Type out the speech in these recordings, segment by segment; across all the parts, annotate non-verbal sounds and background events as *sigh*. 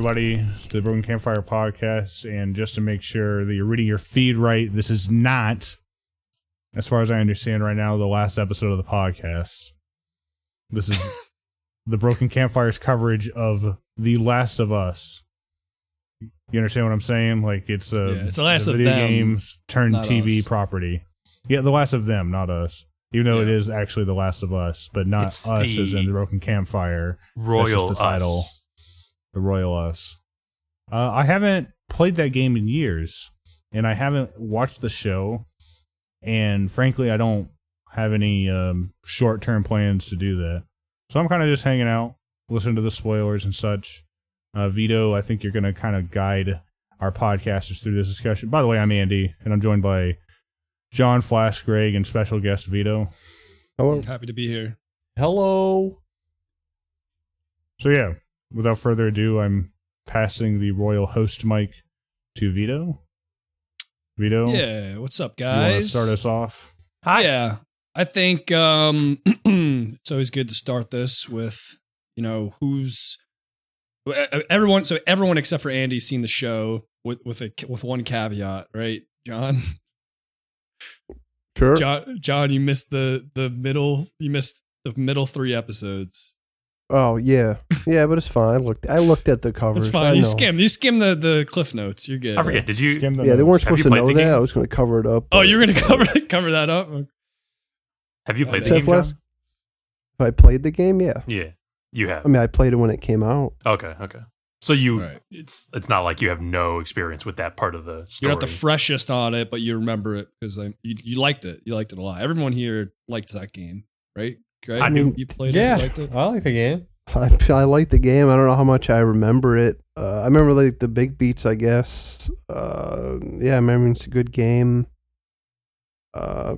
Hey, welcome everybody to the Broken Campfire podcast. And just to make sure that you're reading your feed right, this is not, as far as I understand right now, the last episode of the podcast. This is *laughs* the Broken Campfire's coverage of The Last of Us. You understand what I'm saying? Like it's a, Yeah, it's The Last a of video Them, games turned TV us. property. Yeah, The Last of Them, not us. Even though it Yeah. is actually The Last of Us, but not It's us as in the- the Broken Campfire Royal the title. Us. The Royal Us. Uh, I haven't played that game in years, and I haven't watched the show. And frankly, I don't have any um, short term plans to do that. So I'm kind of just hanging out, listening to the spoilers and such. Uh, Vito, I think you're going to kind of guide our podcasters through this discussion. By the way, I'm Andy, and I'm joined by John Flask, Greg, and special guest Vito. Hello. Happy to be here. Hello. So yeah, without further ado, I'm passing the royal host mic to Vito. Vito, Yeah, what's up, you guys? start us off? Hi. Yeah, I think um, *clears throat* it's always good to start this with you know who's everyone. So everyone except for Andy's seen the show with with a with one caveat, right, John? Sure. John, John, you missed the the middle. You missed the middle three episodes. Oh yeah, yeah, but it's fine. I looked. I looked at the covers. That's I fine. You know. skim. You skim the the cliff notes. You're good. I forget. Did you? Skim the Yeah, they weren't notes. Have supposed to played know the that. game? I was going to cover it up. Oh, but- you're gonna *laughs* cover cover that up. Have you played the Seth game, West? John? If I played the game, yeah. Yeah, you have. I mean, I played it when it came out. Okay, okay. So you, Right. it's it's not like you have no experience with that part of the story. You're not the freshest on it, but you remember it because you, you liked it. You liked it a lot. Everyone here liked that game, right? Greg, I you, you played yeah, it. You liked it. I like the game. I, I like the game. I don't know how much I remember it. Uh, I remember like the big beats, I guess. Uh, yeah, I remember it's a good game. Uh,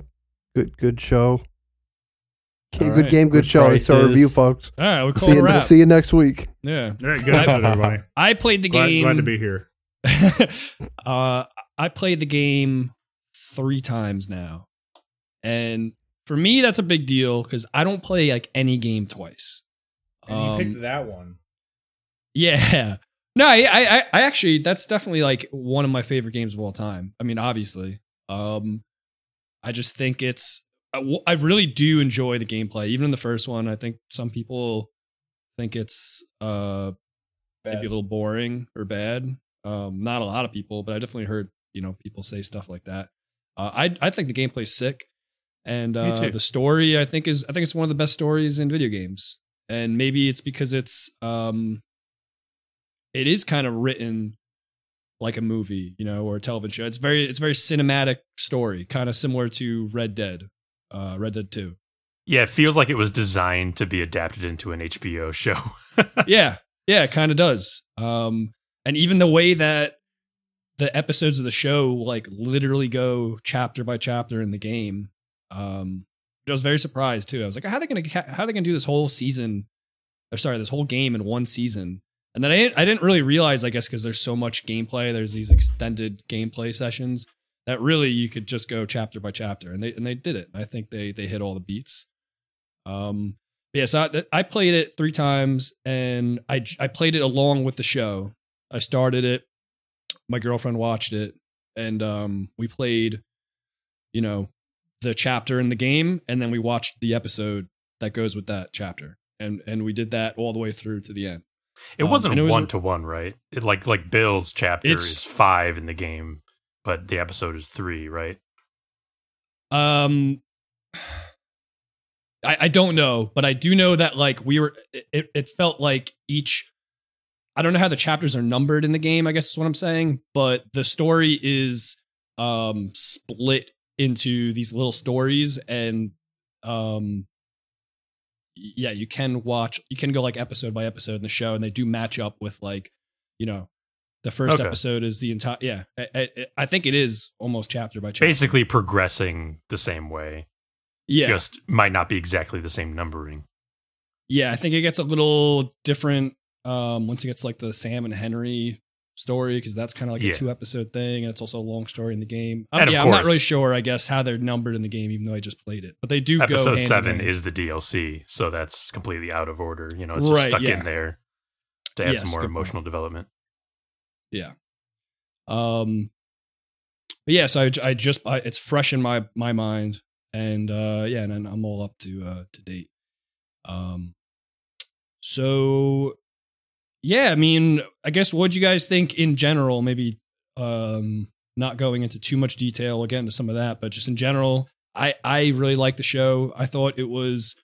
good, good show. Okay, good right. game, good, Good show. It's our review, folks. All right, we'll call See it a you, wrap. see you next week. Yeah, All right, good episode, everybody. *laughs* I played the glad, game. glad to be here. *laughs* uh, I played the game three times now, and for me, that's a big deal because I don't play like any game twice. And um, you picked that one. Yeah. *laughs* No, I, I, I actually, that's definitely like one of my favorite games of all time. I mean, obviously, um, I just think it's—I really do enjoy the gameplay. Even in the first one, I think some people think it's uh maybe a little boring or bad. Um, not a lot of people, but I definitely heard you know people say stuff like that. Uh, I I think the gameplay's sick, and uh, the story I think is I think it's one of the best stories in video games. And maybe it's because it's um it is kind of written like a movie, you know, or a television show. It's very it's very cinematic story, kind of similar to Red Dead, uh, Red Dead Two. Yeah, it feels like it was designed to be adapted into an HBO show. *laughs* yeah, yeah, it kind of does. Um, and even the way that the episodes of the show like literally go chapter by chapter in the game, um, I was very surprised too. I was like, how are they gonna how are they gonna do this whole season? Or sorry, this whole game in one season. And then I I didn't really realize, I guess, because there's so much gameplay. There's these extended gameplay sessions that really you could just go chapter by chapter, and they and they did it. I think they they hit all the beats. Um, yeah, so I, I played it three times, and I I played it along with the show. I started it, my girlfriend watched it, and um, we played, you know, the chapter in the game, and then we watched the episode that goes with that chapter, and and we did that all the way through to the end. It Um, wasn't it was- one to one, right? It like like Bill's chapter is five in the game, but the episode is three, right? Um, I, I don't know, but I do know that like we were, it, it felt like each. I don't know how the chapters are numbered in the game. I guess is what I'm saying, but the story is um split into these little stories, and um, yeah, you can watch, you can go like episode by episode in the show, and they do match up with like, you know. The first Okay. episode is the entire. Yeah, I, I, I think it is almost chapter by chapter. Basically progressing the same way. yeah, Just might not be exactly the same numbering. yeah, I think it gets a little different um, once it gets like the Sam and Henry story because that's kind of like Yeah. a two episode thing, and it's also a long story in the game. Of yeah, I'm not really sure. I guess how they're numbered in the game, even though I just played it. But they do go Episode seven is the DLC, so that's completely out of order. You know, it's Right, just stuck yeah. in there. to add Yes, some more good point. emotional development. Yeah. Um, but yeah, so I, I just I, it's fresh in my my mind, and uh, yeah, and I'm all up to uh, to date. Um, so yeah, I mean, I guess what do you guys think in general? Maybe um, not going into too much detail we'll get into some of that, but just in general, I I really like the show. I thought it was,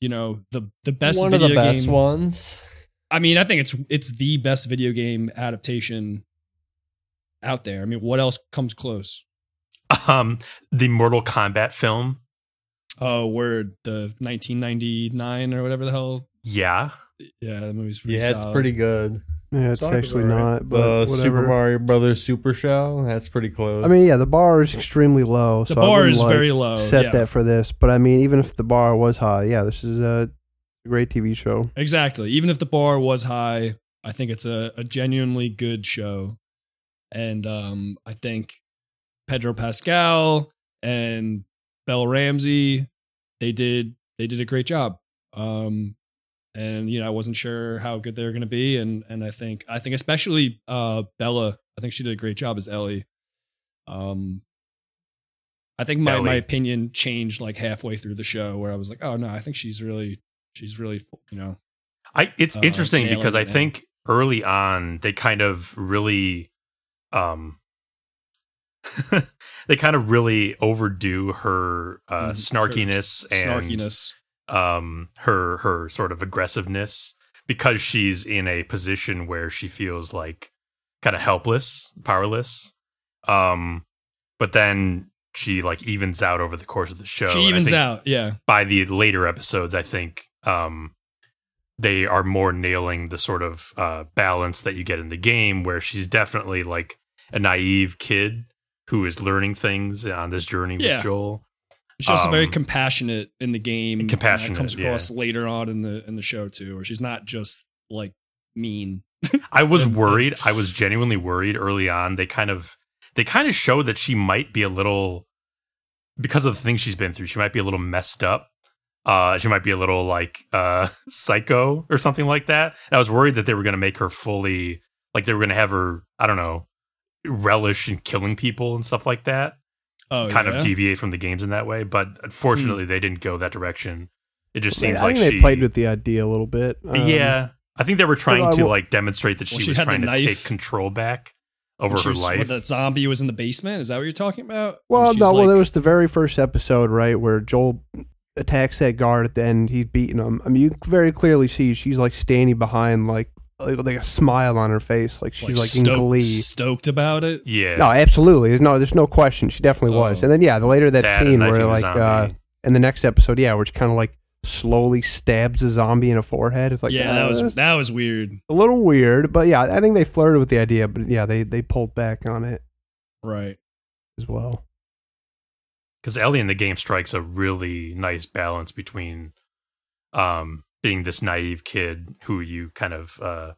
you know, the the best One of video the best game. ones. I mean, I think it's it's the best video game adaptation out there. I mean, what else comes close? Um, the Mortal Kombat film, Oh, word the 1999 or whatever the hell. yeah, Yeah, the movie's pretty Yeah, it's pretty good. Yeah, it's Sorry, actually bro. not. But The whatever. Super Mario Brothers Super Show. That's pretty close. I mean, yeah, the bar is extremely low. The so I bar wouldn't, is like, very low. Set yeah, that for this, but I mean, even if the bar was high, yeah, this is a great TV show. exactly. Even if the bar was high, I think it's a, a genuinely good show, and um, I think Pedro Pascal and Bella Ramsey they did they did a great job. Um, and you know I wasn't sure how good they were going to be, and and I think I think especially uh, Bella, I think she did a great job as Ellie. Um, I think my my opinion changed like halfway through the show, where I was like, oh no, I think she's really she's really you know I it's Uh, interesting because I think early on they kind of really um *laughs* they kind of really overdo her uh Mhm. snarkiness her and snarkiness. Um her her sort of aggressiveness because she's in a position where she feels like kind of helpless, powerless. Um but then she like evens out over the course of the show. She evens out, yeah. by the later episodes, I think um, they are more nailing the sort of uh, balance that you get in the game, where she's definitely like a naive kid who is learning things on this journey Yeah. with Joel. She's also very Um, compassionate in the game. compassionate, comes yeah. across later on in the in the show too, where she's not just like mean. *laughs* I was worried. I was genuinely worried early on. They kind of they kind of showed that she might be a little because of the things she's been through. She might be a little messed up. Uh, she might be a little like uh, *laughs* psycho or something like that. And I was worried that they were going to make her fully like they were going to have her. I don't know, relish in killing people and stuff like that. Oh, kind yeah? of deviate from the games in that way. But unfortunately, they didn't go that direction. It just seems I like think she they played with the idea a little bit. Um, yeah, I think they were trying I to will- like demonstrate that she, Well, she was trying to take control back over her was- when life. the zombie was in the basement. Is that what you're talking about? Well, When she's no, well, like- there was the very first episode, right, where Joel attacks that guard at the end. He's beating him. I mean, you very clearly see she's like standing behind, like like, like a smile on her face, like she's like, in stoked, glee. stoked about it. yeah, No, absolutely. There's no, there's no question. She definitely was. Oh. And then yeah, the later that, that scene where like zombie. uh, in the next episode, yeah, where she kind of like slowly stabs a zombie in the forehead. It's like yeah, uh, that was that was weird. a little weird, but yeah, I think they flirted with the idea, but yeah, they they pulled back on it Right. as well. because Ellie in the game strikes a really nice balance between um being this naive kid who you kind of uh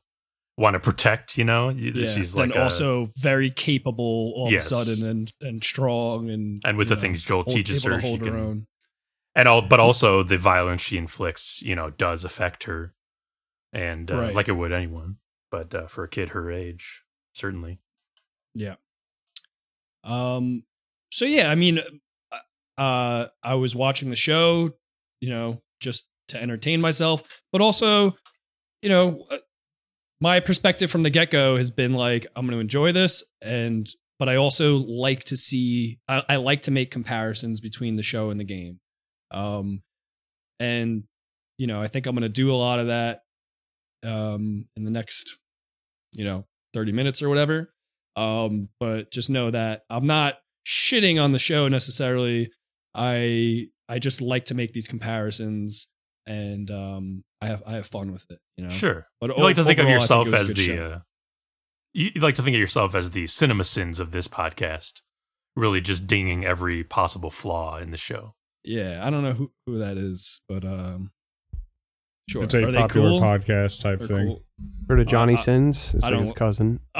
want to protect. You know, Yeah. she's like a- also very capable all Yes. of a sudden and and strong and and with the know, things Joel hold- teaches her, she her can own. and all but also the violence she inflicts you know does affect her and uh, Right. like it would anyone but uh, for a kid her age certainly Yeah. Um. So yeah, I mean, uh, I was watching the show, you know, just to entertain myself, but also, you know, uh, my perspective from the get go has been like, I'm going to enjoy this, and but I also like to see, I, I like to make comparisons between the show and the game, um, and you know, I think I'm going to do a lot of that, um, in the next, you know, 30 minutes or whatever. Um, but just know that I'm not shitting on the show necessarily. I I just like to make these comparisons and um I have I have fun with it, you know. sure But you like to think of yourself it was a as the uh, you, you like to think of yourself as the CinemaSins of this podcast really just dinging every possible flaw in the show Yeah, I don't know who, who that is, but um sure. It's a Are popular cool? podcast type They're thing. cool. Heard of Johnny I- Sins? It's I like his don't- cousin. *laughs*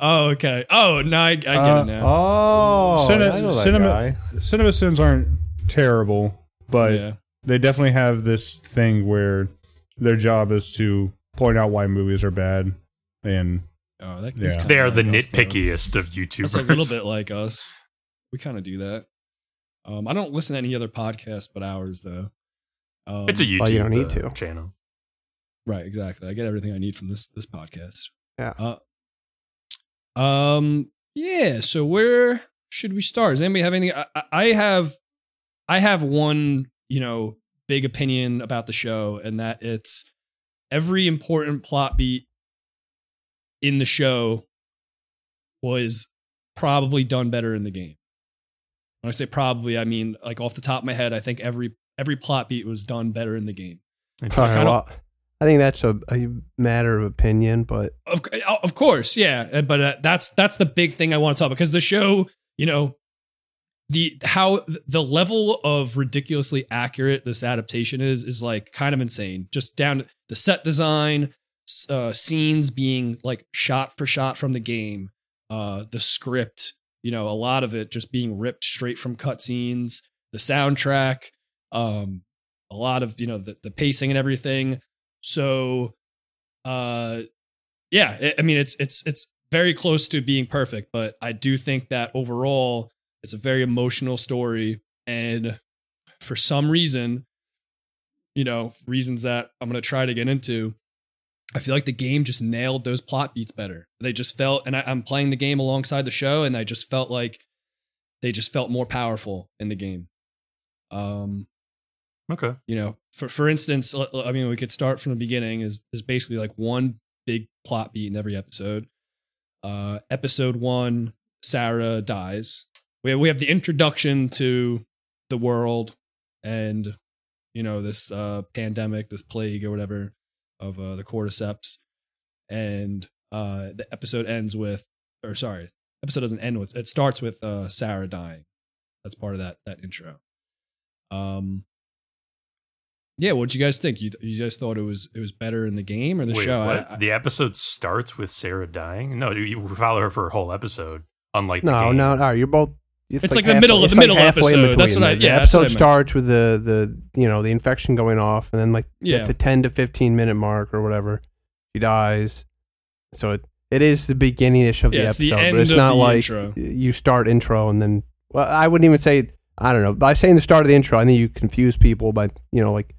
oh, okay. Oh, no, I, I get Uh, it now. Oh, Cine- I know that cinema- guy. CinemaSins aren't terrible, but yeah. They definitely have this thing where their job is to point out why movies are bad, and Oh, that, Yeah. They are the like us, though. of YouTubers. That's a little bit like us. We kind of do that. Um, I don't listen to any other podcasts but ours though. Um, It's a YouTube Well, you don't need uh, to. channel. right, exactly. I get everything I need from this this podcast. Yeah. Uh, um. Yeah. So where should we start? Does anybody have anything? I, I- I have. I have one. You know, big opinion about the show, and that it's every important plot beat in the show was probably done better in the game. When I say probably, I mean like off the top of my head, I think every every plot beat was done better in the game. Sorry, kinda- well, I think that's a, a matter of opinion, but Of of course, yeah, but uh, that's that's the big thing I want to talk about because the show, you know, the how the level of ridiculously accurate this adaptation is is like kind of insane. Just down the set design, uh, scenes being like shot for shot from the game, uh, the script, you know, a lot of it just being ripped straight from cutscenes, the soundtrack, um, a lot of you know the, the pacing and everything. So, uh, yeah, I- I mean it's it's it's very close to being perfect, but I do think that overall it's a very emotional story, and for some reason, you know, reasons that I'm gonna try to get into. I feel like the game just nailed those plot beats better. They just felt, and I, I'm playing the game alongside the show, and I just felt like they just felt more powerful in the game. Um, Okay. you know, for for instance, I mean, we could start from the beginning. Is is basically like one big plot beat in every episode. Uh, episode one, Sarah dies. We have, we have the introduction to the world and you know this uh, pandemic, this plague or whatever of uh, the cordyceps, and uh, the episode ends with, or sorry, episode doesn't end with. It starts with uh, Sarah dying. That's part of that that intro. Um, yeah, what do you guys think? You you guys thought it was it was better in the game or the Wait, show? what? I- I- the episode starts with Sarah dying? No, you, you follow her for a whole episode. Unlike the no, game. no, no. You're both. It's like the middle- of the it's middle episode. That's what I- The- yeah, The that's what I episode starts with the the you know the infection going off, and then like Yeah. at the ten to fifteen minute mark or whatever, she dies. So it it is the beginning-ish of Yeah, the it's the episode, end but it's not the like intro. you start intro and then. Well, I wouldn't even say. I don't know. By saying the start of the intro, I think you confuse people by you know like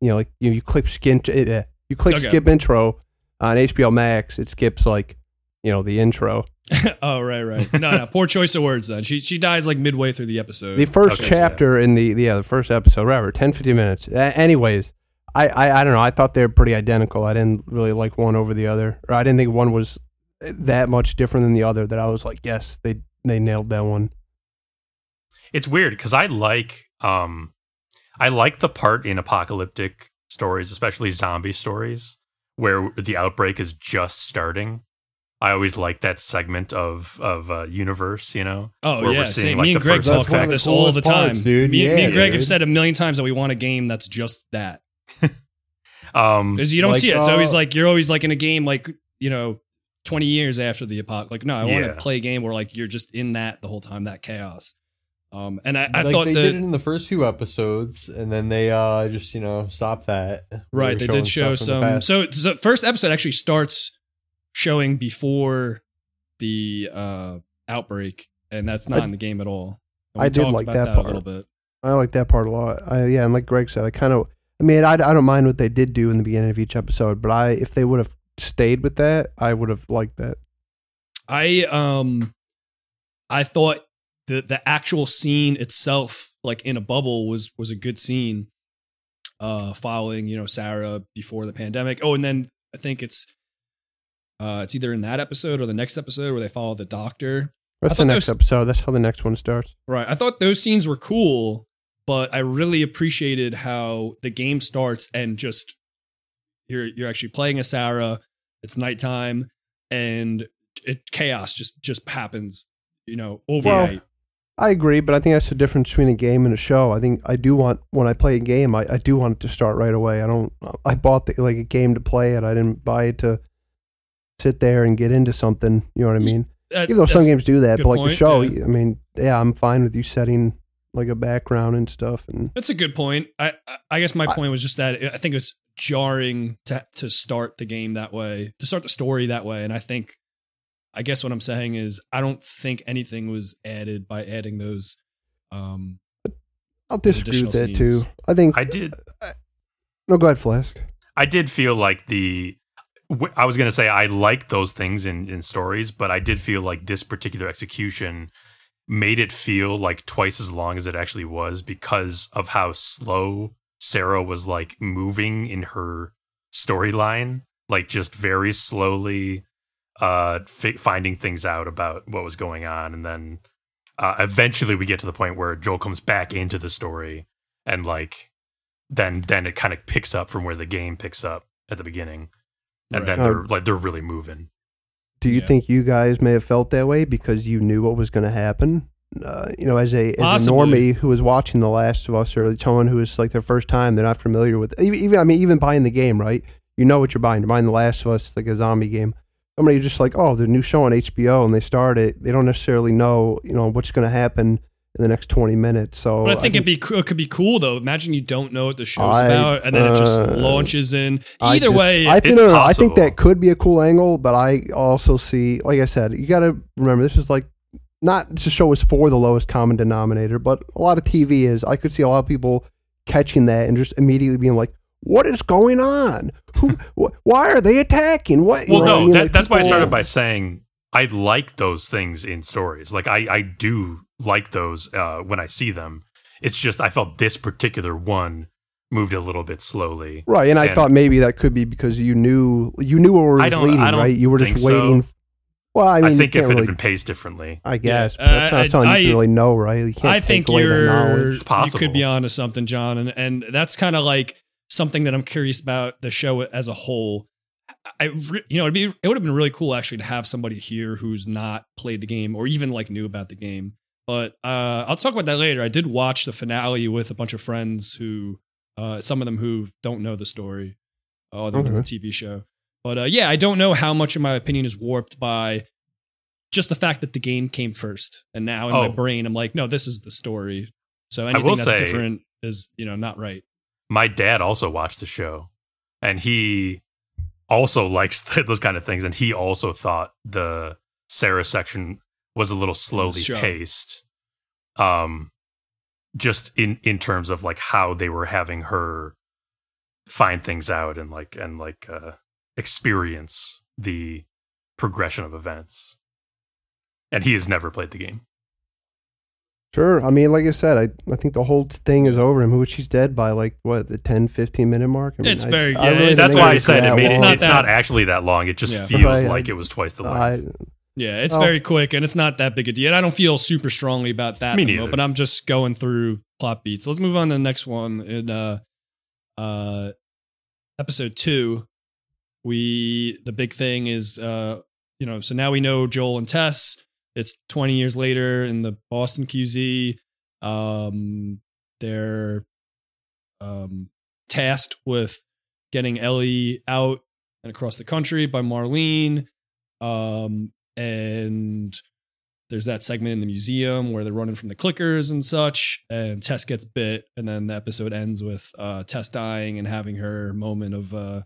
you know like you you click skin uh, you click Okay. skip intro on HBO Max, it skips like you know the intro. *laughs* oh right, right. No, no. Poor choice of words. Then she she dies like midway through the episode. the first Okay, so yeah. chapter in the yeah the first episode whatever 10 15 minutes A- anyways I, I i don't know i thought they were pretty identical i didn't really like one over the other or i didn't think one was that much different than the other that i was like yes they they nailed that one It's weird because I like um I like the part in apocalyptic stories, especially zombie stories, where the outbreak is just starting. I always like that segment of of uh, universe, you know. oh where we're yeah, seeing, same. like, Me and Greg talk about this all the time, parts, dude. Me, me and Greg have said a million times that we want a game that's just that *laughs* Um, because you don't Like, see it. It's always uh, like you're always like in a game like you know. 20 years after the apocalypse like no i want Yeah. to play a game where like you're just in that the whole time that chaos um and i, I like thought they that did it in the first few episodes, and then they uh just you know stopped that. Right, were they did show stuff from the some. So, so first episode actually starts showing before the uh outbreak, and that's not I- in the game at all. I did like about that part a little bit. i like that part a lot I, yeah and like greg said i kind of i mean I, I don't mind what they did do in the beginning of each episode but i if they would have stayed with that i would have liked that I um, I thought the the actual scene itself, like in a bubble, was was a good scene. Uh, following you know Sarah before the pandemic. Oh, and then I think it's uh, it's either in that episode or the next episode where they follow the doctor that's the next those- episode that's how the next one starts Right. I thought those scenes were cool, but I really appreciated how the game starts and just you're you're actually playing a Sarah. It's nighttime and it chaos just just happens. You know, overnight. I agree, but I think that's the difference between a game and a show. I think I do want when I play a game, I, I do want it to start right away. I don't. I bought the, like a game to play it. I didn't buy it to sit there and get into something. You know what I mean? That- Even though some games do that, but like point, the show, yeah. I mean, yeah, I'm fine with you setting like a background and stuff. And That's a good point. I I- I guess my I- point was just that I think it's jarring to to start the game that way, to start the story that way, and I think I guess what I'm saying is I don't think anything was added by adding those. Um, I'll disagree with that scenes. too. I think. I did. no, go ahead, Flask. I did feel like the. I was going to say I like those things in in stories, but I did feel like this particular execution made it feel like twice as long as it actually was because of how slow Sarah was like moving in her storyline, like just very slowly uh fi- finding things out about what was going on. And then uh, eventually we get to the point where Joel comes back into the story and like then then it kind of picks up from where the game picks up at the beginning and Right. then they're like they're really moving Do you Yeah. think you guys may have felt that way because you knew what was going to happen? Uh, you know, as a as a Possibly. normie who was watching The Last of Us, or someone who is like their first time, they're not familiar with. Even, even I mean, even buying the game, right? You know what you're buying. You're buying The Last of Us, it's like a zombie game. Somebody just like, oh, the new show on HBO, and they start it. They don't necessarily know, you know, what's going to happen in the next 20 minutes. So but I think it'd be it could be cool though. Imagine you don't know what the show's I- about, and then it just uh, launches in. I Either just- way, I think it's no, no, I think that could be a cool angle, but I also see, like I said, you got to remember this is like not to show is for the lowest common denominator, but a lot of TV is. I could see a lot of people catching that and just immediately being like, "What is going on? Who? *laughs* wh- why are they attacking? What?" you well know no I mean? that, Like, that's why i started by saying i like those things in stories like i i do like those uh when i see them it's just i felt this particular one moved a little bit slowly Right, and I and- thought maybe that could be because you knew you knew where it was leading, right? You were think just so. waiting. Well, I i, mean, you think if it really, had been paced differently I guess Yeah, but that's uh, not something I- you can really know, right? You can't I think you're. It's possible. you could be onto something, John, and and that's kind of like something that I'm curious about the show as a whole. I re- you know it'd be it would have been really cool actually to have somebody here who's not played the game or even like knew about the game. But uh, I'll talk about that later. I did watch the finale with a bunch of friends who, uh, some of them who don't know the story, uh, other than the TV show. But uh, yeah, I don't know how much of my opinion is warped by just the fact that the game came first, and now in my Oh. brain I'm like, no, this is the story. So anything that's say- different is you know not right. my dad also watched the show and he also likes *laughs* those kind of things and he also thought the sarah section was a little slowly paced um just in in terms of like how they were having her find things out and like and like uh experience the progression of events and he has never played the game Sure. I mean, like I said, I, I think the whole thing is over him, which he's dead by like what the 10, 15 minute mark. I mean, It's I- very- I yeah, really it's that's why i said it made it, It's not it's not actually that long it just Yeah. feels Right, like I- it was twice the I, length Yeah, it's Oh. very quick and it's not that big a deal. I don't feel super strongly about that. Me at neither. But I'm just going through plot beats. Let's move on to the next one. In uh, uh, episode two, we the big thing is uh, you know, so now we know Joel and Tess. It's 20 years later in the Boston QZ. Um, they're um, tasked with getting Ellie out and across the country by Marlene. Um, and there's that segment in the museum where they're running from the clickers and such, and Tess gets bit, and then the episode ends with uh, Tess dying and having her moment of uh,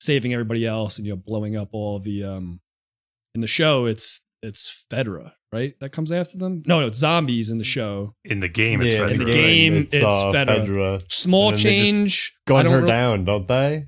saving everybody else, and you know blowing up all the. Um, in the show, it's it's Fedra, right? That comes after them. No, no, it's zombies in the show. in the game it's Yeah, Fedra. in the game, it's Fedra. Fedra. Small And then they just change. I Gun her re- down, don't they?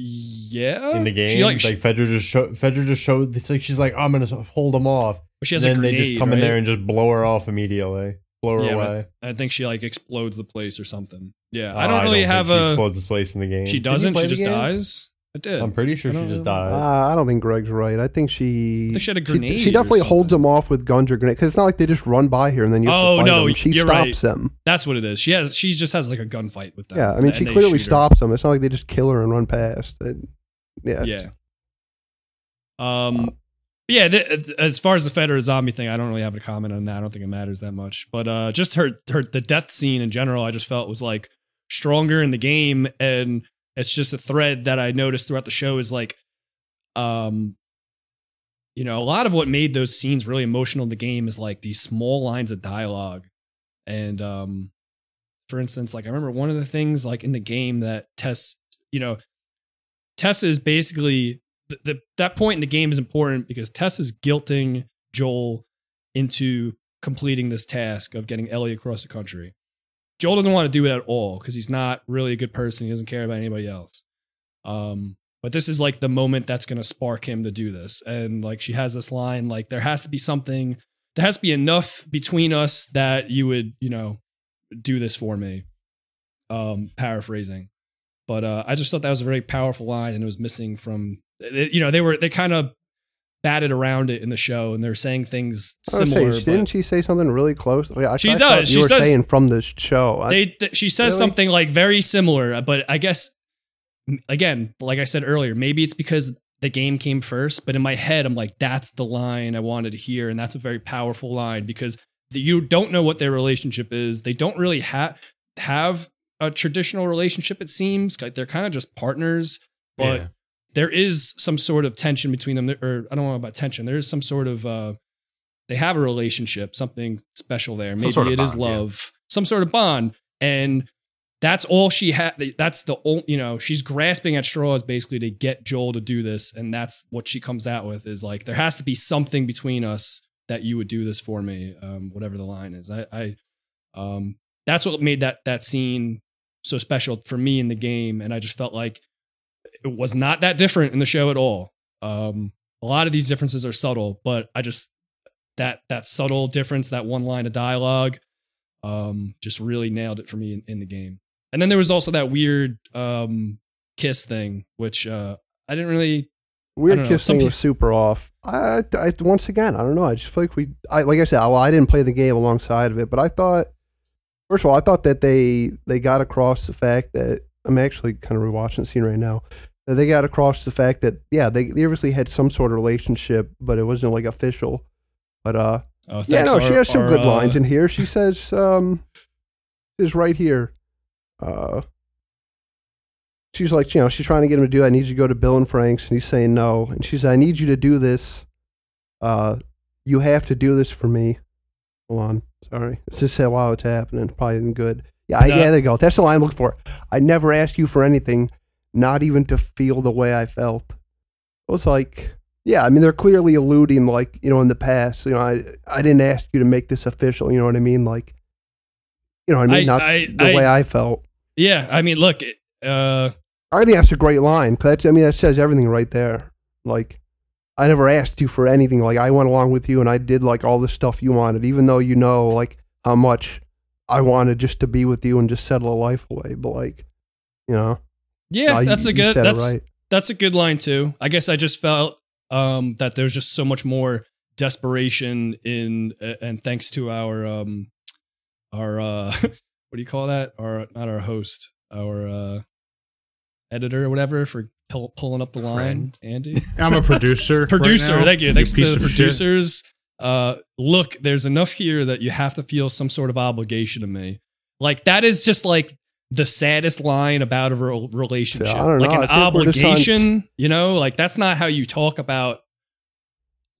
Yeah, In the game, she like, like, Fedra just showed. Fedra just showed. It's like she's like, I'm gonna hold them off. But she has and a then grenade. they just come in there and just blow her off immediately. Blow her Yeah, away. I think she like explodes the place or something. Yeah, Oh, I don't really think have she a. explodes this place in the game. She doesn't. She just game? dies. It did. I'm pretty sure she just dies. Uh, I don't think Greg's right. I think she. I think she had a grenade She, or definitely holds something. them off with guns or grenades because it's not like they just run by here and then you. Have Oh, to fight no, them. she you're stops right. them. That's what it is. She has. She just has like a gunfight with them. Yeah, I mean, she clearly shoot her. stops them. It's not like they just kill her and run past. It, yeah, Yeah. Um. Yeah. th- as far as the Fedra zombie thing, I don't really have a comment on that. I don't think it matters that much. But uh, just her her the death scene in general, I just felt was like stronger in the game, and it's just a thread that I noticed throughout the show is like, um, you know, a lot of what made those scenes really emotional in the game is like these small lines of dialogue, And um, for instance, like I remember one of the things like in the game that Tess, you know, Tess is basically the, the that point in the game is important because Tess is guilting Joel into completing this task of getting Ellie across the country. Joel doesn't want to do it at all because he's not really a good person. He doesn't care about anybody else. Um, but this is like the moment that's going to spark him to do this. And like she has this line like there has to be something, there has to be enough between us that you would, you know, do this for me. Um, paraphrasing. But uh, I just thought that was a very powerful line, and it was missing from. You know, they were they kind of batted around it in the show, and they're saying things similar. saying, but- didn't she say something really close? Like, I, She I thought does. You She were says- saying from this show. They th- she says Really? something like very similar but i guess again like i said earlier maybe it's because the game came first but in my head i'm like that's the line i wanted to hear and that's a very powerful line because the- you don't know what their relationship is they don't really have have a traditional relationship it seems like they're kind of just partners but Yeah. There is some sort of tension between them. Or i don't know about tension. There is some sort of uh they have a relationship something special there. Maybe sort of it is bond, yeah. love. Some sort of bond. And that's all she had that's the only you know she's grasping at straws basically to get joel to do this. And that's what she comes out with is like there has to be something between us that you would do this for me um whatever the line is. I i um that's what made that that scene so special for me in the game. And i just felt like it was not that different in the show at all um a lot of these differences are subtle but i just that that subtle difference that one line of dialogue um just really nailed it for me in, in the game and then there was also that weird um kiss thing which uh i didn't really Weird know, kiss thing was super off. I, I once again, I don't know. I just feel like we, I like I said, well, I didn't play the game alongside of it, but I thought, first of all, I thought that they they got across the fact that I'm actually kind of rewatching the scene right now. They got across the fact that yeah, they, they obviously had some sort of relationship, but it wasn't like official. But uh, oh yeah, no, she has some our, good uh, lines in here. She says, um, is right here. Uh, she's like, you know, she's trying to get him to do. I need you to go to Bill and Frank's, and he's saying no. And she said, I need you to do this. Uh, you have to do this for me. Hold on, sorry. It's just how while it's happening. Probably isn't good. Yeah, I, No. yeah, there you go. That's the line I'm looking for. I never asked you for anything, not even to feel the way I felt. It was like, yeah, I mean, they're clearly alluding, like, you know, in the past, you know, I, I didn't ask you to make this official. You know what I mean? Like, you know what I mean? I- not I- the I- way I felt. yeah i mean look uh I think that's a great line. 'cause that's, I mean, that says everything right there. Like, I never asked you for anything. Like, I went along with you and I did like all the stuff you wanted, even though you know like how much I wanted just to be with you and just settle a life away. But like, you know, yeah you- that's a good that's right. that's a good line too. I guess I just felt um, that there's just so much more desperation in, uh, and thanks to our um, our uh, *laughs* what do you call that? Our not our host, our uh, editor or whatever for pull, pulling up the line, Friend. Andy. *laughs* I'm a producer. Producer, now. thank you. You Thanks to the producers. shit. Uh, look, there's enough here that you have to feel some sort of obligation to me. Like that is just like the saddest line about a re- relationship. Don't like know. an I think on- obligation, you know, like that's not how you talk about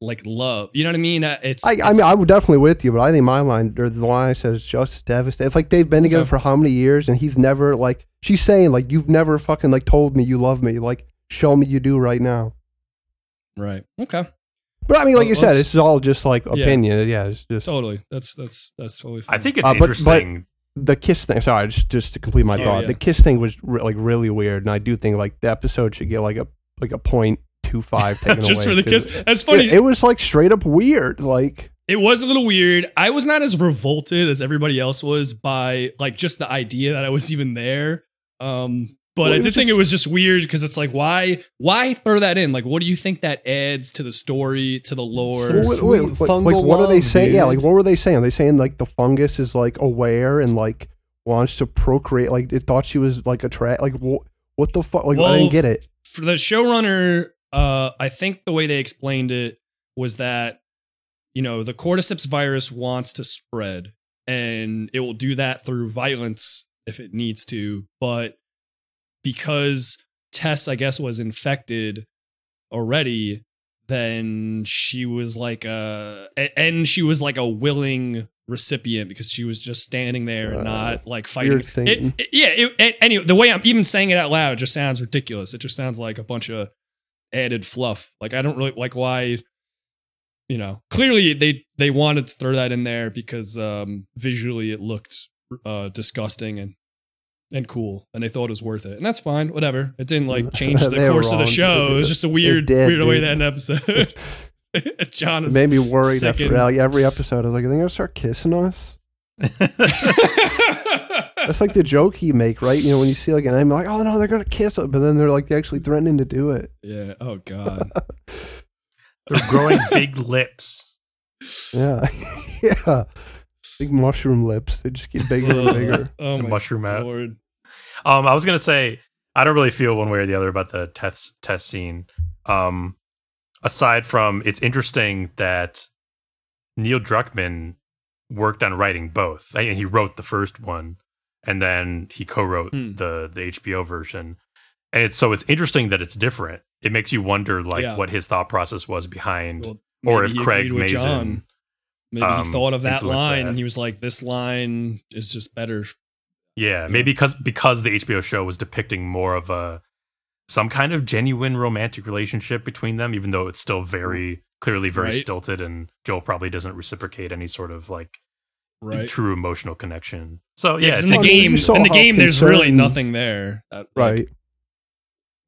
like love. You know what I mean? Uh, It's I, I mean, I'm definitely with you, but I think my line or the line I said is just devastating. It's like they've been together for how many years, and he's never like she's saying like you've never fucking like told me you love me. Like show me you do right now. right. Okay. But I mean, like Well, you said, this is all just like opinion. Yeah, it's just Totally. That's that's that's totally fine. I think it's Uh, but- but- interesting. the kiss thing. Sorry, just just to complete my Oh, thought, yeah. the kiss thing was re- like really weird, and I do think like the episode should get like a like a point two five *laughs* taken just away for the 'cause kiss. That's funny. It, it was like straight up weird. Like It was a little weird. I was not as revolted as everybody else was by like just the idea that I was even there. Um, but Well, I did think just- it was just weird because it's like, why, why throw that in? Like, what do you think that adds to the story, to the lore? Some Wait, sweet wait, what- fungal like what are they love, saying? Yeah, like what were they saying? Are they saying like the fungus is like aware and like wants to procreate? Like it thought she was like a tra- Like wh- what the fuck? Like I didn't get it. For the showrunner, uh, I think the way they explained it was that you know the cordyceps virus wants to spread, and it will do that through violence if it needs to, but because Tess, I guess, was infected already, then she was like a, and she was like a willing recipient because she was just standing there and Uh, not like fighting. It- it- yeah. It, it- anyway, the way I'm even saying it out loud just sounds ridiculous. It just sounds like a bunch of added fluff. Like I don't really like why. You know, clearly they they wanted to throw that in there because um visually it looked uh disgusting and and cool, and they thought it was worth it, and that's fine. Whatever. It didn't like *laughs* change the They were course of the wrong. show. It was just a weird did, weird way to end episode. *laughs* John It is made me worried Second- after like, every episode. I was like, are they gonna start kissing us? *laughs* That's like the joke you make, right? You know, when you see like an anime, like, oh no, they're gonna kiss it, but then they're like actually threatening to do it. yeah. Oh God. They're growing big lips. Yeah, yeah. Big mushroom lips. They just get bigger and bigger. *laughs* oh The my mushroom out. lord. Um, I was gonna say I don't really feel one way or the other about the Tess Tess scene. Um, aside from it's interesting that Neil Druckmann worked on writing both, and he wrote the first one, and then he co-wrote Hmm. the the HBO version. And it's so it's interesting that it's different. It makes you wonder like Yeah. what his thought process was behind, Well, or if he Craig agreed with Mazin. John. Maybe he um, thought of that line that. and he was like, "This line is just better." Yeah, Yeah. maybe because because the HBO show was depicting more of a some kind of genuine romantic relationship between them, even though it's still very clearly very Right. stilted, and Joel probably doesn't reciprocate any sort of like Right. true emotional connection. So Yeah, yeah, 'cause it's in the game, in the game, there's really nothing there. That, like, Right.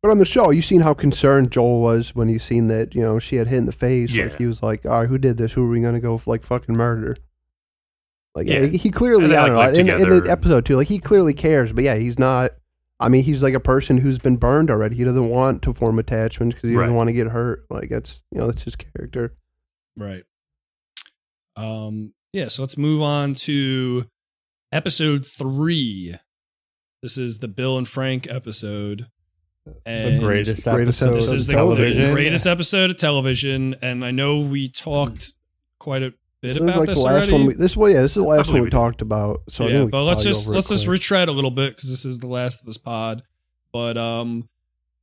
But on the show, you seen how concerned Joel was when he seen that, you know, she had hit in the face. Yeah. Like he was like, All right, who did this? Who are we gonna go for, like fucking murder? Like Yeah. he- he clearly they, I don't know, in, in together. the episode too, like he clearly cares, but yeah, he's not I mean, he's like a person who's been burned already. He doesn't want to form attachments because he doesn't want to get hurt. Like that's you know, that's his character. Right. Um. Yeah. So let's move on to episode three. This is the Bill and Frank episode. The And greatest, greatest episode This of is the, television. the greatest episode of television, and I know we talked quite a bit This about like this the last already. one. We, this well, yeah, this is the last one we we talked about. So yeah, think but let's just go over it let's just quick. retread a little bit because this is the last of us pod. But um,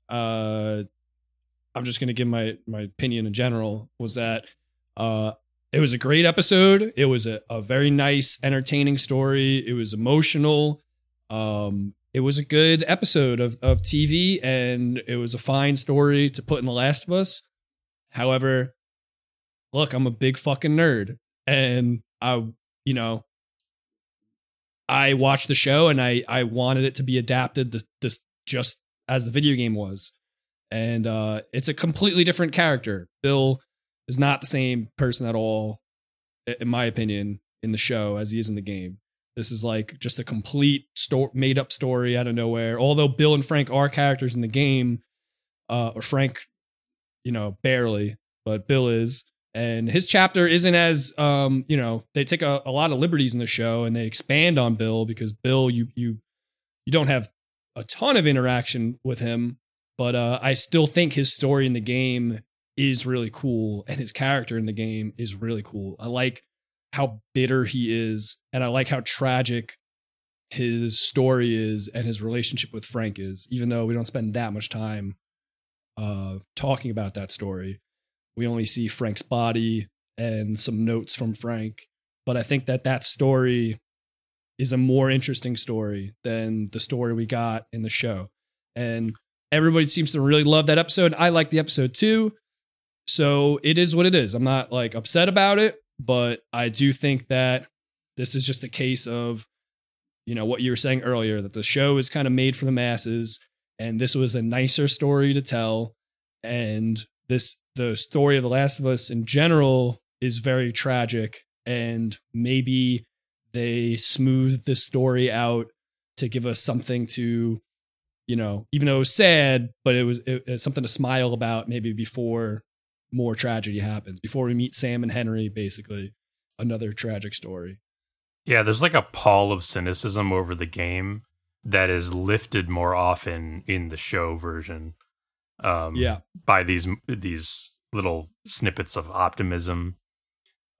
uh, I'm just gonna give my my opinion in general. Was that uh, it was a great episode. It was a, a very nice, entertaining story. It was emotional. Um, it was a good episode of of TV, and it was a fine story to put in The Last of Us. However, look, I'm a big fucking nerd, and I, you know, I watched the show and I I wanted it to be adapted this this just as the video game was. And uh it's a completely different character. Bill is not the same person at all in my opinion in the show as he is in the game. This is like just a complete sto- made up story out of nowhere. Although Bill and Frank are characters in the game, uh or Frank you know barely, but Bill is and his chapter isn't as um you know they take a, a lot of liberties in the show and they expand on bill because bill you you you don't have a ton of interaction with him but uh i still think his story in the game is really cool and his character in the game is really cool i like how bitter he is and i like how tragic his story is and his relationship with frank is even though we don't spend that much time uh talking about that story we only see Frank's body and some notes from Frank. But I think that that story is a more interesting story than the story we got in the show. And everybody seems to really love that episode. I like the episode too. So it is what it is. I'm not like upset about it, but I do think that this is just a case of, you know, what you were saying earlier that the show is kind of made for the masses and this was a nicer story to tell. And this the story of the last of us in general is very tragic and maybe they smoothed the story out to give us something to you know even though it was sad but it was it, it's something to smile about maybe before more tragedy happens before we meet sam and henry basically another tragic story Yeah, there's like a pall of cynicism over the game that is lifted more often in the show version. Um, yeah by these these little snippets of optimism,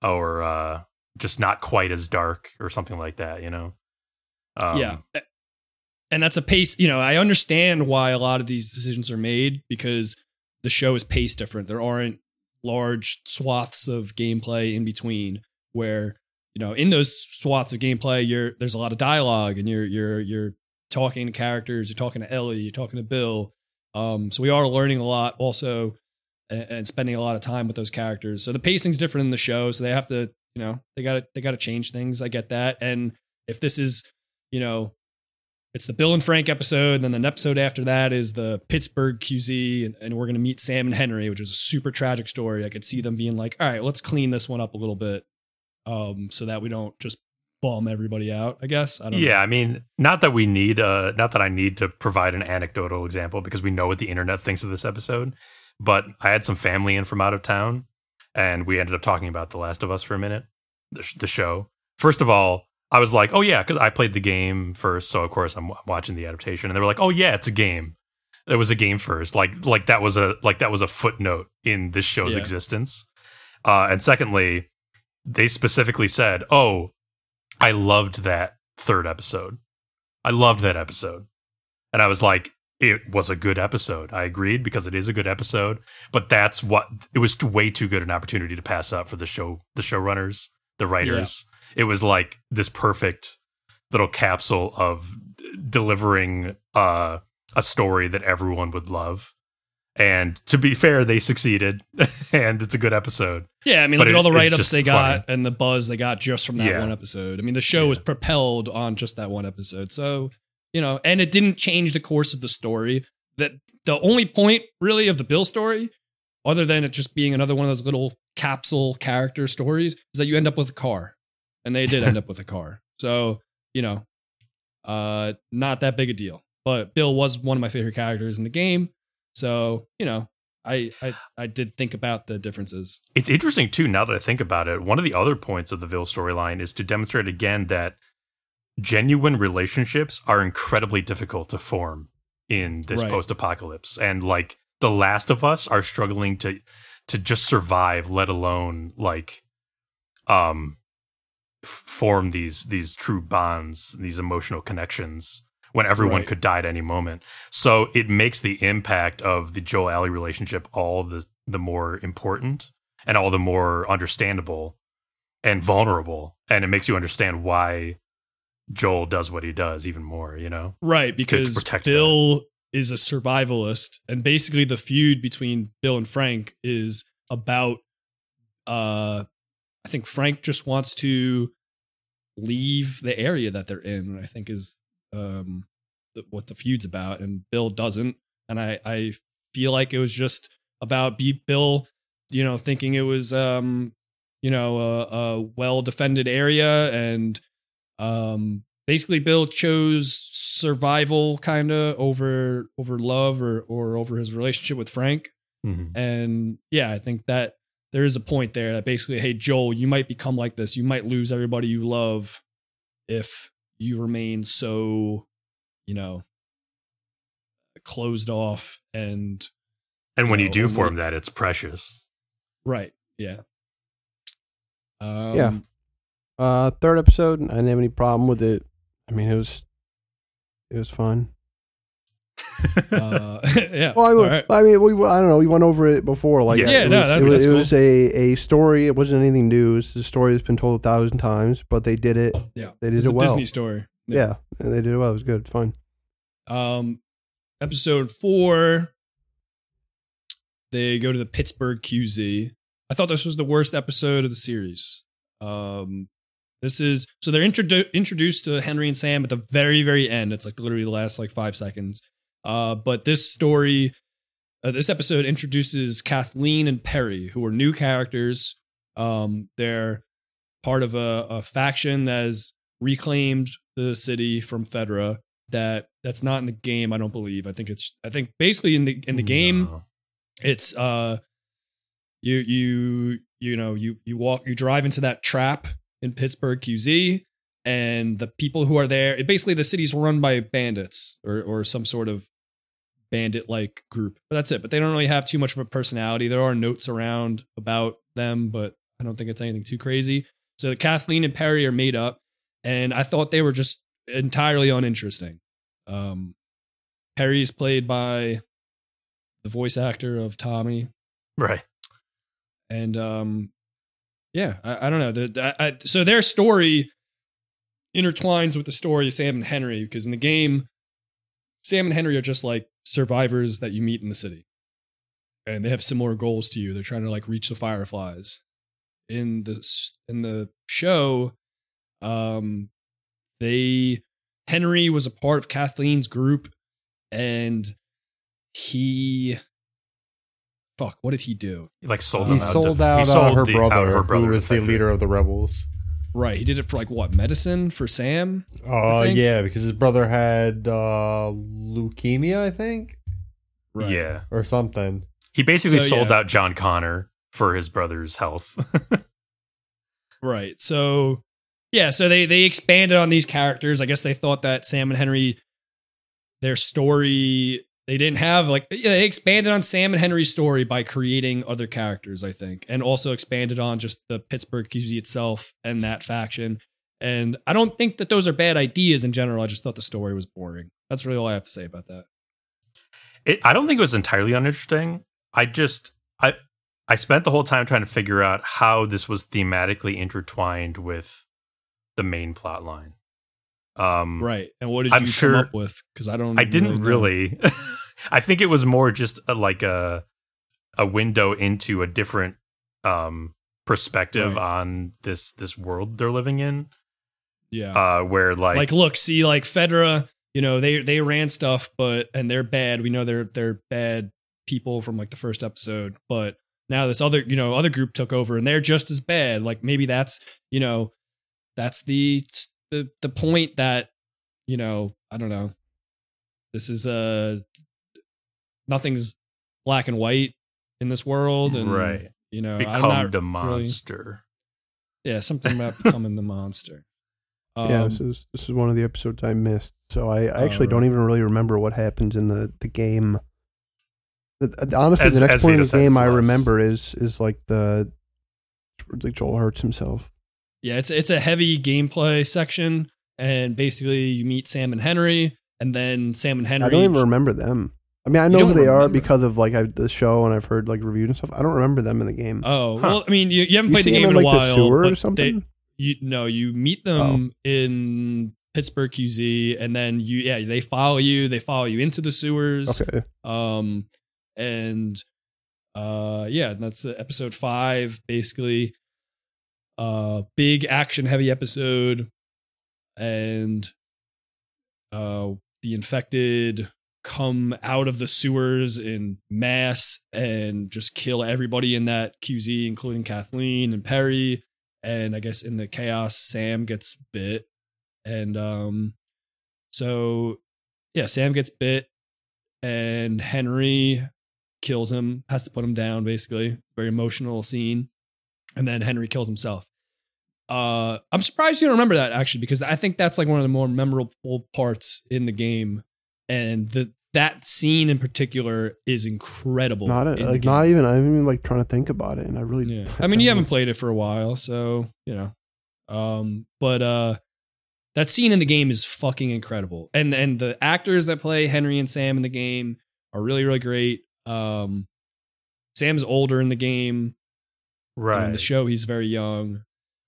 or uh, just not quite as dark, or something like that. You know. Um, yeah and that's a pace you know i understand why a lot of these decisions are made because the show is paced different there aren't large swaths of gameplay in between where you know, in those swaths of gameplay, you're there's a lot of dialogue, and you're you're you're talking to characters, you're talking to Ellie, you're talking to Bill. Um, so we are learning a lot, also, and, and spending a lot of time with those characters. So the pacing's different in the show, so they have to, you know, they got to they got to change things. I get that, and if this is, you know, it's the Bill and Frank episode, and then the episode after that is the Pittsburgh QZ, and, and we're going to meet Sam and Henry, which is a super tragic story. I could see them being like, all right, let's clean this one up a little bit, um, so that we don't just bum everybody out. I guess. I don't yeah, know. I mean, not that we need, uh, not that I need to provide an anecdotal example because we know what the internet thinks of this episode. But I had some family in from out of town, and we ended up talking about The Last of Us for a minute, the, sh- the show. First of all, I was like, oh yeah, because I played the game first, so of course I'm watching the adaptation, and they were like, oh yeah, it's a game. It was a game first, like like that was a like that was a footnote in this show's Yeah. existence. Uh, and secondly, they specifically said, oh, I loved that third episode. I loved that episode. And I was like, it was a good episode. I agreed because it is a good episode, but that's what it was way too good an opportunity to pass up for the show, the showrunners, the writers. It was like this perfect little capsule of d- delivering uh, a story that everyone would love. And to be fair, they succeeded, *laughs* and it's a good episode. Yeah, I mean, But look at all the write ups they got funny. and the buzz they got just from that Yeah. one episode. I mean, the show Yeah. was propelled on just that one episode. So, you know, and it didn't change the course of the story. That the only point really of the Bill story, other than it just being another one of those little capsule character stories, is that you end up with a car. And they did end *laughs* up with a car. So, you know, uh not that big a deal. But Bill was one of my favorite characters in the game. So, you know, I I, I did think about the differences. It's interesting too. Now that I think about it, one of the other points of the Bill storyline is to demonstrate again that genuine relationships are incredibly difficult to form in this Right. post-apocalypse, and like The Last of Us are struggling to to just survive, let alone like um form these these true bonds, these emotional connections when everyone Right. could die at any moment. So it makes the impact of the Joel Ellie relationship all the the more important and all the more understandable and vulnerable. And it makes you understand why Joel does what he does even more, you know? Right, because protect Bill is a survivalist, and basically the feud between Bill and Frank is about. Uh, I think Frank just wants to leave the area that they're in. I think is um the, what the feud's about, and Bill doesn't. And I I feel like it was just about Bill, you know, thinking it was um you know a, a well defended area and um basically bill chose survival kind of over over love or or over his relationship with frank Mm-hmm. and yeah i think that there is a point there that basically hey joel you might become like this you might lose everybody you love if you remain so you know closed off and And when you know, do only- form that, it's precious. right yeah um, Yeah. Uh, third episode, I didn't have any problem with it. I mean, it was, it was fun. Uh, *laughs* yeah Well, I, would- right. I mean, we I don't know. We went over it before. Like, Yeah. Yeah, it no, was, that- it was, that's it was a a story. It wasn't anything new. It's a story that's been told a thousand times, but they did it. yeah They did it's it a well. disney story Yeah, and they did it well. It was good. Fun. Um, episode four, they go to the Pittsburgh QZ. I thought this was the worst episode of the series. Um, this is so they're introdu- introduced to Henry and Sam at the very, very end. It's like literally the last like five seconds. Uh, but this story, uh, this episode introduces Kathleen and Perry, who are new characters. Um, they're part of a, a faction that has reclaimed the city from Fedra that that's not in the game i don't believe i think it's i think basically in the in the game No. it's uh you you you know you you walk you drive into that trap in pittsburgh qz and the people who are there it basically the city's run by bandits or or some sort of bandit like group but that's it. But they don't really have too much of a personality. There are notes around about them but i don't think it's anything too crazy. So kathleen and perry are made up and i thought they were just entirely uninteresting. Um perry is played by the voice actor of tommy. Right. and um yeah, I, I don't know. The, the- I, so their story intertwines with the story of Sam and Henry because in the game, Sam and Henry are just like survivors that you meet in the city, and they have similar goals to you. They're trying to like reach the Fireflies. In the in the show, um, they Henry was a part of Kathleen's group, and he. Fuck! What did he do? He like sold He them out. sold to, out, he uh, sold her the- brother, out her brother who was the leader of the rebels. Right, he did it for like what medicine for Sam. Uh, yeah, because his brother had uh, leukemia, I think, Right. Yeah, or something. he basically So, sold yeah. out John Connor for his brother's health. *laughs* Right. So yeah, so they they expanded on these characters. I guess they thought that Sam and Henry their story they didn't have like they expanded on Sam and Henry's story by creating other characters, I think, and also expanded on just the Pittsburgh QZ itself and that faction. And I don't think that those are bad ideas in general. I just thought the story was boring. That's really all I have to say about that. it, I don't think it was entirely uninteresting. I just I I spent the whole time trying to figure out how this was thematically intertwined with the main plot line. Um, Right. And what did I'm you sure- come up with? Because I don't. I didn't know. really. *laughs* I think it was more just a, like a a window into a different um perspective Right. on this this world they're living in. Yeah. Uh, where like, like, look, see, like Fedra, you know, they they ran stuff, but and they're bad. We know they're they're bad people from like the first episode, but now this other you know other group took over and they're just as bad. Like maybe that's you know that's the the the point that you know I don't know. This is uh nothing's black and white in this world, and right You know, I'm become not the really- monster. yeah, something about *laughs* becoming the monster. yeah, Um, this is this is one of the episodes I missed. So I, I actually don't even really remember what happens in the the game. The- uh, Honestly, As- the next point in the game it's I remember is is like the like Joel hurts himself. Yeah, it's it's a heavy gameplay section, and basically you meet Sam and Henry, and then Sam and Henry. I don't even remember them. I mean, I know who they are because of like I, the show and I've heard like reviews and stuff. I don't remember them in the game. Oh Huh. well, I mean, you, you haven't you played the game them in in a like while. the sewer or something. They, you no, you meet them in Pittsburgh QZ, and then you yeah they follow you. They follow you into the sewers. okay, Um, and uh, yeah, that's the episode five, basically. Uh, big action heavy episode, and uh, the infected come out of the sewers in mass and just kill everybody in that QZ, including Kathleen and Perry. And I guess in the chaos, Sam gets bit, and um, so yeah, Sam gets bit, and Henry kills him, has to put him down, basically. Very emotional scene. And then Henry kills himself. Uh, I'm surprised you don't remember that actually, because I think that's like one of the more memorable parts in the game. And the that scene in particular is incredible. not in like not even. I'm even like trying to think about it, and I really. Yeah. I mean, you haven't played it for a while, so, you know. Um, but uh that scene in the game is fucking incredible. And and the actors that play Henry and Sam in the game are really really great. Um Sam's older in the game. Right. In the show he's very young.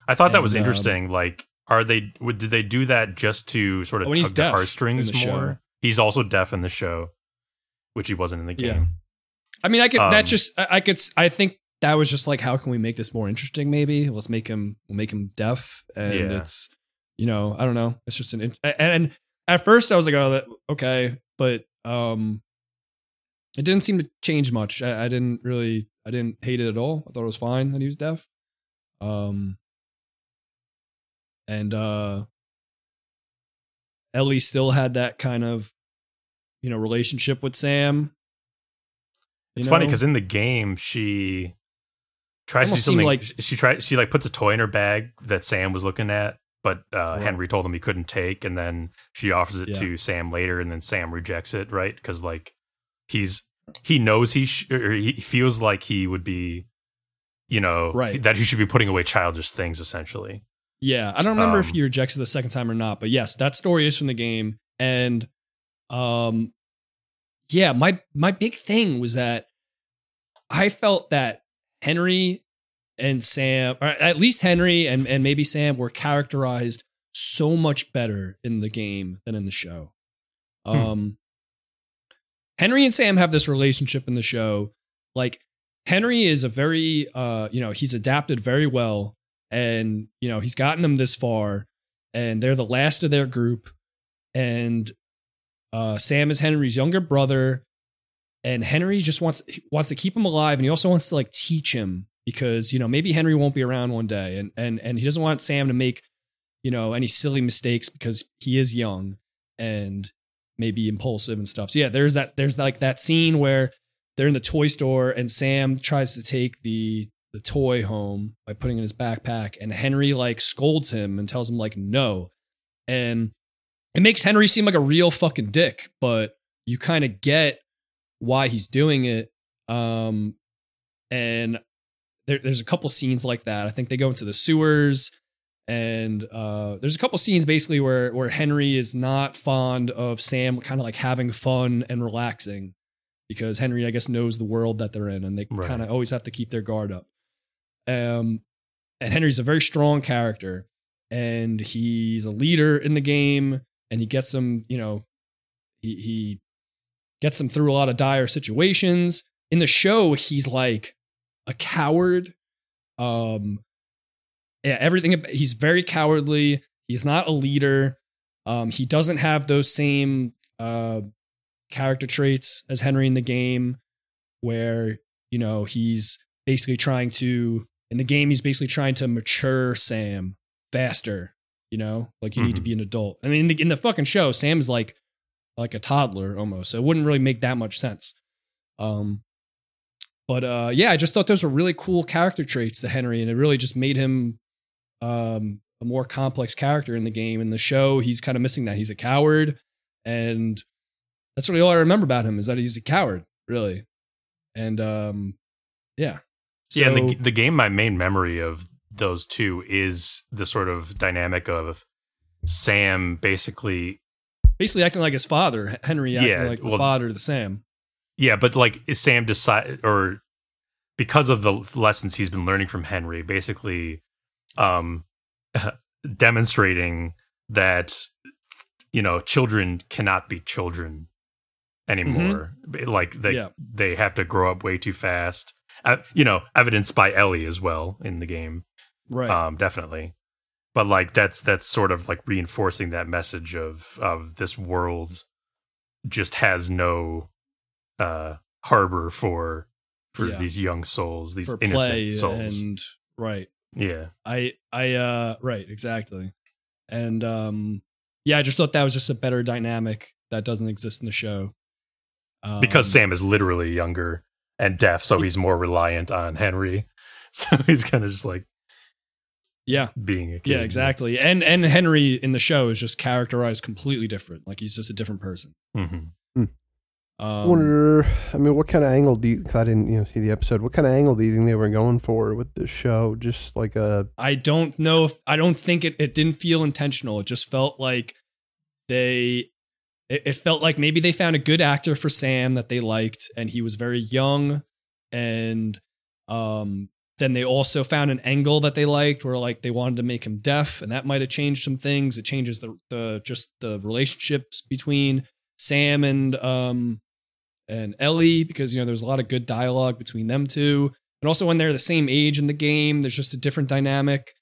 I thought that was And, um, interesting. like, are they? Would, did they do that just to sort of Oh, and he's tug the deaf heartstrings in the show. He's also deaf in the show, which he wasn't in the Yeah. game. I mean, I could Um, that just I, I could s- I think that was just like how can we make this more interesting maybe? Let's make him we'll make him deaf and Yeah. it's you know, I don't know. It's just an and, and at first I was like oh that okay, but um it didn't seem to change much. I, I didn't really I didn't hate it at all. I thought it was fine that he was deaf. Um and uh Ellie still had that kind of you know relationship with Sam. It's You funny because in the game she tries to do something. like- she she tries. She like puts a toy in her bag that Sam was looking at, but uh, Right. Henry told him he couldn't take, and then she offers it Yeah. to Sam later, and then Sam rejects it, right? Because like he's he knows he sh- or he feels like he would be, you know, Right. that he should be putting away childish things essentially. Yeah, I don't remember if Um, he rejects it the second time or not, but yes, that story is from the game, and um, yeah, my my big thing was that I felt that Henry and Sam, or at least Henry and, and maybe Sam, were characterized so much better in the game than in the show. Hmm. Um, Henry and Sam have this relationship in the show. Like Henry is a very, uh, you know, he's adapted very well, and you know he's gotten them this far, and they're the last of their group, and uh, Sam is Henry's younger brother, and Henry just wants wants to keep him alive, and he also wants to like teach him because you know maybe Henry won't be around one day, and and and he doesn't want Sam to make you know any silly mistakes because he is young and maybe impulsive and stuff. So yeah, there's that there's like that scene where they're in the toy store and Sam tries to take the the toy home by putting it in his backpack and Henry like scolds him and tells him like no. And it makes Henry seem like a real fucking dick, but you kind of get why he's doing it. Um and there, there's a couple scenes like that. I think they go into the sewers and uh, there's a couple scenes basically where where Henry is not fond of Sam kind of like having fun and relaxing because Henry I guess knows the world that they're in and they Right. kind of always have to keep their guard up. Um and Henry's a very strong character and he's a leader in the game and he gets them, you know, he he gets them through a lot of dire situations. In the show he's like a coward um yeah, everything. He's very cowardly. He's not a leader. Um, he doesn't have those same uh, character traits as Henry in the game, where you know he's basically trying to in the game he's basically trying to mature Sam faster. You know, like you need to Mhm. be an adult. I mean, in the, in the fucking show, Sam's like like a toddler almost. So it wouldn't really make that much sense. Um, but uh, yeah, I just thought those were really cool character traits to Henry, and it really just made him um, a more complex character in the game. In the show, he's kind of missing that. He's a coward, and that's really all I remember about him is that he's a coward, really. And um, yeah, yeah, and the, the game, my main memory of those two is the sort of dynamic of Sam basically, basically acting like his father, Henry acting Yeah, like the well- father to Sam. yeah, but like is Sam decide or because of the lessons he's been learning from Henry, basically, um, *laughs* demonstrating that you know children cannot be children anymore. Like they Yeah. they have to grow up way too fast. Uh, you know, evidenced by Ellie as well in the game. Right. um definitely but like that's that's sort of like reinforcing that message of of this world just has no uh harbor for for Yeah. these young souls these for innocent souls and right. yeah I I uh right, exactly. And um yeah, I just thought that was just a better dynamic that doesn't exist in the show. Um, because sam is literally younger and deaf so he's more reliant on henry *laughs* so he's kind of just like Yeah, being a kid yeah, exactly. And and Henry in the show is just characterized completely different. Like he's just a different person. Mhm. I Um, wonder. I mean, what kind of angle do you? Cause I didn't, you know, see the episode. What kind of angle do you think they were going for with this show? Just like a I don't know if I don't think it it didn't feel intentional. It just felt like they it, it felt like maybe they found a good actor for Sam that they liked and he was very young and um then they also found an angle that they liked where like they wanted to make him deaf and that might have changed some things. It changes the the just the relationships between Sam and um and Ellie because you know there's a lot of good dialogue between them two. And also when they're the same age in the game, there's just a different dynamic.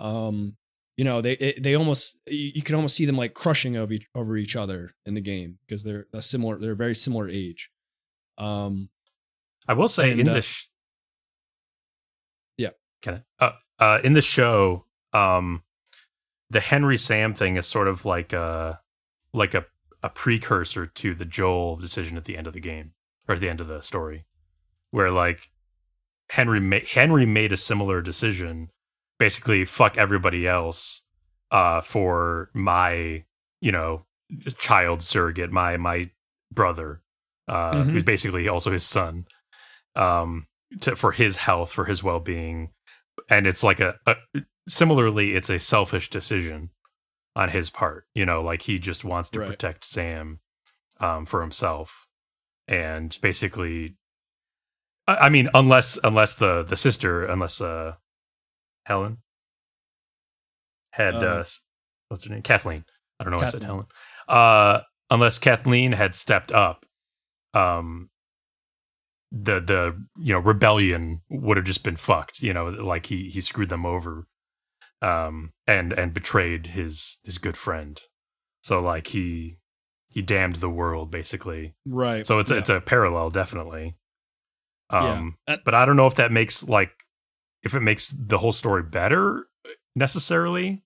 Um, you know, they it, they almost you, can almost see them like crushing over each, over each other in the game because they're a similar they're a very similar age. Um, I will say And, in uh, the sh- Yeah. Can I? Uh, uh, in the show, um, the Henry Sam thing is sort of like a like a a precursor to the Joel decision at the end of the game or at the end of the story, where like Henry ma- Henry made a similar decision, basically fuck everybody else, uh, for my you know child surrogate, my my brother, uh, Mhm. who's basically also his son um to for his health for his well-being and it's like a, a similarly it's a selfish decision on his part you know like he just wants to Right. protect sam um for himself and basically I, I mean, unless unless the the sister, unless uh, Helen had uh, Uh, what's her name, Kathleen. I don't know. why I said Helen. Uh, unless Kathleen had stepped up, um, the the you know rebellion would have just been fucked. You know, like he he screwed them over, um, and and betrayed his his good friend. So like he he damned the world basically. Right. So it's Yeah. it's a parallel, definitely. Um, Yeah. Uh, but I don't know if that makes like if it makes the whole story better necessarily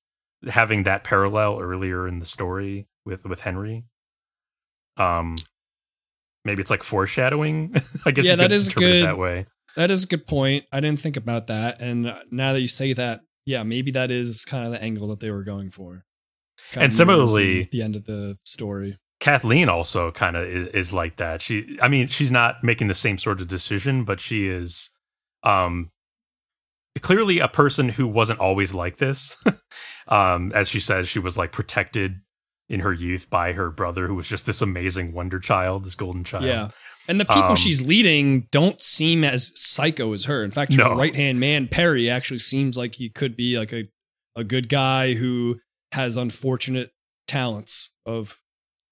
having that parallel earlier in the story with with Henry. Um, maybe it's like foreshadowing. *laughs* I guess Yeah, you that could is good. that way. That is a good point. I didn't think about that. And uh, now that you say that, yeah, maybe that is kind of the angle that they were going for. Kind And similarly- the, the end of the story. Kathleen also kind of is, is like that. She, I mean, she's not making the same sort of decision, but she is, um, clearly a person who wasn't always like this. *laughs* um, as she says, she was like protected in her youth by her brother, who was just this amazing wonder child, this golden child. Yeah. And the people Um, she's leading don't seem as psycho as her. In fact, her No. right hand man, Perry, actually seems like he could be like a, a good guy who has unfortunate talents of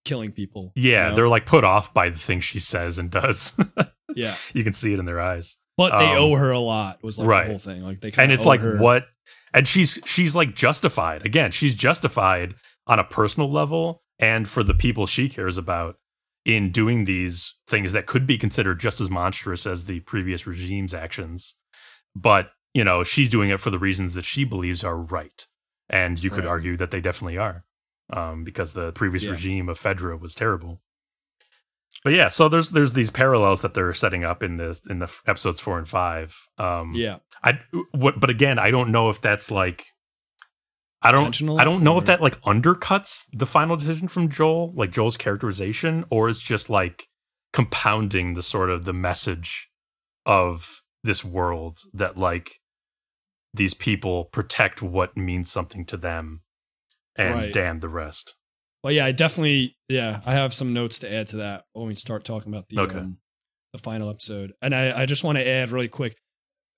killing people. you Yeah, know? they're like put off by the things she says and does. *laughs* yeah. you can see it in their eyes. But they Um, owe her a lot, was like right. the whole thing. Like they and it's like her- what and she's she's like justified again she's justified on a personal level and for the people she cares about in doing these things that could be considered just as monstrous as the previous regime's actions but you know she's doing it for the reasons that she believes are right and you could Right. argue that they definitely are um, because the previous Yeah. regime of fedra was terrible but yeah so there's there's these parallels that they're setting up in this in the episodes four and five um Yeah. I what, but again, I don't know if that's like, I don't, I don't know or- if that like undercuts the final decision from Joel, like Joel's characterization, or it's just like compounding the sort of the message of this world that like these people protect what means something to them and Right. damn the rest. Well, yeah, I definitely, yeah, I have some notes to add to that when we start talking about the Okay. um, the final episode, and I, I just want to add really quick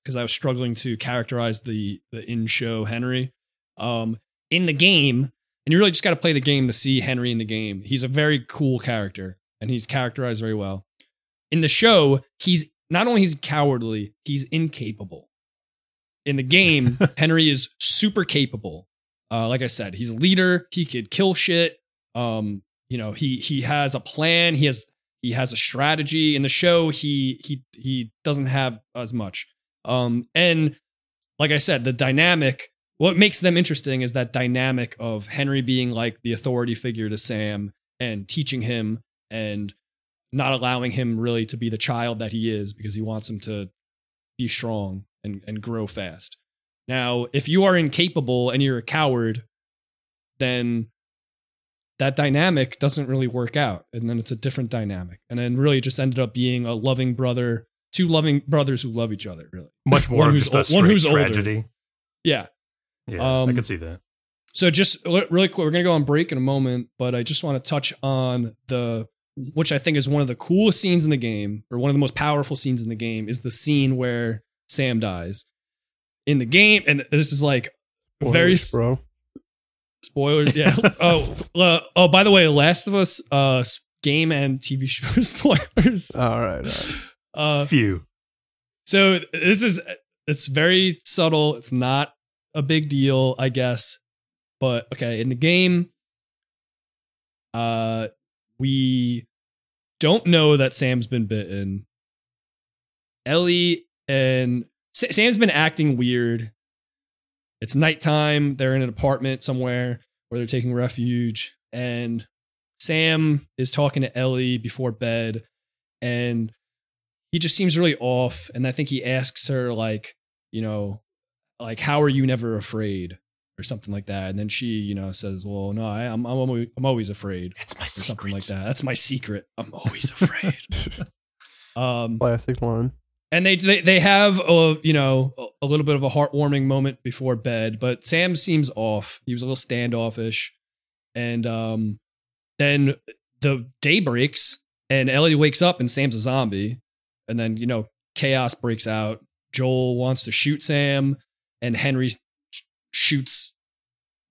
because I was struggling to characterize the the in show Henry, um, in the game, and you really just got to play the game to see Henry in the game. He's a very cool character, and he's characterized very well. In the show, he's not only he's cowardly, he's incapable. In the game, *laughs* Henry is super capable. Uh, like I said, he's a leader. He could kill shit. Um, you know, he he has a plan. He has he has a strategy. In the show, he he he doesn't have as much. Um, and like I said, the dynamic. What makes them interesting is that dynamic of Henry being like the authority figure to Sam and teaching him and not allowing him really to be the child that he is because he wants him to be strong and, and grow fast. Now, if you are incapable and you're a coward, then that dynamic doesn't really work out. And then it's a different dynamic. And then really just ended up being a loving brother, two loving brothers who love each other, really. Much more One of who's just a ol- straight one who's older. tragedy. Yeah. Yeah, I Um, can see that. So just really quick, we're gonna go on break in a moment, but I just want to touch on the which I think is one of the coolest scenes in the game, or one of the most powerful scenes in the game, is the scene where Sam dies in the game, and this is like very bro. Spoilers. Yeah. *laughs* oh, uh, oh. By the way, Last of Us, uh, game and TV show *laughs* spoilers. All right. all right. Uh, Few. so this is it's very subtle. It's not a big deal, I guess. But okay, in the game, uh, we don't know that Sam's been bitten. Ellie and Sa- Sam's been acting weird. It's nighttime. They're in an apartment somewhere where they're taking refuge, and Sam is talking to Ellie before bed, and he just seems really off. And I think he asks her like, you know, like how are you never afraid or something like that. And then she, you know, says, "Well, no, I, I'm I'm always, I'm always afraid." It's my Or something like that. That's my secret. I'm always afraid. *laughs* um, Classic one. And they they they have a you know a, little bit of a heartwarming moment before bed, but Sam seems off. He was a little standoffish, and um, then the day breaks, and Ellie wakes up, and Sam's a zombie, and then you know chaos breaks out. Joel wants to shoot Sam, and Henry sh- shoots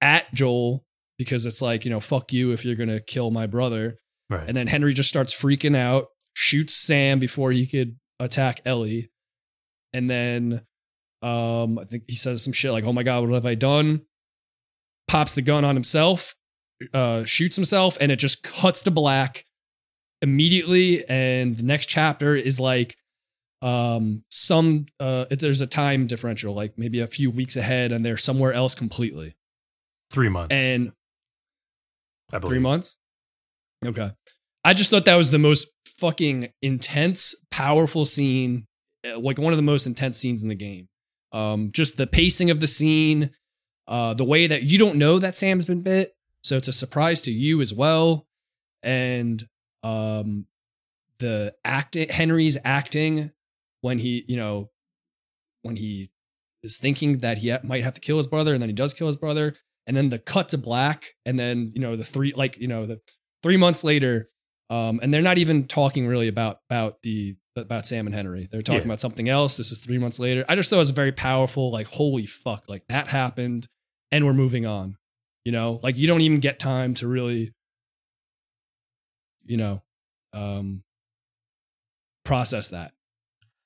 at Joel because it's like, you know, fuck you if you're going to kill my brother. Right. And then Henry just starts freaking out, shoots Sam before he could attack Ellie. And then um I think he says some shit like, "Oh my god, what have I done?" Pops the gun on himself, uh shoots himself and it just cuts to black immediately and the next chapter is like um some uh if there's a time differential like maybe a few weeks ahead and they're somewhere else completely. Three months. And I believe. Three months? Okay. I just thought that was the most fucking intense, powerful scene, uh, like one of the most intense scenes in the game. Um, just the pacing of the scene, uh, the way that you don't know that Sam's been bit, so it's a surprise to you as well, and um, the acting, Henry's acting when he, you know, when he is thinking that he might have to kill his brother, and then he does kill his brother, and then the cut to black, and then you know the three, like you know the three months later, um, and they're not even talking really about about the about Sam and Henry. They're talking Yeah. about something else. This is three months later. I just thought it was very powerful. Like holy fuck, like that happened, and we're moving on. You know, like you don't even get time to really, you know, um, process that.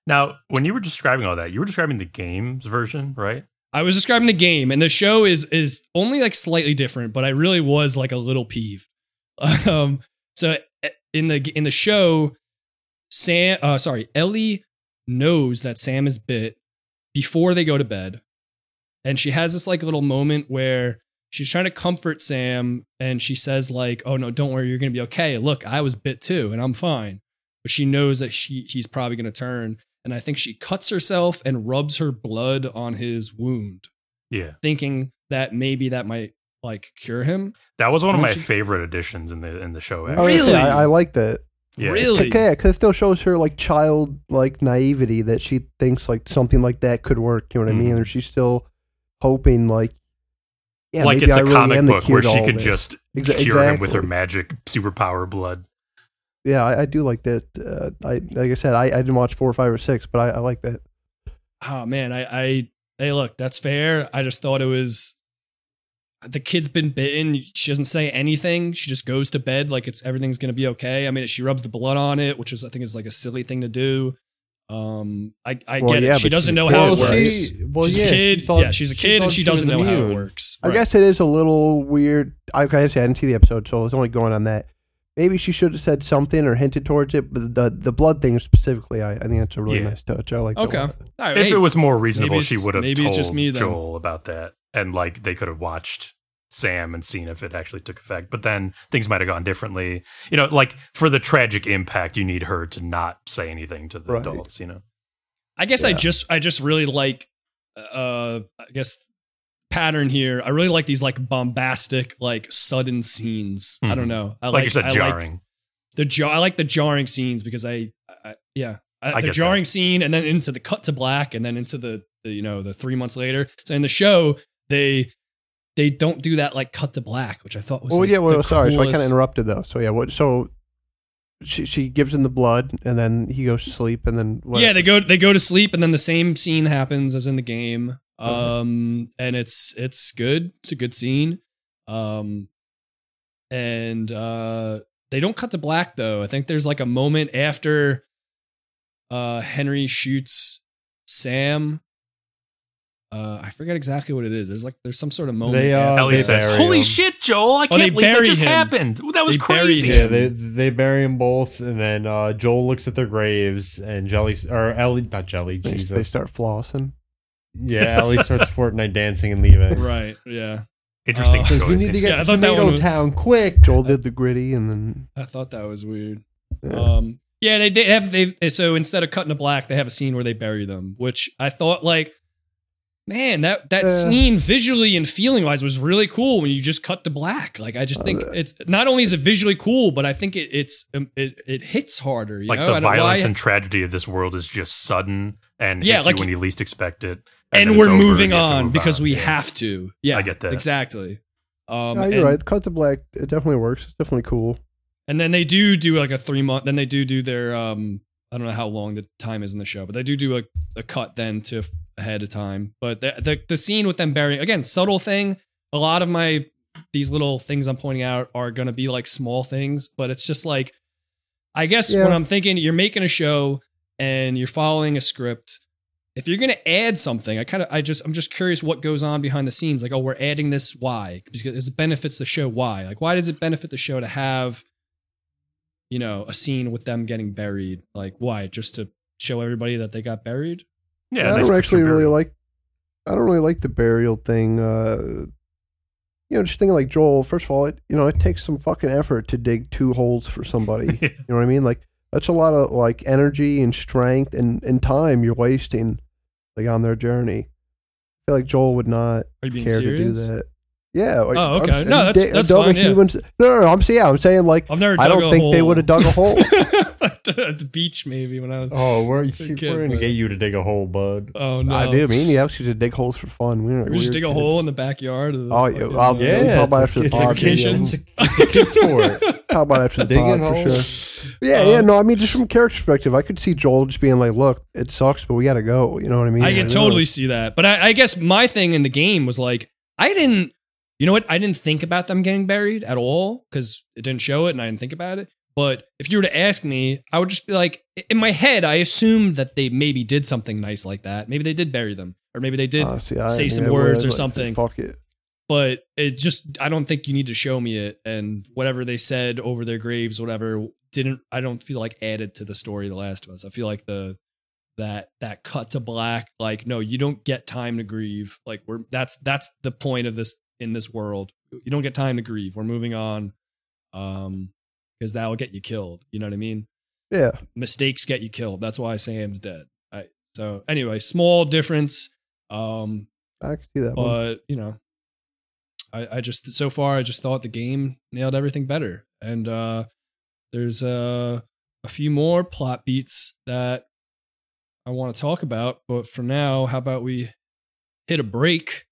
Now, when you were describing all that, you were describing the game's version, right? I was describing the game, and the show is is only like slightly different, but I really was like a little peeved. *laughs* Um, so in the in the show, Sam, uh, sorry, Ellie knows that Sam is bit before they go to bed, and she has this like little moment where she's trying to comfort Sam, and she says like, "Oh no, don't worry, you're gonna be okay. Look, I was bit too, and I'm fine." But she knows that she he's probably gonna turn, and I think she cuts herself and rubs her blood on his wound, Yeah. thinking that maybe that might like cure him. That was one of my she- favorite additions in the in the show. I Actually. was gonna say, Really? I, I like that. Yeah. Really? Okay, because it still shows her like child like naivety that she thinks like something like that could work. You know what I mean? Mhm. And she's still hoping like, yeah, like it's I a really comic am book where she all could this. just Exa- cure him with her magic superpower blood. Yeah, I, I do like that. Uh, I like I said, I, I didn't watch four, or five, or six, but I, I like that. oh man, I, I hey look, that's fair. I just thought it was the kid's been bitten. She doesn't say anything. She just goes to bed like it's everything's gonna be okay. I mean, she rubs the blood on it, which is I think is like a silly thing to do. Um, I I Well, get yeah, it. She doesn't she's know how kid, it well, works. she, well, she's yeah, a she kid. thought- yeah, she's a kid, thought and she was doesn't know how it immune. works. I guess it is a little weird. I, like I said, I didn't see the episode, so I was only going on that. Maybe she should have said something or hinted towards it, but the the blood thing specifically, I, I think that's a really Yeah. nice touch. I like. that Okay. a. All right, If hey, it was more reasonable, she would have maybe told it's just me. Joel about that, and like they could have watched Sam and seen if it actually took effect. But then things might have gone differently. You know, like for the tragic impact, you need her to not say anything to the Right. adults. You know, I guess I just I just really like uh I guess pattern here. I really like these like bombastic like sudden scenes. I Mhm. don't know. I like, you said, I jarring. the jar I like the jarring scenes because I, I yeah. I, I the get jarring scene and then into the cut to black and then into the, the you know the 3 months later. So in the show they they don't do that like cut to black, which I thought was Well, like, yeah. Well, sorry, so I kind of interrupted though. So yeah, what? So she she gives him the blood, and then he goes to sleep, and then what? Yeah, they go they go to sleep, and then the same scene happens as in the game. Okay. Um, and it's it's good. It's a good scene. Um, and uh, they don't cut to black though. I think there's like a moment after uh Henry shoots Sam. Uh, I forget exactly what it is. There's like there's some sort of moment. They, uh, they says, bury "Holy him. shit, Joel! I Oh, can't believe that just him. happened. That was They crazy." Yeah, they they bury them both, and then uh, Joel looks at their graves, and Jelly or Ellie, not Jelly, They, they start flossing. yeah, *laughs* Ellie starts Fortnite dancing and leaving. Right. Yeah. Interesting Uh, Says we need to get Yeah, to thought that Tomato was- Town quick. Joel did the Griddy, and then I thought that was weird. yeah. Um, yeah, they, they have they so instead of cutting to black, they have a scene where they bury them, which I thought like, man, that that Uh. scene visually and feeling wise was really cool when you just cut to black. Like I just think Uh, it's not only is it visually cool, but I think it it's um, it, it hits harder. You like know? the I violence why- and tragedy of this world is just sudden and Yeah, hits like- you when you least expect it, and, then we're it's over and moving you have to on move because on. we Yeah. have to. Yeah, I get that. exactly. Um, no, you're and- right. Cut to black. It definitely works. It's definitely cool. And then they do do like a three month. Then they do do their um I don't know how long the time is in the show, but they do do a, a cut then to f- ahead of time. But the, the the scene with them burying again subtle thing. A lot of my these little things I'm pointing out are gonna be like small things, but it's just like I guess Yeah. when I'm thinking you're making a show and you're following a script. If you're gonna add something, I kind of, I just, I'm just curious what goes on behind the scenes. Like, oh, we're adding this. Why? Because it benefits the show. Why? Like, why does it benefit the show to have you know, a scene with them getting buried. Like, why? Just to show everybody that they got buried? Yeah, I nice don't actually really like. I don't really like the burial thing. Uh, you know, just thinking like Joel. First of all, it you know it takes some fucking effort to dig two holes for somebody. Yeah. *laughs* You know what I mean? Like that's a lot of like energy and strength and, and time you're wasting, like on their journey. I feel like Joel would not Are you being care serious? to do that. Yeah. like, Oh, I'm okay. No, that's- that's dug a fine, yeah. No, no, no, I'm saying, yeah, I'm saying like I've never. I don't think they would have dug a hole. *laughs* *laughs* at the beach, maybe when I was. Oh, we're, Good kid, we're gonna but- get you to dig a hole, bud. Oh no! I do. Me and you actually just dig holes for fun. We, We just dig a hole in the backyard. Of the Oh, yeah, fucking, I'll- uh, Yeah, how about after the it's, a, pod, it's, a, maybe *laughs* it's, a, it's a kid sport. How about after the Digging pod for holes. sure? Yeah, Um, yeah. No, I mean, just from character perspective, I could see Joel just being like, "Look, it sucks, but we got to go." You know what I mean? I Like, can totally see that. But I, I guess my thing in the game was like, I didn't, you know what? I didn't think about them getting buried at all because it didn't show it and I didn't think about it. But if you were to ask me, I would just be like, in my head, I assumed that they maybe did something nice like that. Maybe they did bury them, or maybe they did. Uh, see, say some would. words or Like, something. Fuck it. but it just I don't think you need to show me it and whatever they said over their graves whatever didn't I don't feel like added to the story of the last of us I feel like the that that cut to black like no you don't get time to grieve like we're that's that's the point of this in this world you don't get time to grieve we're moving on um because that will get you killed you know what I mean Yeah. mistakes get you killed that's why Sam's dead I, so anyway small difference um I can see that one. but you know i i just so far i just thought the game nailed everything better and uh there's uh a few more plot beats that i want to talk about but for now how about we hit a break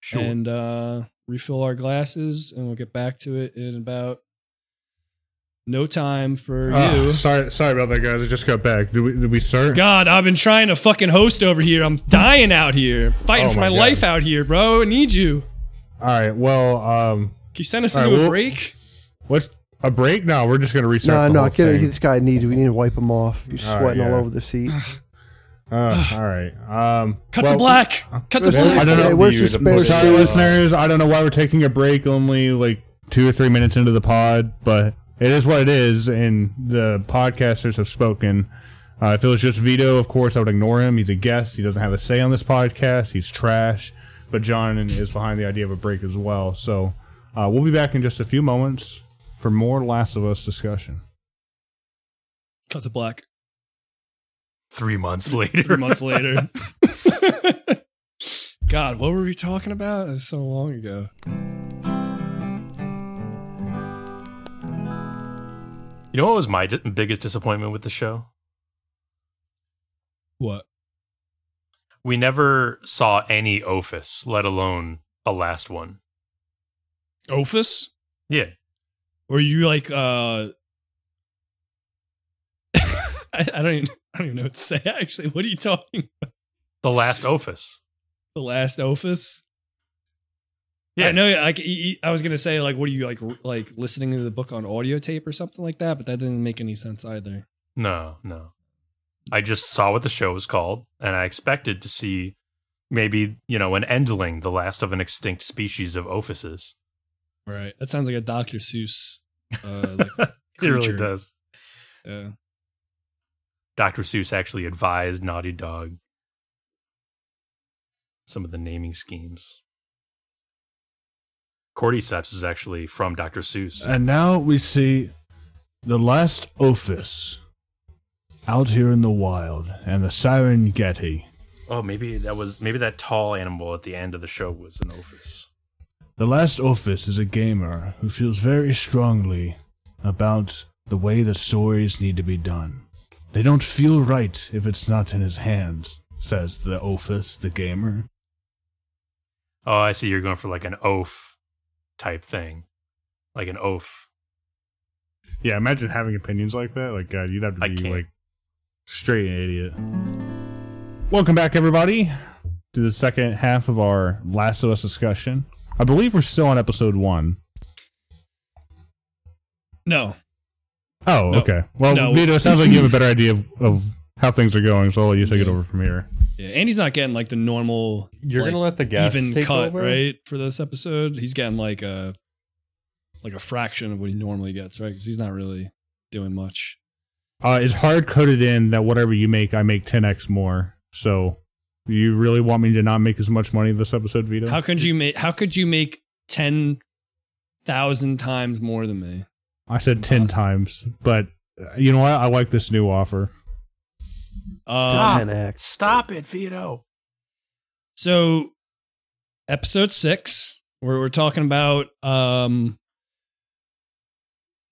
Sure. and uh refill our glasses and we'll get back to it in about no time for Ah, you sorry, sorry about that, guys. I just got back. Did we, did we start? God, I've been trying to fucking host over here. I'm dying out here, fighting Oh for my my, God. life out here, bro. I need you. All right. Well, um, Can you send us All right, into a well- break? what's a break? No, we're just gonna restart. no, the no, whole get it. This guy needs. We need to wipe him off. He's All right, sweating all yeah. over the seat. *sighs* Uh, all right. Um, Cut well, to black. Cut to black. I don't know. Hey, where's the You to spare put Sorry, it, suit? listeners. I don't know why we're taking a break. Only like two or three minutes into the pod, but it is what it is, and the podcasters have spoken. Uh, if it was just Vito, of course, I would ignore him. He's a guest. He doesn't have a say on this podcast. He's trash. But John is behind the idea of a break as well. So uh, we'll be back in just a few moments for more Last of Us discussion. Cut to black. Three months later. Three months later. *laughs* God, what were we talking about? It was so long ago. You know what was my biggest disappointment with the show? What? We never saw any Ophis, let alone a last one. Ophis? Yeah. Or you like uh *laughs* I, I don't even I don't even know what to say *laughs* actually. What are you talking The last Ophis. The last Ophis? Yeah. No, I know. Like I was gonna say, like, what are you like, like listening to the book on audio tape or something like that? But that didn't make any sense either. No, no. I just saw what the show was called, and I expected to see maybe, you know, an endling, the last of an extinct species of Ophises. Right. That sounds like a Dr. Seuss. Uh, *laughs* like, It really creature. does. yeah. Dr. Seuss actually advised Naughty Dog some of the naming schemes. Cordyceps is actually from Dr. Seuss. And now we see the last Ophis out here in the wild, and the Serengeti. Oh, maybe that was maybe that tall animal at the end of the show was an Ophis. The last Ophis is a gamer who feels very strongly about the way the stories need to be done. They don't feel right if it's not in his hands, says the Ophis, the gamer. Oh, I see. You're going for like an oaf type thing, like an oaf. Yeah, imagine having opinions like that. Like, God, you'd have to be like Straight an idiot. Welcome back, everybody, to the second half of our Last of Us discussion. I believe we're still on episode one. No, Oh, No. okay. Well, No. Vito, it sounds like you have a better idea of, of how things are going, so I'll let you take it over from here. yeah, Andy's not getting like the normal You're like, gonna let the guests even take cut over, right for this episode. He's getting like a like a fraction of what he normally gets, right? Because he's not really doing much. Uh, it's hard coded in that whatever you make, I make 10x more. So, you really want me to not make as much money this episode, Vito? How could you make? How could you make ten thousand times more than me? I said 10 Awesome. times, but uh, you know what? I like this new offer. Um, Stop. 10x. Stop it, Vito. So, episode six, where we're talking about. Um,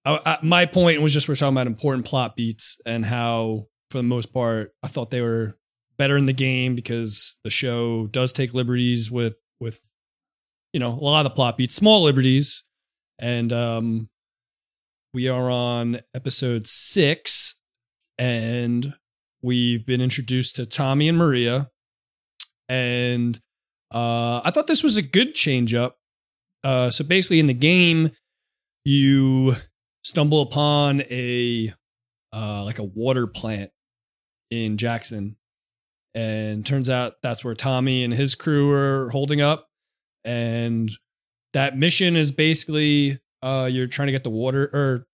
I, I, my point was just we're talking about important plot beats and how, for the most part, I thought they were better in the game because the show does take liberties with with, you know, a lot of the plot beats, small liberties, and um, we are on episode six, and we've been introduced to Tommy and Maria and uh, I thought this was a good change up. Uh, so basically, in the game, you stumble upon a uh, like a water plant in Jackson, and turns out that's where Tommy and his crew are holding up. And that mission is basically uh, you're trying to get the water, or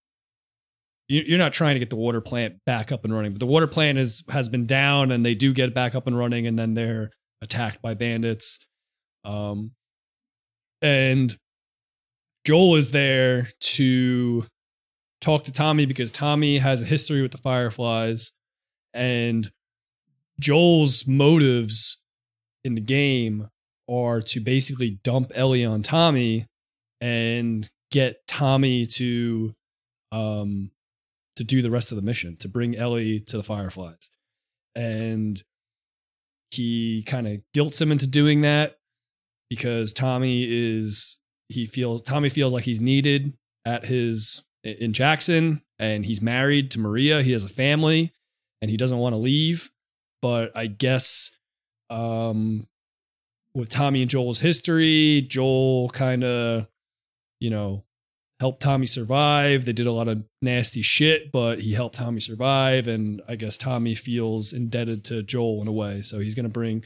you're not trying to get the water plant back up and running, but the water plant is has been down, and they do get back up and running, and then they're attacked by bandits. Um, and Joel is there to talk to Tommy because Tommy has a history with the Fireflies, and Joel's motives in the game are to basically dump Ellie on Tommy and get Tommy to um to do the rest of the mission to bring Ellie to the Fireflies. And he kind of guilts him into doing that because Tommy is he feels Tommy feels like he's needed at his in Jackson and he's married to Maria. He has a family and he doesn't want to leave. But I guess um with Tommy and Joel's history, Joel kind of, you know, helped Tommy survive. They did a lot of nasty shit, but he helped Tommy survive. And I guess Tommy feels indebted to Joel in a way. So he's gonna bring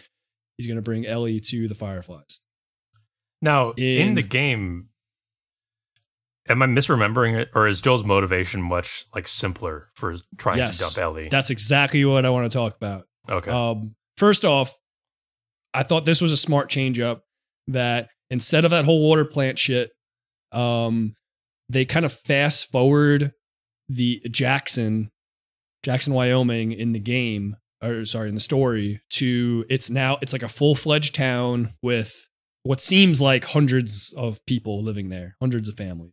he's gonna bring Ellie to the Fireflies. Now, in, In- the game, am I misremembering it, or is Joel's motivation much like simpler for trying Yes. to dump Ellie? That's exactly what I want to talk about. okay. Um, first off, I thought this was a smart change up that instead of that whole water plant shit, um, they kind of fast forward the Jackson, Jackson, Wyoming in the game, or sorry, in the story to it's now it's like a full fledged town with what seems like hundreds of people living there, hundreds of families.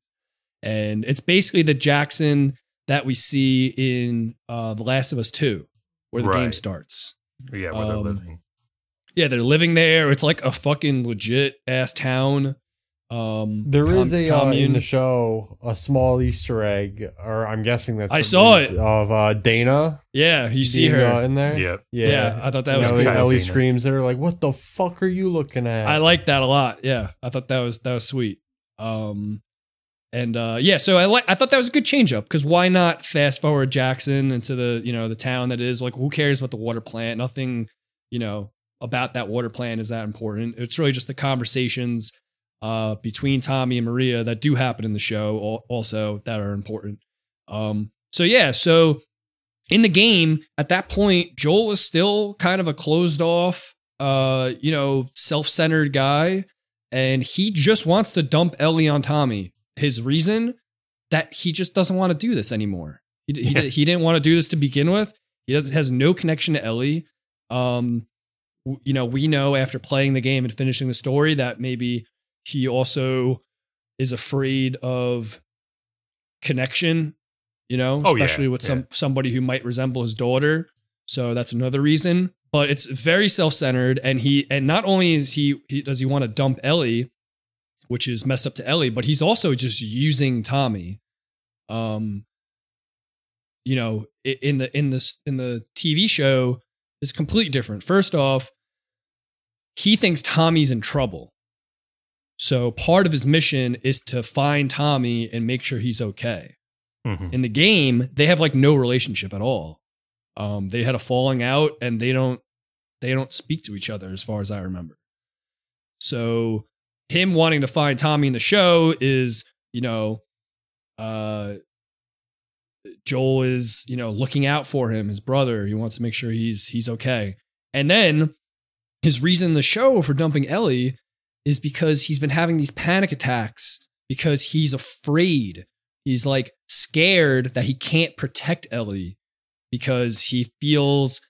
And it's basically the Jackson that we see in uh, The Last of Us 2, where the game starts. yeah, where they're um, living. Yeah, they're living there. It's like a fucking legit ass town. Um, There com- is a uh, in the show a small Easter egg, or I'm guessing that's I saw it. of uh, Dana. yeah, you see being, her. uh, in there. Yeah. yeah, Yeah, I thought that was Ellie, cool. Ellie screams at her like, "What the fuck are you looking at?" I like that a lot. Yeah, I thought that was that was sweet. Um, and uh, yeah, so I like I thought that was a good change up because why not fast forward Jackson into the you know the town that is like who cares about the water plant? Nothing you know about that water plant is that important. It's really just the conversations uh, between Tommy and Maria that do happen in the show also that are important. Um, so yeah, so in the game at that point, Joel is still kind of a closed off, uh, you know, self centered guy, and he just wants to dump Ellie on Tommy. His reason that he just doesn't want to do this anymore. He he, Yeah. he didn't want to do this to begin with. He does has no connection to Ellie. Um, you know, we know after playing the game and finishing the story that maybe he also is afraid of connection. You know, Oh, yeah, especially with some somebody who might resemble his daughter. So that's another reason. But it's very self centered, and he and not only is he, he does he want to dump Ellie, which is messed up to Ellie, but he's also just using Tommy. Um, you know, in the in this in the TV show is completely different. First off, he thinks Tommy's in trouble. So part of his mission is to find Tommy and make sure he's okay. Mhm. In the game, they have like no relationship at all. Um, they had a falling out and they don't they don't speak to each other as far as I remember. So him wanting to find Tommy in the show is, you know, uh Joel is, you know, looking out for him, his brother. He wants to make sure he's he's okay. And then his reason in the show for dumping Ellie is because he's been having these panic attacks because he's afraid. He's like scared that he can't protect Ellie because he feels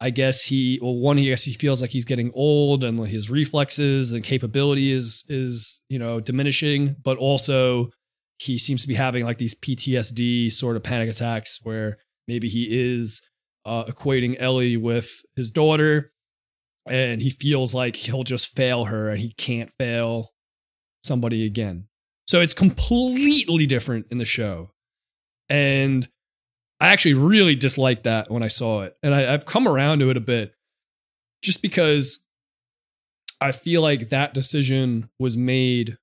I guess he well one I guess he feels like he's getting old and his reflexes and capability is is you know diminishing but also he seems to be having like these PTSD sort of panic attacks where maybe he is uh, equating Ellie with his daughter and he feels like he'll just fail her and he can't fail somebody again. So it's completely different in the show. And I actually really disliked that when I saw it. And I, I've come around to it a bit just because I feel like that decision was made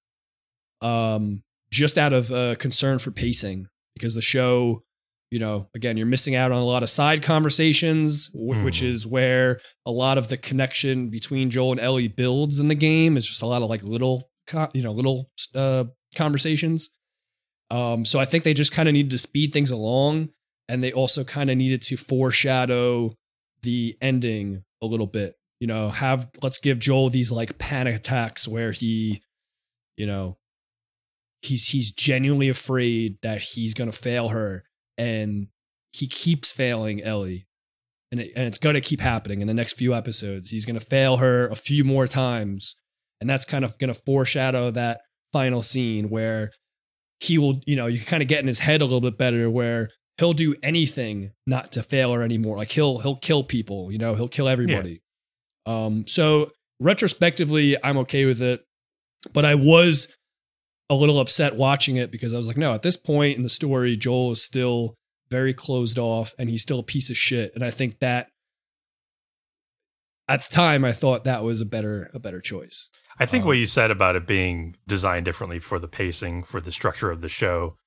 um, just out of uh, concern for pacing because the show, you know, again, you're missing out on a lot of side conversations, w- which Mhm. is where a lot of the connection between Joel and Ellie builds in the game. Is just a lot of like little, co- you know, little uh, conversations. Um, so I think they just kind of needed to speed things along, and they also kind of needed to foreshadow the ending a little bit. You know, have let's give Joel these like panic attacks where he, you know, he's he's genuinely afraid that he's gonna fail her, and he keeps failing Ellie, and it, and it's gonna keep happening in the next few episodes. He's gonna fail her a few more times, and that's kind of gonna foreshadow that final scene where he will, you know, you kind of get in his head a little bit better where he'll do anything not to fail her anymore. Like he'll he'll kill people, you know, he'll kill everybody. Um, so retrospectively, I'm okay with it, but I was a little upset watching it because I was like, no, at this point in the story, Joel is still very closed off and he's still a piece of shit. And I think that at the time I thought that was a better a better choice. I think Um, what you said about it being designed differently for the pacing, for the structure of the show,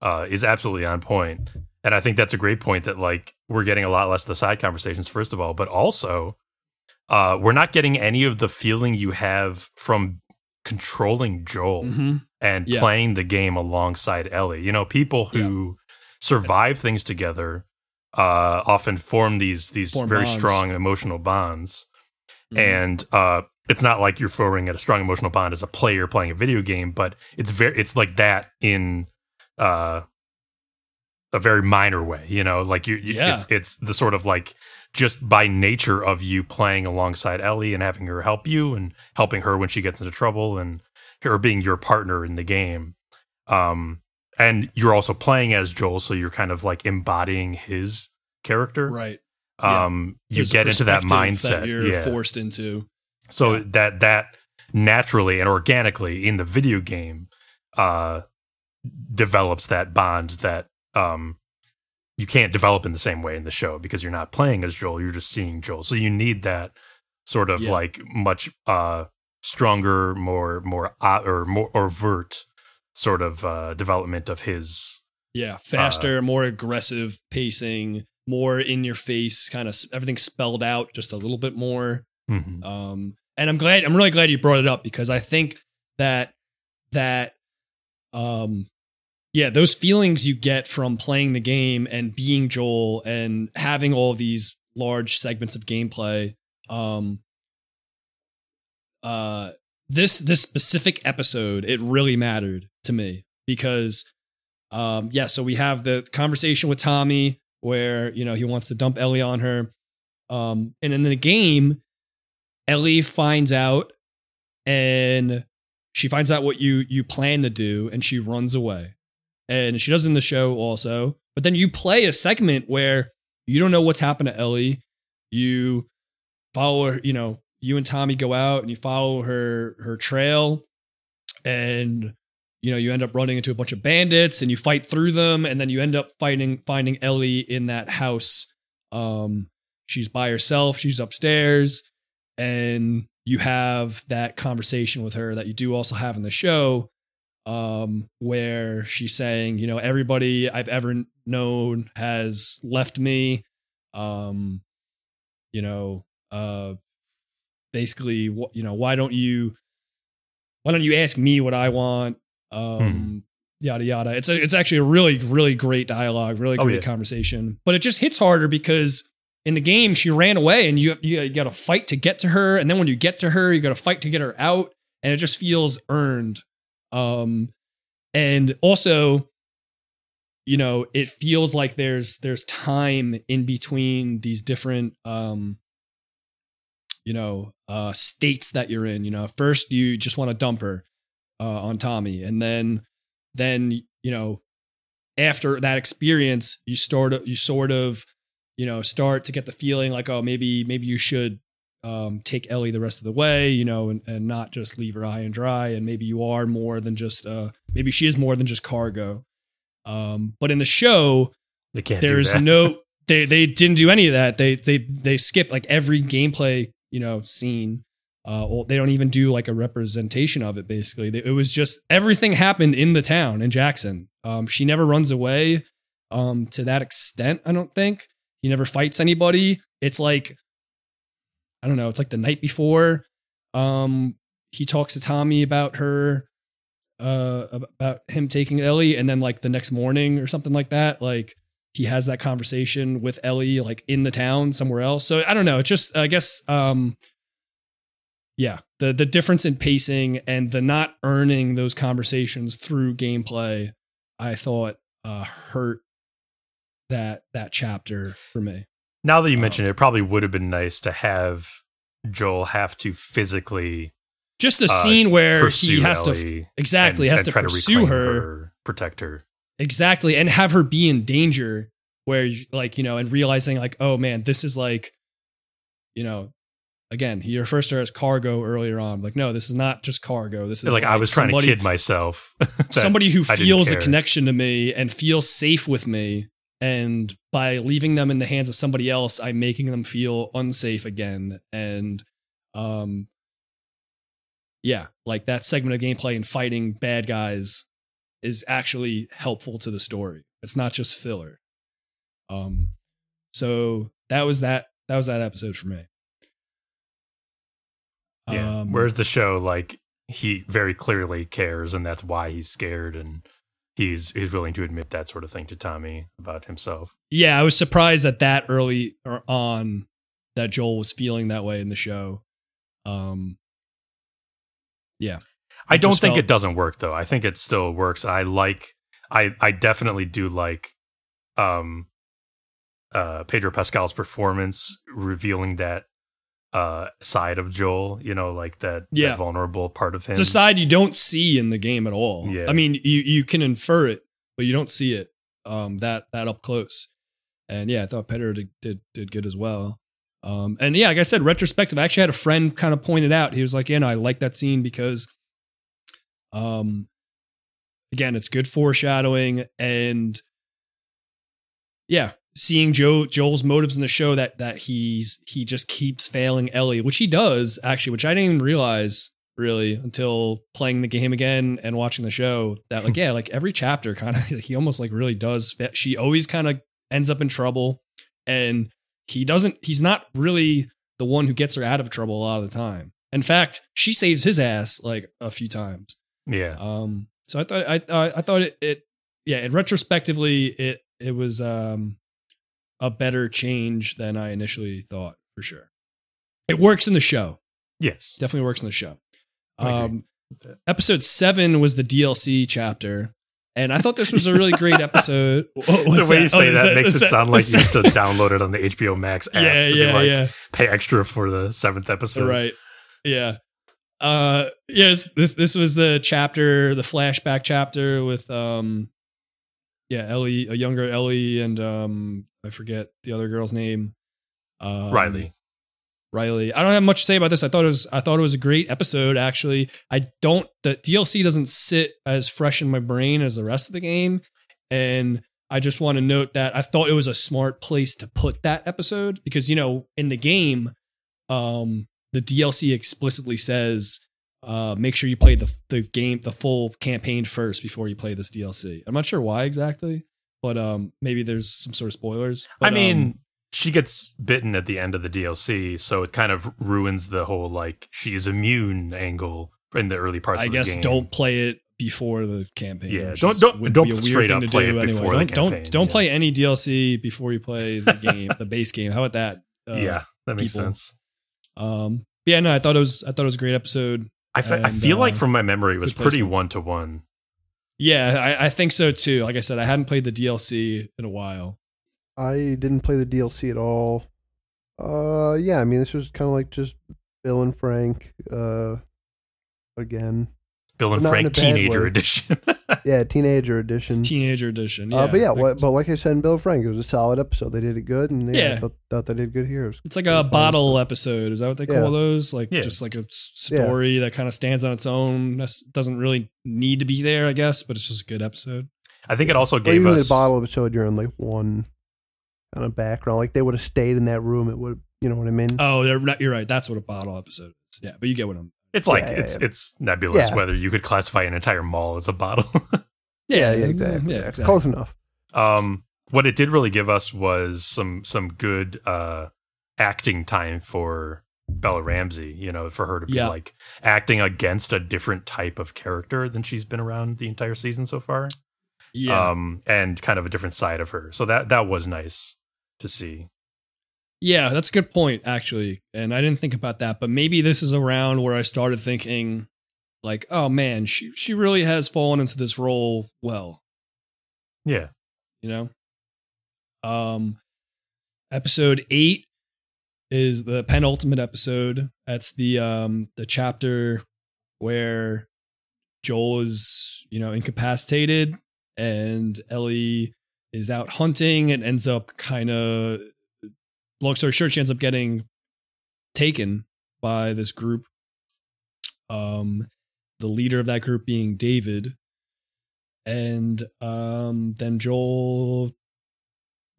uh, is absolutely on point. And I think that's a great point that like we're getting a lot less of the side conversations, first of all, but also uh, we're not getting any of the feeling you have from controlling Joel Mm-hmm. and Yeah. playing the game alongside Ellie. You know, people who survive things together uh, often form these these Form very bonds. strong emotional bonds Mm-hmm. and uh, it's not like you're forming a strong emotional bond as a player playing a video game, but it's very it's like that in uh, a very minor way. You know, like you, you Yeah. it's it's the sort of like just by nature of you playing alongside Ellie and having her help you and helping her when she gets into trouble and her being your partner in the game. Um, and you're also playing as Joel, so you're kind of like embodying his character. right. Yeah. Um, you There's get into that mindset. that you're yeah. forced into. So Yeah. that that naturally and organically in the video game uh develops that bond that um you can't develop in the same way in the show because you're not playing as Joel, you're just seeing Joel. So you need that sort of Yeah. like much uh stronger, more more uh, or more overt sort of uh development of his Yeah, Uh, faster, more aggressive pacing, more in your face, kind of everything spelled out just a little bit more. Mhm. Um, and I'm glad, I'm really glad you brought it up because I think that that, um, yeah, those feelings you get from playing the game and being Joel and having all these large segments of gameplay, um, uh, this this specific episode, it really mattered to me because, um, yeah, so we have the conversation with Tommy where you know he wants to dump Ellie on her, um, and in the game, Ellie finds out and she finds out what you you plan to do and she runs away. And she does in the show also. But then you play a segment where you don't know what's happened to Ellie. You follow her, you know, you and Tommy go out and you follow her her trail and you know, you end up running into a bunch of bandits and you fight through them, and then you end up fighting finding Ellie in that house. Um, she's by herself, she's upstairs, and you have that conversation with her that you do also have in the show, um, where she's saying, you know, everybody I've ever known has left me. Um, you know, uh, basically, you know, why don't you, why don't you ask me what I want? Um, yada yada. It's a, it's actually a really really great dialogue, really Oh, great yeah. conversation. But it just hits harder because in the game she ran away, and you you, you got to fight to get to her, and then when you get to her, you got to fight to get her out, and it just feels earned. Um, and also, you know, it feels like there's there's time in between these different um you know uh states that you're in. You know first you just want to dump her uh on Tommy. And then then you know after that experience you start you sort of you know start to get the feeling like oh maybe maybe you should um take Ellie the rest of the way you know and, and not just leave her high and dry. And maybe you are more than just uh maybe she is more than just cargo. Um but in the show They can't. there's no they they didn't do any of that. They they they skip like every gameplay you know scene. Uh or they don't even do like a representation of it basically. It was just everything happened in the town in jackson. Um she never runs away um to that extent i don't think. He never fights anybody. It's like i don't know it's like the night before um he talks to tommy about her uh about him taking ellie and then like the next morning or something like that like he has that conversation with Ellie like in the town somewhere else. So I don't know. It's just I guess um yeah, the the difference in pacing and the not earning those conversations through gameplay, I thought uh hurt that that chapter for me. Now that you Um, mention it, it probably would have been nice to have Joel have to physically Just a Uh, scene where he has to exactly and- has and to try pursue reclaim her. protect her. Exactly. And have her be in danger where like, you know, and realizing like, oh man, this is like, you know, again, he refers to her as cargo earlier on. Like, no, this is not just cargo. This is It's like, I was trying somebody, to kid myself. *laughs* somebody who feels a connection to me and feels safe with me. And by leaving them in the hands of somebody else, I'm making them feel unsafe again. And um yeah, like that segment of gameplay and fighting bad guys is actually helpful to the story. It's not just filler. Um so that was that that was that episode for me. Yeah. Um, Whereas the show, like, he very clearly cares, and that's why he's scared, and he's he's willing to admit that sort of thing to Tommy about himself. yeah, I was surprised that that early or on that Joel was feeling that way in the show. Um, yeah, I It don't think felt- it doesn't work though. I think it still works. I like I I definitely do like um uh Pedro Pascal's performance revealing that uh side of Joel, you know, like that, Yeah. that vulnerable part of him. it's a side you don't see in the game at all. Yeah. I mean, you you can infer it, but you don't see it um, that that up close. And yeah, I thought Pedro did did, did good as well. Um, and yeah, like I said, retrospective. I actually had a friend kind of point it out. He was like, "Yeah, no, I like that scene because, um, again, it's good foreshadowing and yeah, seeing Joe Joel's motives in the show that that he's he just keeps failing Ellie, which he does actually, which I didn't even realize really until playing the game again and watching the show. That like *laughs* yeah, like every chapter kind of *laughs* he almost like really does. fa- She always kind of ends up in trouble, and he doesn't. He's not really the one who gets her out of trouble a lot of the time. In fact, she saves his ass like a few times. yeah. Um, so I thought I I, I thought it, it yeah, and retrospectively it it was um a better change than I initially thought for sure. It works in the show. Yes. Definitely works in the show. Um, episode seven was the DLC chapter, and I thought this was a really great episode. *laughs* What The was way you Oh, say is that, makes is it sound like you have to download it on the HBO Max *laughs* app yeah, to be yeah, like yeah. pay extra for the seventh episode. right. Yeah. Uh yes, this this was the chapter, the flashback chapter with um yeah, Ellie, a younger Ellie and um I forget the other girl's name. Um, Riley. Riley. I don't have much to say about this. I thought it was I thought it was a great episode actually. I don't the DLC doesn't sit as fresh in my brain as the rest of the game and I just want to note that I thought it was a smart place to put that episode because you know in the game um the DLC explicitly says uh make sure you play the the game the full campaign first before you play this DLC. I'm not sure why exactly, but um maybe there's some sort of spoilers. I mean, um, she gets bitten at the end of the DLC, so it kind of ruins the whole like she's immune angle in the early parts. I of the guess don't play it before the campaign. Yeah, don't- don't- don't straight up play do it anyway. the Don't don't don't yeah. play any DLC before you play the *laughs* game, the base game. How about that? Uh, yeah, that makes people. sense. Um. Yeah. No, I thought it was. I thought it was a great episode. I, fe- I and, feel like uh, from my memory, it was pretty one to one. Yeah, I, I think so too. Like I said, I hadn't played the DLC in a while. I didn't play the DLC at all. Uh, yeah, I mean, this was kind of like just Bill and Frank, uh, again. Bill and Not in a Frank Teenager way. Edition. *laughs* Yeah, teenager edition. Teenager edition. Yeah, uh, but yeah, like, what, but like I said in Bill and Frank, it was a solid episode. They did it good, and yeah, Yeah. Thought, thought they did good here. It it's like it was a fun. bottle episode. Is that what they call Yeah. those? Like Yeah. just like a story that kind of stands on its own. That doesn't really need to be there, I guess, but it's just a good episode. I think it also Well, gave usually us a bottle episode, you're in like one kind of background. Like they would have stayed in that room. It would, you know what I mean? Oh, they're not, you're right. That's what a bottle episode is. Yeah, but you get what I'm. It's like Yeah, yeah, it's yeah. it's nebulous Yeah. whether you could classify an entire mall as a bottle. *laughs* yeah, yeah, exactly. Yeah, Yeah, exactly. Close enough. um, what it did really give us was some some good uh, acting time for Bella Ramsey. You know, for her to be Yeah. like acting against a different type of character than she's been around the entire season so far. Yeah, Um, and kind of a different side of her. So that that was nice to see. Yeah, that's a good point actually, and I didn't think about that. But maybe this is around where I started thinking, like, oh man, she she really has fallen into this role well. Yeah. you know um episode 8 is the penultimate episode that's the um the chapter where joel is you know incapacitated and ellie is out hunting and ends up kind of long story short she ends up getting taken by this group um the leader of that group being david and um, then Joel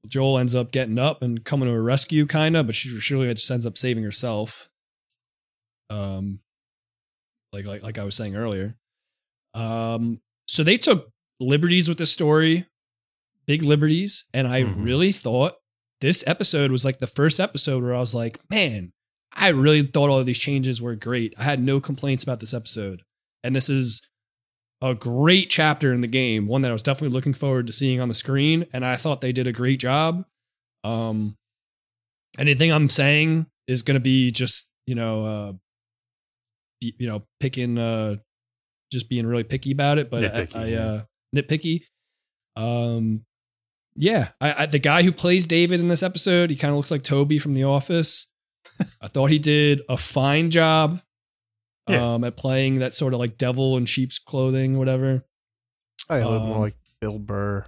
Joel ends up getting up and coming to a rescue, kind of, but she surely just ends up saving herself. Um, like like like I was saying earlier. Um, so they took liberties with the story, big liberties, and I Mhm. really thought this episode was like the first episode where I was like, man, I really thought all of these changes were great. I had no complaints about this episode, and this is a great chapter in the game, one that I was definitely looking forward to seeing on the screen, and I thought they did a great job. Um, anything I'm saying is going to be just you know, uh, you know, picking, uh, just being really picky about it, but Nitpicky, I, I uh, nitpicky. Um, yeah, I, I the guy who plays David in this episode, he kind of looks like Toby from The Office. *laughs* I thought he did a fine job Yeah. um, at playing that sort of like devil in sheep's clothing, whatever. I look more Um, like Bill Burr.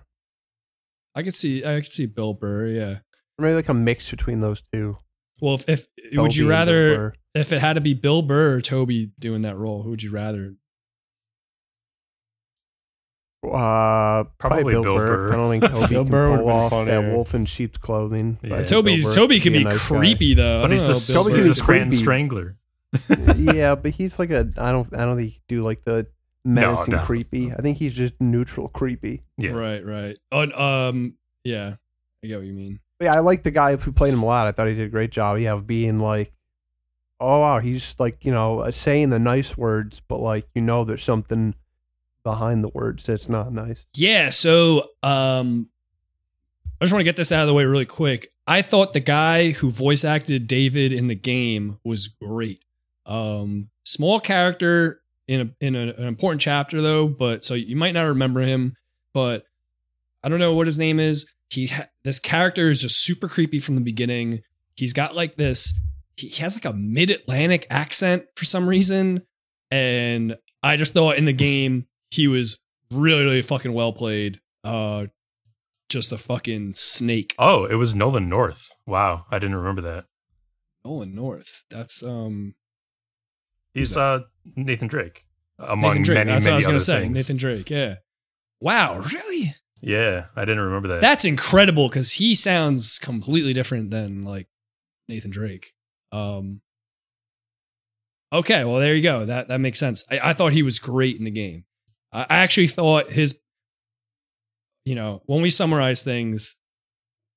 I could see, I could see Bill Burr. Yeah. Or maybe like a mix between those two. Well, if, if would you rather if it had to be Bill Burr or Toby doing that role? Who would you rather? Uh, probably, Bill, Burr. I don't think Toby *laughs* Bill can Burr would've pull been off that wolf in sheep's clothing. Yeah. but I think Toby's Toby can be, a nice guy. creepy though. But he's know, the, Bill Toby he's can the Scranton. Strangler. *laughs* yeah, but he's like a. I don't. I don't think he do like the menacing no. creepy. I think he's just neutral creepy. Yeah. Right, right. Oh, um, yeah, I get what you mean. But yeah, I like the guy who played him a lot. I thought he did a great job. Yeah, of being like, oh wow, he's like you know uh, saying the nice words, but like you know there's something behind the words that's not nice. Yeah, so um I just want to get this out of the way really quick. I thought the guy who voice acted David in the game was great. Um small character in a in a, an important chapter though, but so you might not remember him, but I don't know what his name is. He ha- this character is just super creepy from the beginning. He's got like this he has like a mid-Atlantic accent for some reason and I just thought in the game he was really really fucking well played. Uh just a fucking snake. Oh, it was Nolan North. Wow, I didn't remember that. Nolan North. That's um He's uh Nathan Drake. Among Nathan Drake. many, That's many what I was gonna say. things. Nathan Drake. Yeah. Wow. Really? Yeah, I didn't remember that. That's incredible because he sounds completely different than like Nathan Drake. Um. Okay, well there you go. That that makes sense. I, I thought he was great in the game. I, actually thought his. You know, when we summarize things,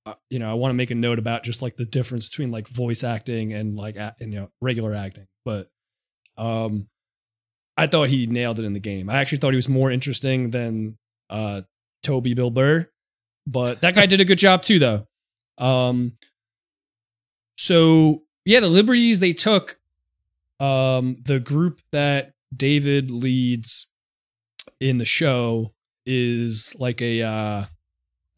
uh, you know, I want to make a note about just like the difference between like voice acting and like and, you know regular acting. But, um, I thought he nailed it in the game. I actually thought he was more interesting than uh Toby Bill Burr, but that guy did a good job too, though. Um, so yeah, the liberties they took, um, the group that David leads in the show is like a, uh,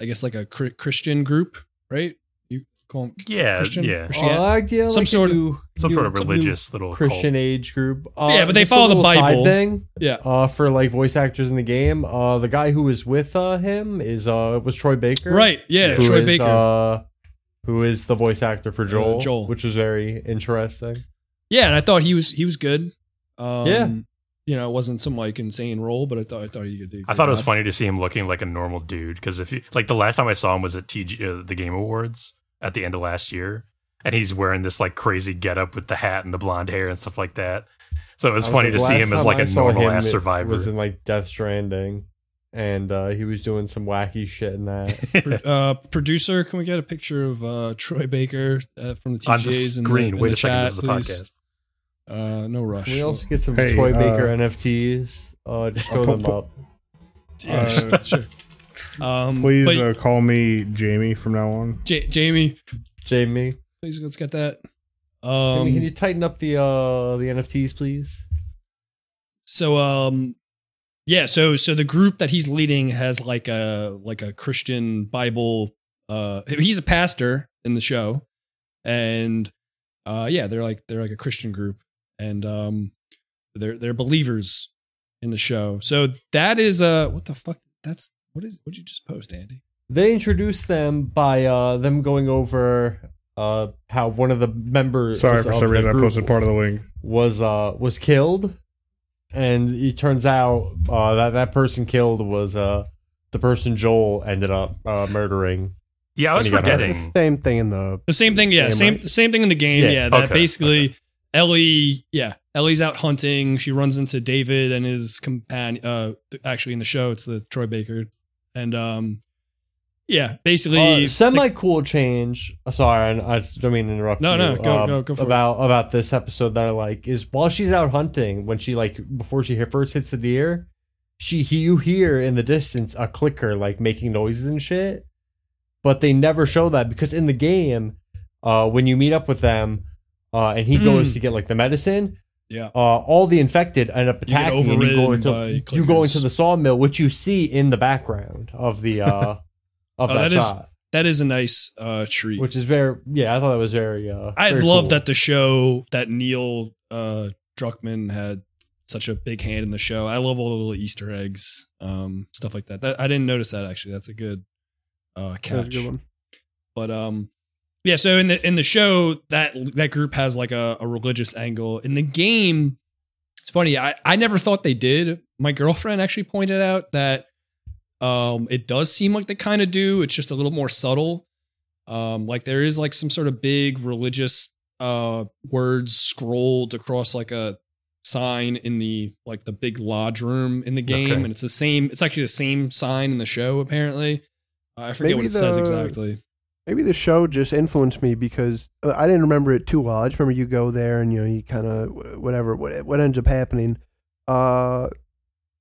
I guess like a Christian group, right? You call them yeah, Christian? yeah. Christian- Uh, yeah, Some like sort of- Some new- sort of some religious little Christian cult. age group. Uh, Yeah, but they follow the little side Bible. thing. yeah. Uh, for like voice actors in the game, uh, the guy who was with uh, him is uh was Troy Baker, Right. Yeah. Troy is, Baker. uh, who is the voice actor for Joel, Joel. which was very interesting. yeah. And I thought he was, he was good. Um, Yeah. You know, it wasn't some like insane role, but I thought, I thought he could do. a I good thought it was funny to see him looking like a normal dude because if you like the last time I saw him was at TG uh, the Game Awards at the end of last year, and he's wearing this like crazy getup with the hat and the blonde hair and stuff like that. So it was I funny like, to see him as like I a normal ass survivor. Was in like Death Stranding, and uh, he was doing some wacky shit in that. *laughs* uh, producer, can we get a picture of uh, Troy Baker uh, from the on the TJs in screen. the, in Wait the a second, chat, this is a please? podcast. Uh, no rush. Can we also get some Hey, Troy uh, Baker NFTs? Uh, just throw them up. yeah, uh, *laughs* sure. Um, Please but uh, call me Jamie from now on. J- Jamie, Jamie, please let's get that. Um, Jamie, can you tighten up the uh the NFTs, please? so um, yeah, so so the group that he's leading has like a like a Christian Bible. Uh, he's a pastor in the show, and uh, yeah, they're like they're like a Christian group, and um, they're they're believers in the show. So that is uh, what the fuck? That's what is what you just post, Andy? They introduced them by uh them going over uh how one of the members Sorry for some reason I posted part of the link. was uh was killed, and it turns out uh that that person killed was uh the person Joel ended up uh murdering. Yeah, I was And he got hurt. forgetting. Same thing in the The same thing, yeah, Game, same right? same thing in the game, Yeah, yeah. that okay, basically okay. Ellie, yeah, Ellie's out hunting. She runs into David and his companion. Uh, actually, in the show, it's the Troy Baker, and um, yeah, basically, Uh, Semi cool change. uh, Sorry, I, I don't mean to interrupt. No, you, no, go- um, go- go for it. about about this episode that I like is while she's out hunting when she like before she first hits the deer, she he, you hear in the distance a clicker like making noises and shit, but they never show that because in the game, uh, when you meet up with them, uh, and he Mm. goes to get like the medicine, yeah, uh, all the infected end up You attacking, and you go into you go into the sawmill, which you see in the background of the uh, *laughs* of Oh, that, that is- shot that is a nice uh treat. which is very yeah i thought that was very uh I very love cool. that the show that Neil uh Druckmann had such a big hand in the show. I love all the little Easter eggs, um, stuff like that. That I didn't notice that actually. That's a good uh that was a catch. good one. but um yeah so in the in the show that that group has like a, a religious angle. In the game it's funny i i never thought they did. My girlfriend actually pointed out that um it does seem like they kind of do it's just a little more subtle. Um like there is like some sort of big religious uh words scrolled across like a sign in the like the big lodge room in the game Okay. and it's the same it's actually the same sign in the show apparently. I forget Maybe what it says exactly Maybe the show just influenced me because uh, I didn't remember it too well. I just remember you go there and you know you kind of whatever what what ends up happening. Uh,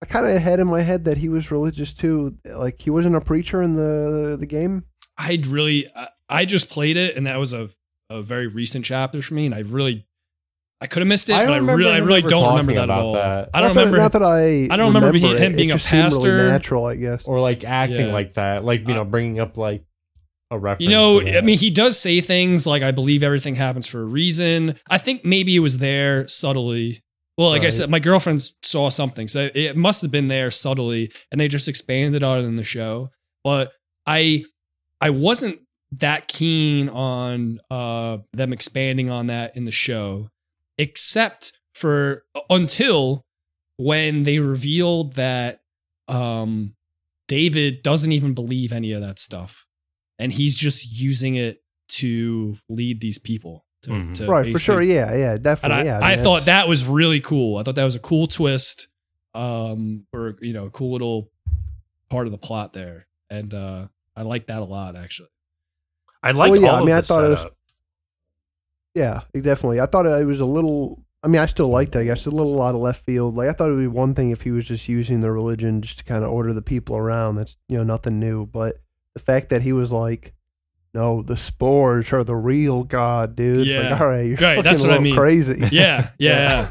I kind of had in my head that he was religious too. Like he wasn't a preacher in the the game. I'd really, I, I just played it, and that was a, a very recent chapter for me, and I really, I could have missed it, I but I really, I really don't remember talking that at all. that. I don't not that- remember. not that I. I don't remember he- it. him being it a just seemed really pastor. natural, I guess. or like acting Yeah. like that like you know Uh, bringing up like a reference you know, I mean, he does say things like, "I believe everything happens for a reason." I think maybe it was there subtly. Well, like I said, my girlfriend saw something, so it must have been there subtly, and they just expanded on it in the show. But I, I wasn't that keen on uh them expanding on that in the show except for until when they revealed that um David doesn't even believe any of that stuff and he's just using it to lead these people to, Mhm. to right, for sure. basically- Yeah, yeah, and definitely. I, yeah, I mean, thought that was really cool. I thought that was a cool twist, um, or you know, a cool little part of the plot there, and uh, I like that a lot actually. I liked Well, yeah, all I mean, I of the thought it was- setup. Yeah, definitely. I thought it was a little. I mean, I still liked it. I guess a little out of left field. Like I thought it would be one thing if he was just using the religion just to kind of order the people around. That's you know nothing new. But the fact that he was like, "No, the spores are the real God, dude." Yeah. like, all right, you're Right, that's what I mean. crazy. Yeah, yeah. *laughs* Yeah. yeah.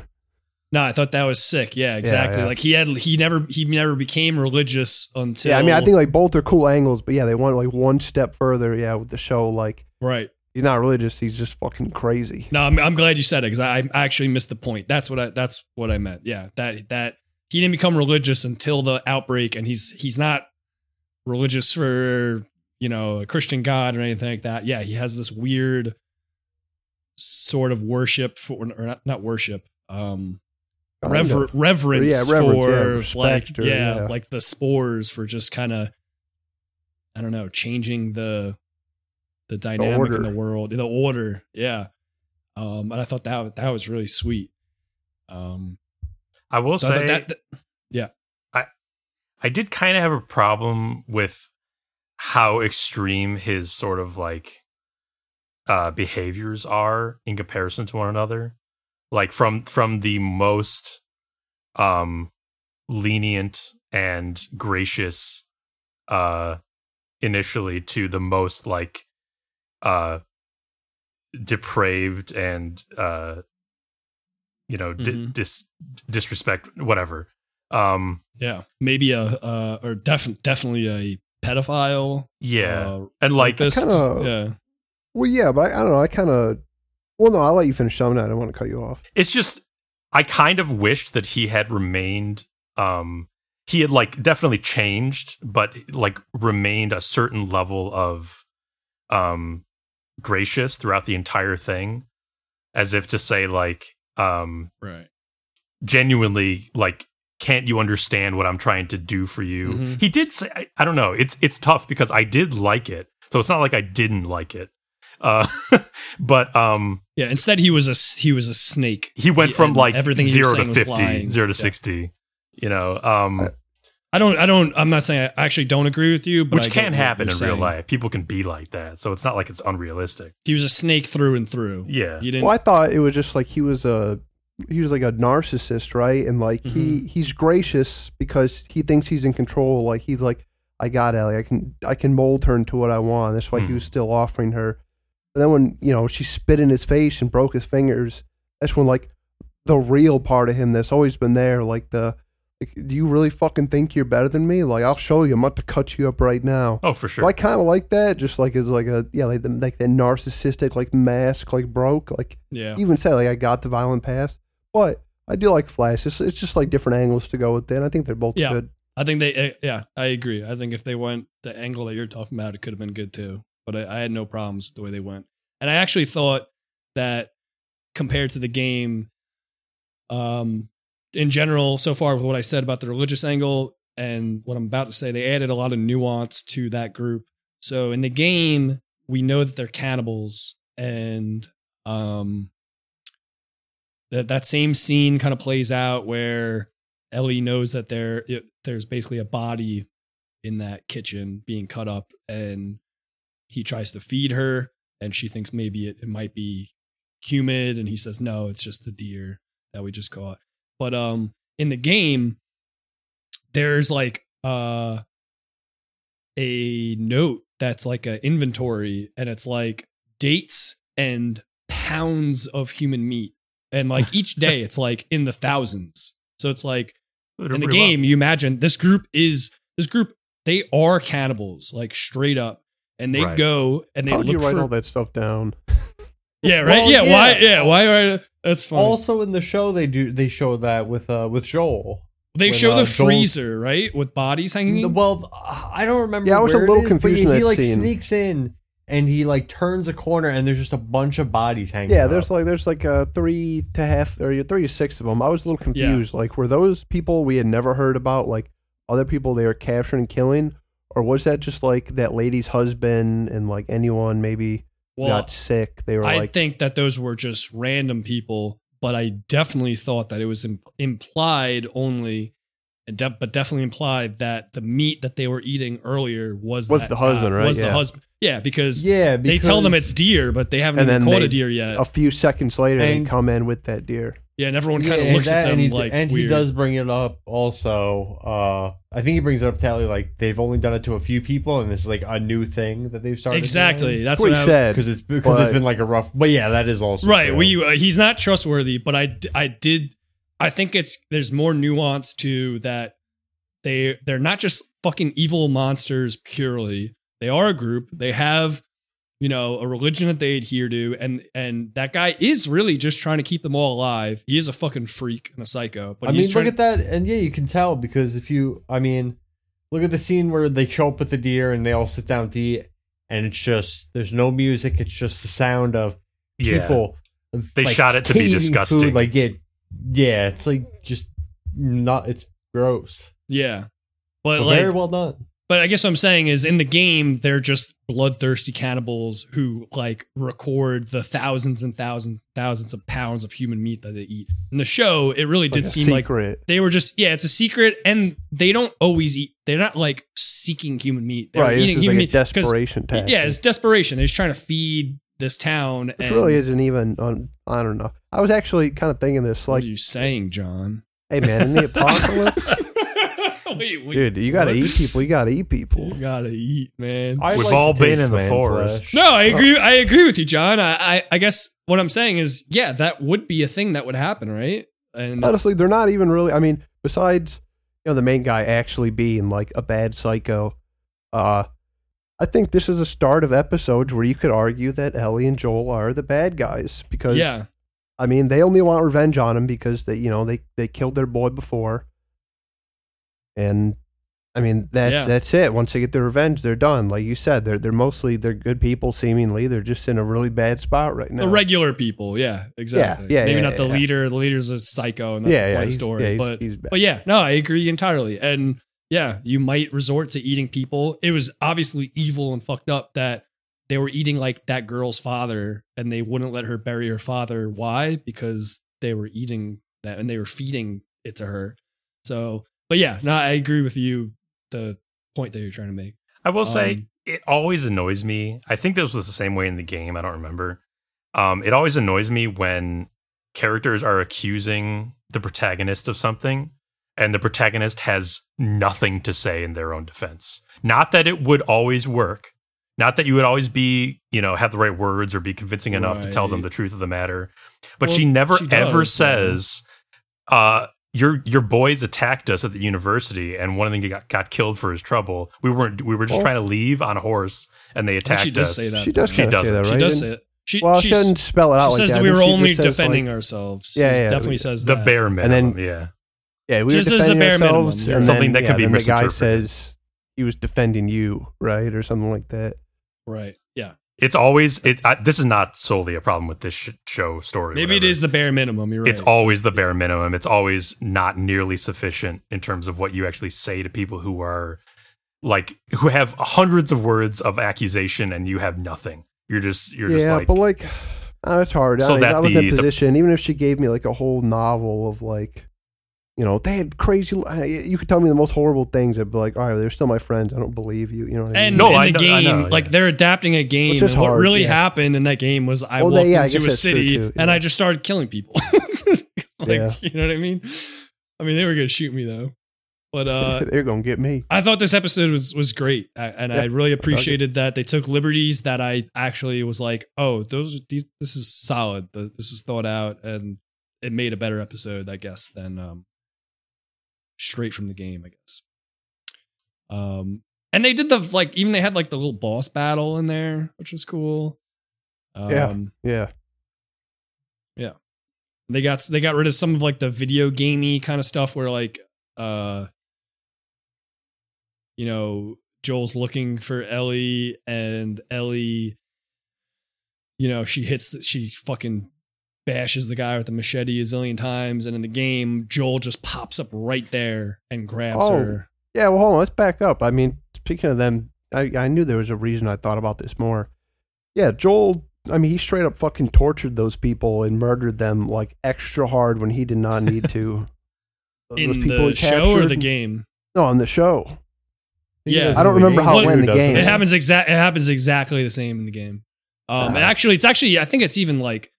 No, I thought that was sick. Yeah, exactly. yeah. Like he had, he never, he never became religious until. Yeah, I mean, I think like both are cool angles, but yeah, they went like one step further. Yeah, with the show, like right. he's not religious; he's just fucking crazy. No, I'm, I'm glad you said it because I, I actually missed the point. That's what I, that's what I meant. Yeah, that that he didn't become religious until the outbreak, and he's he's not religious for you know a Christian God or anything like that. Yeah, he has this weird sort of worship for, or not, not worship, um, rever- reverence, Yeah, reverence, for respect like or- yeah, yeah. like the spores for just kind of I don't know, changing the the dynamic in the world, the order. Yeah. Um, and I thought that that was really sweet. Um, I will so I say thought that, I did kind of have a problem with how extreme his sort of like uh behaviors are in comparison to one another. Like from from the most um lenient and gracious uh initially to the most like uh depraved and uh you know di- Mhm. dis disrespect whatever um yeah, maybe a uh, or def- definitely a pedophile. yeah uh, and like this. yeah. Well, yeah, but I, I don't know. I kind of. Well, no, I'll let you finish some. I don't want to cut you off. it's just i kind of wished that he had remained um he had like definitely changed but like remained a certain level of um gracious throughout the entire thing as if to say like um Right. genuinely like can't you understand what i'm trying to do for you Mhm. he did say I, I don't know it's it's tough because i did like it so it's not like i didn't like it uh *laughs* but um Yeah. Instead, he was a s- he was a snake. he went He- from like everything zero to saying 50 zero to Yeah. 60 you know um I don't. I don't. I'm not saying I actually don't agree with you, but which get can what happen in you're real saying. life people can be like that so it's not like it's unrealistic He was a snake through and through. yeah You didn't. Well, I thought it was just like he was a he was like a narcissist, right? And like Mm-hmm. he he's gracious because he thinks he's in control. Like he's like, I got Ellie. I can I can mold her into what I want. That's why he Hmm. was still offering her. And then when you know she spit in his face and broke his fingers, that's when like the real part of him that's always been there, like the. Like, do you really fucking think you're better than me? Like, I'll show you. I'm about to cut you up right now. oh for sure So I kind of like that, just like as like a yeah, like the, like that narcissistic like mask like broke. Like yeah. even say like I got the violent past, but I do like Flask. It's, it's just like different angles to go with it. And I think they're both Yeah. good. I think they. uh, Yeah, I agree. I think if they went the angle that you're talking about, it could have been good too. But I, I had no problems with the way they went, and I actually thought that compared to the game, um, in general, so far with what I said about the religious angle and what I'm about to say, they added a lot of nuance to that group. So in the game, we know that they're cannibals, and um, that that same scene kind of plays out where Ellie knows that there it, there's basically a body in that kitchen being cut up, and he tries to feed her, and she thinks maybe it, it might be humid, and he says no, it's just the deer that we just caught. But um, in the game, there's like uh a note that's like an inventory, and it's like dates and pounds of human meat, and like each day it's like in the thousands. So it's like *laughs* in the pretty well. game, you imagine this group is this group. They are cannibals, like straight up, and they Right. go and they How do you write for all that stuff down? *laughs* yeah, right, Well, yeah, yeah. Why, yeah, why? Right, that's funny. Also in the show they do they show that with uh with Joel. they when, show uh, the Joel's- freezer right with bodies hanging. The, Well, I don't remember. Yeah, I was a little is, confused But in he like scene. sneaks in and he like turns a corner and there's just a bunch of bodies hanging. Yeah, up. there's like there's like uh, three to half or three to six of them. I was a little confused. Like, were those people we had never heard about, like other people they were capturing and killing, or was that just like that lady's husband and like anyone maybe Well, got sick? They were I like, think that those were just random people, but I definitely thought that it was im- implied only, and de- but definitely implied that the meat that they were eating earlier was Was that the husband, guy, right? Was the Yeah. husband? Yeah, because yeah. they tell them it's deer, but they haven't And even caught they- a deer yet. a few seconds later they come in with that deer. yeah, and everyone kind of and looks that- at them and he, like and weird. he does bring it up also. Uh, I think he brings it up to Ellie like they've only done it to a few people, and this is like a new thing that they've started. exactly. That's That's what what he I, said. because it's because But- it's been like a rough. But yeah, that is also right. true. We uh, he's not trustworthy, but I I did I think it's there's more nuance to that. They they're not just fucking evil monsters purely. They are a group. They have you know a religion that they adhere to, and and that guy is really just trying to keep them all alive. He is a fucking freak and a psycho. But I mean, look at that, and yeah, you can tell because if you, I mean, look at the scene where they show up with the deer and they all sit down to eat, and it's just there's no music. It's just the sound of Yeah. people. They shot it to be disgusting. Food. Like yeah, yeah, it's like just not. It's gross, yeah. But, but like, very well done. But I guess what I'm saying is in the game, they're just bloodthirsty cannibals who like record the thousands and thousands, thousands of pounds of human meat that they eat. In the show, it really did Like a seem like they were just, yeah, it's a secret and they don't always eat, they're not like seeking human meat. They're right, eating this human like a meat. 'cause- desperation tactic. Yeah, it's desperation. They're just trying to feed this town. Which and really isn't even on. I don't know. I was actually kind of thinking this, what like, are you saying, John? hey man, in the apocalypse, *laughs* wait, wait, dude, you gotta what? eat people. You gotta eat people. You gotta eat, man. I We've like all been in the forest. flesh. No, I agree. I agree with you, John. I, I, I guess what I'm saying is, yeah, that would be a thing that would happen, right? And Honestly, they're not even really. I mean, besides you know the main guy actually being like a bad psycho, uh, I think this is a start of episodes where you could argue that Ellie and Joel are the bad guys because yeah, I mean they only want revenge on him because they you know they they killed their boy before, and I mean that's Yeah. that's it. Once they get their revenge, they're done. Like you said, they're they're mostly they're good people. Seemingly, they're just in a really bad spot right now. the regular people. Yeah, exactly. yeah, Maybe yeah, not the yeah. leader. The leader's a psycho, and that's yeah, the yeah, point of the he's- story. yeah, he's- but he's but yeah, no, I agree entirely. And yeah, you might resort to eating people. It was obviously evil and fucked up that they were eating like that girl's father, and they wouldn't let her bury her father. Why? Because they were eating that, and they were feeding it to her. So, but yeah, no, I agree with you. The point that you're trying to make. I will say Um, it always annoys me. I think this was the same way in the game. I don't remember. Um, it always annoys me when characters are accusing the protagonist of something and the protagonist has nothing to say in their own defense. Not that it would always work. Not that you would always be, you know, have the right words or be convincing enough to tell them the truth of the matter. But Well, she never she ever does, says, uh, your your boys attacked us at the university and one of them got, got killed for his trouble. We weren't we were just Well- trying to leave on a horse and they attacked think she does us. say that. she does She kinda say doesn't. that, She does say it. She, Well, she, she doesn't spell it out she like says that. that we were only defending like, ourselves. Yeah, She yeah, definitely we- says The that. bare then- minimum, yeah. Yeah, we Just were as a bare minimum, ourselves, you're and. Something then, that could be then the guy says he was defending you, right, or something like that. Right. Yeah. It's always it. I, this is not solely a problem with this sh- show story. Maybe it whatever. is the bare minimum. You're right. It's always the bare minimum. It's always not nearly sufficient in terms of what you actually say to people who are like who have hundreds of words of accusation and you have nothing. You're just you're yeah, just like but like, uh, *sighs* it's hard. So I, that I was in the- that the- position. Even if she gave me like a whole novel of like, you know, they had crazy. You could tell me the most horrible things. I'd be like, all right, they're still my friends. I don't believe you. You know what I And mean? No, in I the know- I game, know, like they're adapting a game. Which is and what really yeah. happened in that game was I Well, walked they- yeah, into guess a city too, and. I just started killing people. *laughs* like, Yeah. you know what I mean? I mean, they were gonna shoot me though, but uh, *laughs* they're gonna get me. I thought this episode was was great, I- and I really dug it. appreciated that they took liberties that I actually was like, oh, those these this is solid. This was thought out, and it made a better episode, I guess, than um straight from the game, I guess. Um, and they did the like even they had like the little boss battle in there, which was cool. Um, Yeah. yeah. They got they got rid of some of like the video gamey kind of stuff where like uh you know Joel's looking for Ellie and Ellie you know, she hits, the, she fucking bashes the guy with the machete a zillion times, and in the game, Joel just pops up right there and grabs Oh. her. Yeah, well, hold on. Let's back up. I mean, speaking of them, I, I knew there was a reason I thought about this more. Yeah, Joel, I mean, he straight up fucking tortured those people and murdered them like extra hard when he did not need to. *laughs* Those In people the he show or the game? No, on the show. He Yeah. I don't remember game how it went in the game. It happens exact. It happens exactly the same in the game. Um, and Uh. actually, it's actually I think it's even like.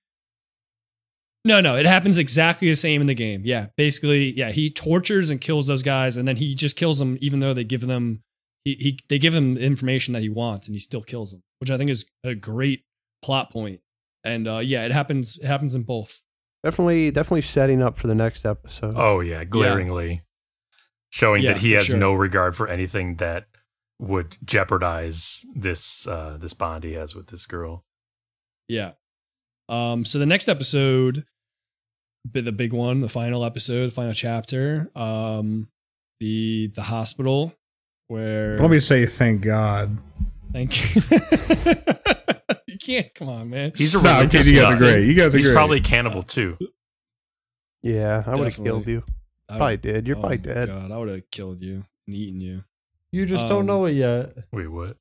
No, no, it happens exactly the same in the game. Yeah, basically, yeah, he tortures and kills those guys, and then he just kills them, even though they give them, he, he they give him the information that he wants, and he still kills them, which I think is a great plot point. And uh, yeah, it happens. It happens in both. Definitely, definitely setting up for the next episode. Oh yeah, glaringly showing Yeah, that he has sure. no regard for anything that would jeopardize this uh this bond he has with this girl. Yeah. Um. So the next episode, bi- the big one, the final episode, final chapter. Um, the the hospital where. Let me say thank God. Thank you. *laughs* you can't. Come on, man. He's a No, I'm religious kidding. You guys nut. are great. You guys are He's great. probably cannibal too. yeah, I would have killed you. I Probably did. You're oh probably dead. God, I would have killed you and eaten you. You just Um, don't know it yet. Wait, what?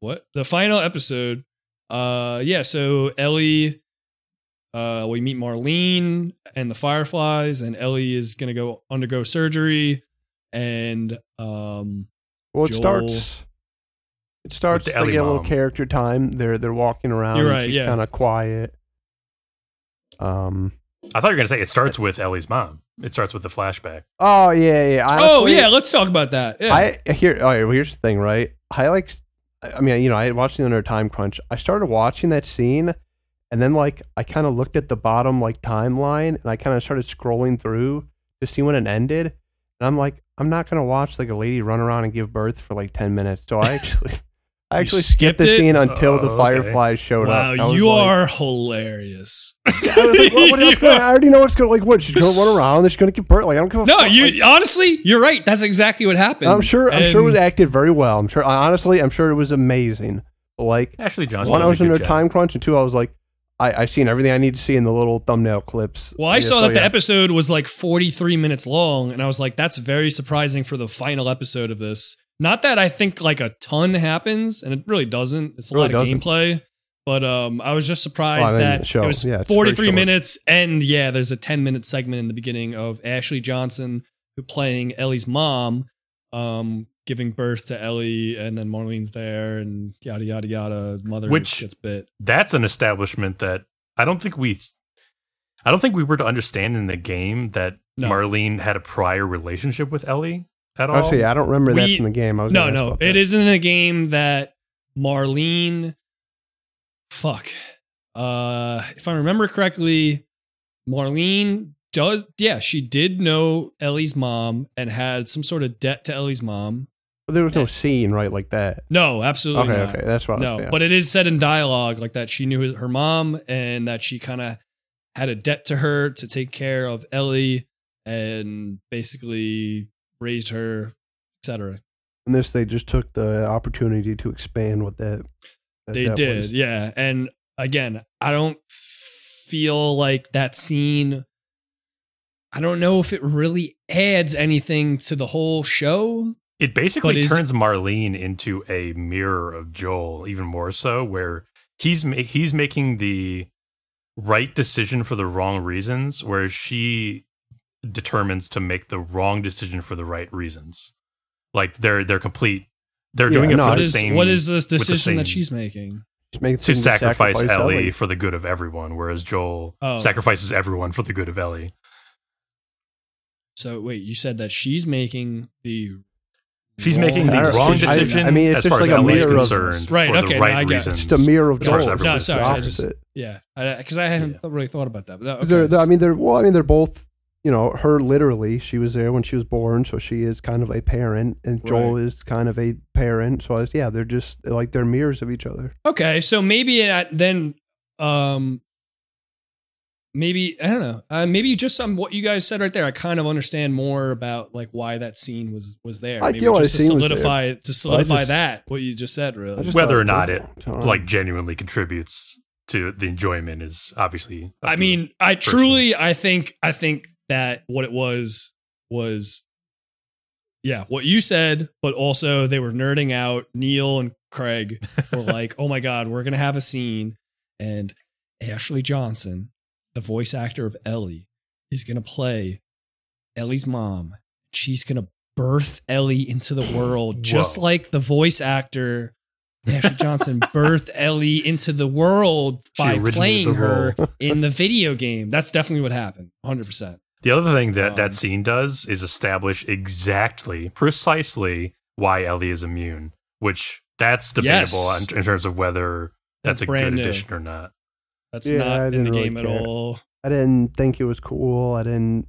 What the final episode? Uh, yeah. So Ellie, uh, we meet Marlene and the Fireflies, and Ellie is gonna go undergo surgery, and um, Well, it Joel- starts. It starts. the They Ellie get a little character time. They're they're walking around. You're right, She's yeah. kind of quiet. Um. I thought you were gonna say it starts with Ellie's mom. It starts with the flashback. Oh yeah, yeah. oh honestly, yeah, let's talk about that. Yeah. I here. All right. Well, here's the thing, right? I like. I mean, you know, I watched it under a time crunch. I started watching that scene, and then like I kind of looked at the bottom like timeline, and I kind of started scrolling through to see when it ended. And I'm like, I'm not gonna watch like a lady run around and give birth for like ten minutes. So I actually, *laughs* I actually skipped skipped the it? scene until the Oh, okay. fireflies showed wow, up. I was you like- are hilarious. *laughs* I like, what, what else gonna- I already know what's going. to Like, what? She's gonna run around. She's gonna give birth. Like, I don't give a no, fuck. you Like, honestly, you're right. That's exactly what happened. I'm sure. I'm sure it was acted very well. I'm sure. Honestly, I'm sure it was amazing. But like, Ashley Johnson. one, I was in good job. time crunch, and two, I was like, I I seen everything I need to see in the little thumbnail clips. Well, I Yeah, saw that the episode was like 43 minutes long, and I was like, that's very surprising for the final episode of this. Not that I think like a ton happens, and it really doesn't. It's a Really lot of doesn't. gameplay. But um, I was just surprised Oh, I that it was Yeah, 43 minutes, and yeah, there's a 10 minute segment in the beginning of Ashley Johnson who playing Ellie's mom, um, giving birth to Ellie, and then Marlene's there, and yada yada yada. Mother Which- gets bit. That's an establishment that I don't think we. I don't think we were to understand in the game that No. Marlene had a prior relationship with Ellie at all. Actually, I don't remember that We- from the game. I was No, no, about it that. isn't in a game that Marlene. Fuck. Uh, if I remember correctly, Marlene does. Yeah, she did know Ellie's mom and had some sort of debt to Ellie's mom. But there was no scene right like that. No, absolutely Okay, not. okay, that's what. I No, was, yeah. but it is said in dialogue like that she knew his, her mom and that she kind of had a debt to her to take care of Ellie and basically raised her, etc. and this, they just took the opportunity to expand what that. that They that did, was. yeah. And again, I don't feel like that scene. I don't know if it really adds anything to the whole show. It basically is- turns Marlene into a mirror of Joel, even more so, where he's ma- he's making the right decision for the wrong reasons, whereas she determines to make the wrong decision for the right reasons. Like they're they're complete. They're Yeah, doing it no, for the is same what is this the decision that she's making? Just make to them sacrifice, Ellie Ellie. for the good of everyone, whereas Joel Oh. sacrifices everyone for the good of Ellie. So wait, you said that she's making the She's wrong making the wrong decision I mean, it's as just far as like a Ellie is mirror of- concerned Right, for okay, the no, right I get it. Just a mirror of as far Joel. No, sorry. I just- Yeah, because I, hadn't really thought about that. But okay. They're, they're- I mean, they're well. I mean, they're both. You know, her literally, she was there when she was born, so she is kind of a parent, and Joel is kind of a parent. So I was, yeah, they're just like they're mirrors of each other. okay. So maybe it, then, um, maybe I don't know. Uh, maybe just on what you guys said right there, I kind of understand more about like why that scene was was there. I maybe just to scene was there. solidify to solidify just- that what you just said. Really, just Whether or not it, I like genuinely contributes to the enjoyment is obviously. I mean, I person. truly, I think, I think that what it was was, yeah, what you said, but also they were nerding out. Neil and Craig were *laughs* like, "Oh my god, we're gonna have a scene," and Ashley Johnson, the voice actor of Ellie, is gonna play Ellie's mom. She's gonna birth Ellie into the world, just like the voice actor. Ashley *laughs* Johnson birthed Ellie into the world She by playing her *laughs* in the video game. That's definitely what happened. 100%. The other thing that Um, that scene does is establish exactly, precisely why Ellie is immune, which that's debatable Yes. in, in terms of whether that's, That's a good new. addition or not. That's Yeah, I not in didn't the really game at care. all. I didn't think it was cool. I didn't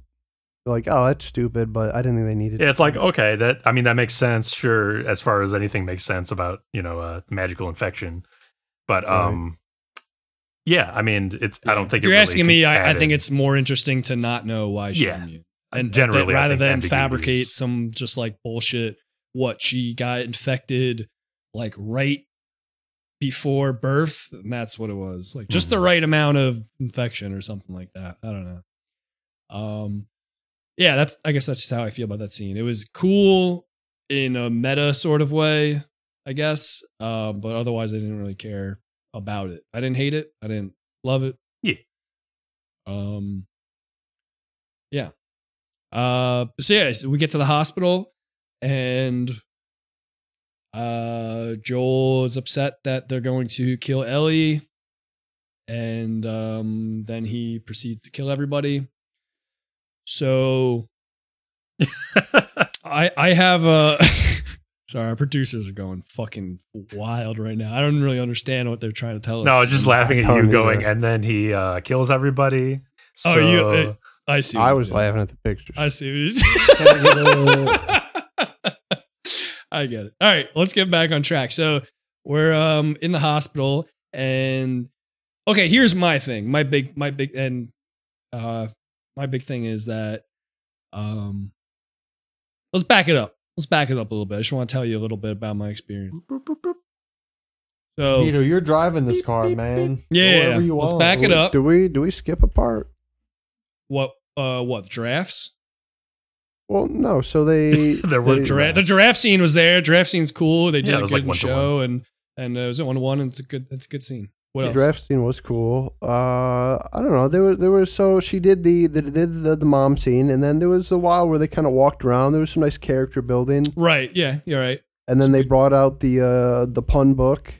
like, oh, that's stupid, but I didn't think they needed. Yeah, it. it's like okay, that I mean that makes sense, sure, as far as anything makes sense about you know uh, magical infection, but Right. um, yeah, I mean it's I don't think If you're really asking me, I, I think it's more interesting to not know why she's Yeah. immune. And generally that- rather than fabricate some just like bullshit, what she got infected like right before birth. And that's what it was. Like just the Mhm. right amount of infection or something like that. I don't know. Um, yeah, that's, I guess that's just how I feel about that scene. It was cool in a meta sort of way, I guess. Um, but otherwise I didn't really care about it. I didn't hate it. I didn't love it. Yeah. Um, yeah. Uh, so yeah, so we get to the hospital and uh Joel is upset that they're going to kill Ellie and um then he proceeds to kill everybody. So *laughs* I I have a *laughs* sorry, our producers are going fucking wild right now. I don't really understand what they're trying to tell us. no, I was just laughing at you don't going, either. and then he uh, kills everybody. So, Oh, you- uh, I see. I was doing. laughing at the pictures. I see. *laughs* What he's Can I I get it. All right, let's get back on track. So we're um in the hospital, and okay, here's my thing. My big, my big, and uh, my big thing is that um, let's back it up. Let's back it up a little bit. I just want to tell you a little bit about my experience. So Vito, you're driving this car, man. Go yeah, wherever you let's want. back it up. Do we do we skip a part? What uh, what drafts? Well, no. So they *laughs* There were they- Giraffes. Giraffe, the giraffe scene was there. Giraffe scene's cool. They did Yeah, a good like one show, and and it was one to one. and It's a good. It's a good scene. What the else? draft scene was cool. Uh, I don't know. There was there was so she did the the did the, the mom scene, and then there was a while where they kind of walked around. There was some nice character building, Right. Yeah. You're right. and then they Sweet. brought out the uh the pun book.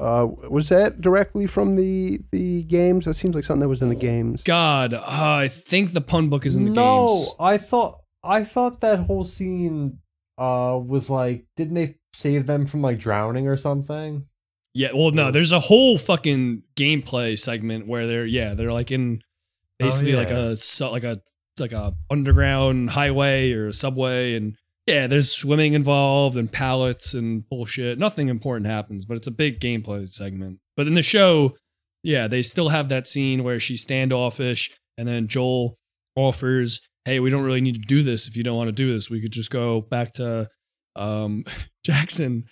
Uh, was that directly from the the games? That seems like something that was in the games. God, uh, I think the pun book is in the no, games. No, I thought I thought that whole scene uh was like didn't they save them from like drowning or something? Yeah. Well, no. There's a whole fucking gameplay segment where they're yeah they're like in basically like yeah. a su- like a like a underground highway or a subway and yeah there's swimming involved and pallets and bullshit. Nothing important happens, but it's a big gameplay segment. But in the show, yeah, they still have that scene where she's standoffish and then Joel offers, "Hey, we don't really need to do this if you don't want to do this. We could just go back to um *laughs* Jackson."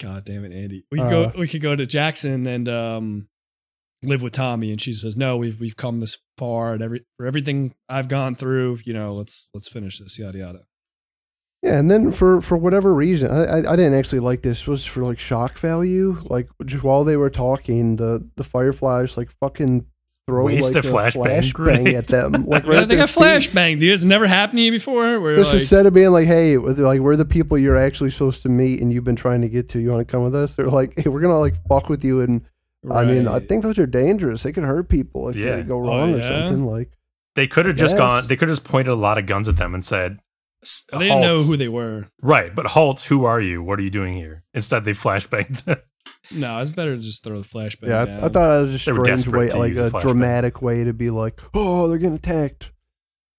God damn it, Andy. We could Uh. go we could go to Jackson and um live with Tommy and she says, "No, we've we've come this far and every for everything I've gone through, you know, let's let's finish this yada yada." Yeah, and then for for whatever reason, I, I I didn't actually like this. Was for like shock value. Like just while they were talking, the the fireflies like fucking throw Waste like a a flashbang flashbang grenade. at them. *laughs* Like Yeah, right at they their got flashbang, dude. It's never happened to you before. Where Just like, instead of being like, "Hey, like we're the people you're actually supposed to meet, and you've been trying to get to. You want to come with us?" They're like, "Hey, we're gonna like fuck with you." And I mean, I think those are dangerous. They could hurt people if Yeah. they go Oh, wrong or something. Like, They could have just Yes. gone. They could have just pointed a lot of guns at them and said, they didn't know who they were. Right, but halt. Who are you? What are you doing here? Instead, they flashbanged them. No, it's better to just throw the flashbang. yeah, I, down. I thought it was just a They were strange way, like a a dramatic way to be like, "Oh, they're getting attacked."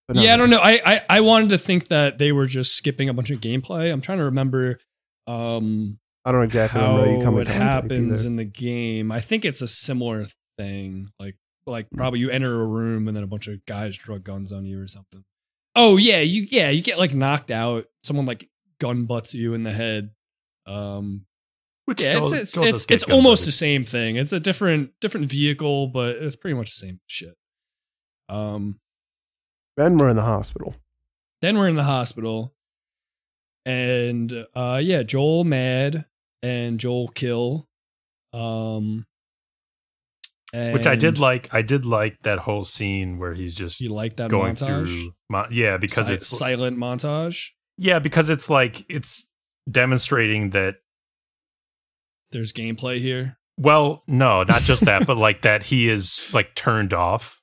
But no. yeah, I don't know. I, I I wanted to think that they were just skipping a bunch of gameplay. I'm trying to remember um I don't exactly remember how you come it happens in the game. I think it's a similar thing. Like like probably you enter a room and then a bunch of guys draw guns on you or something. Oh yeah, you yeah, you get like knocked out. Someone like gun butts you in the head. Um Which Yeah, Joel- it's it's Joel does it's, it's almost butted. the same thing. It's a different different vehicle, but it's pretty much the same shit. Um, Then we're in the hospital. then we're in the hospital, and uh, yeah, Joel mad and Joel kill. Um, Which I did like. I did like that whole scene where he's just You like that going montage? through. Mo- yeah, because Si- it's silent montage. yeah, because it's like it's demonstrating that. There's gameplay here. Well, no, not just that, but like that he is like turned off.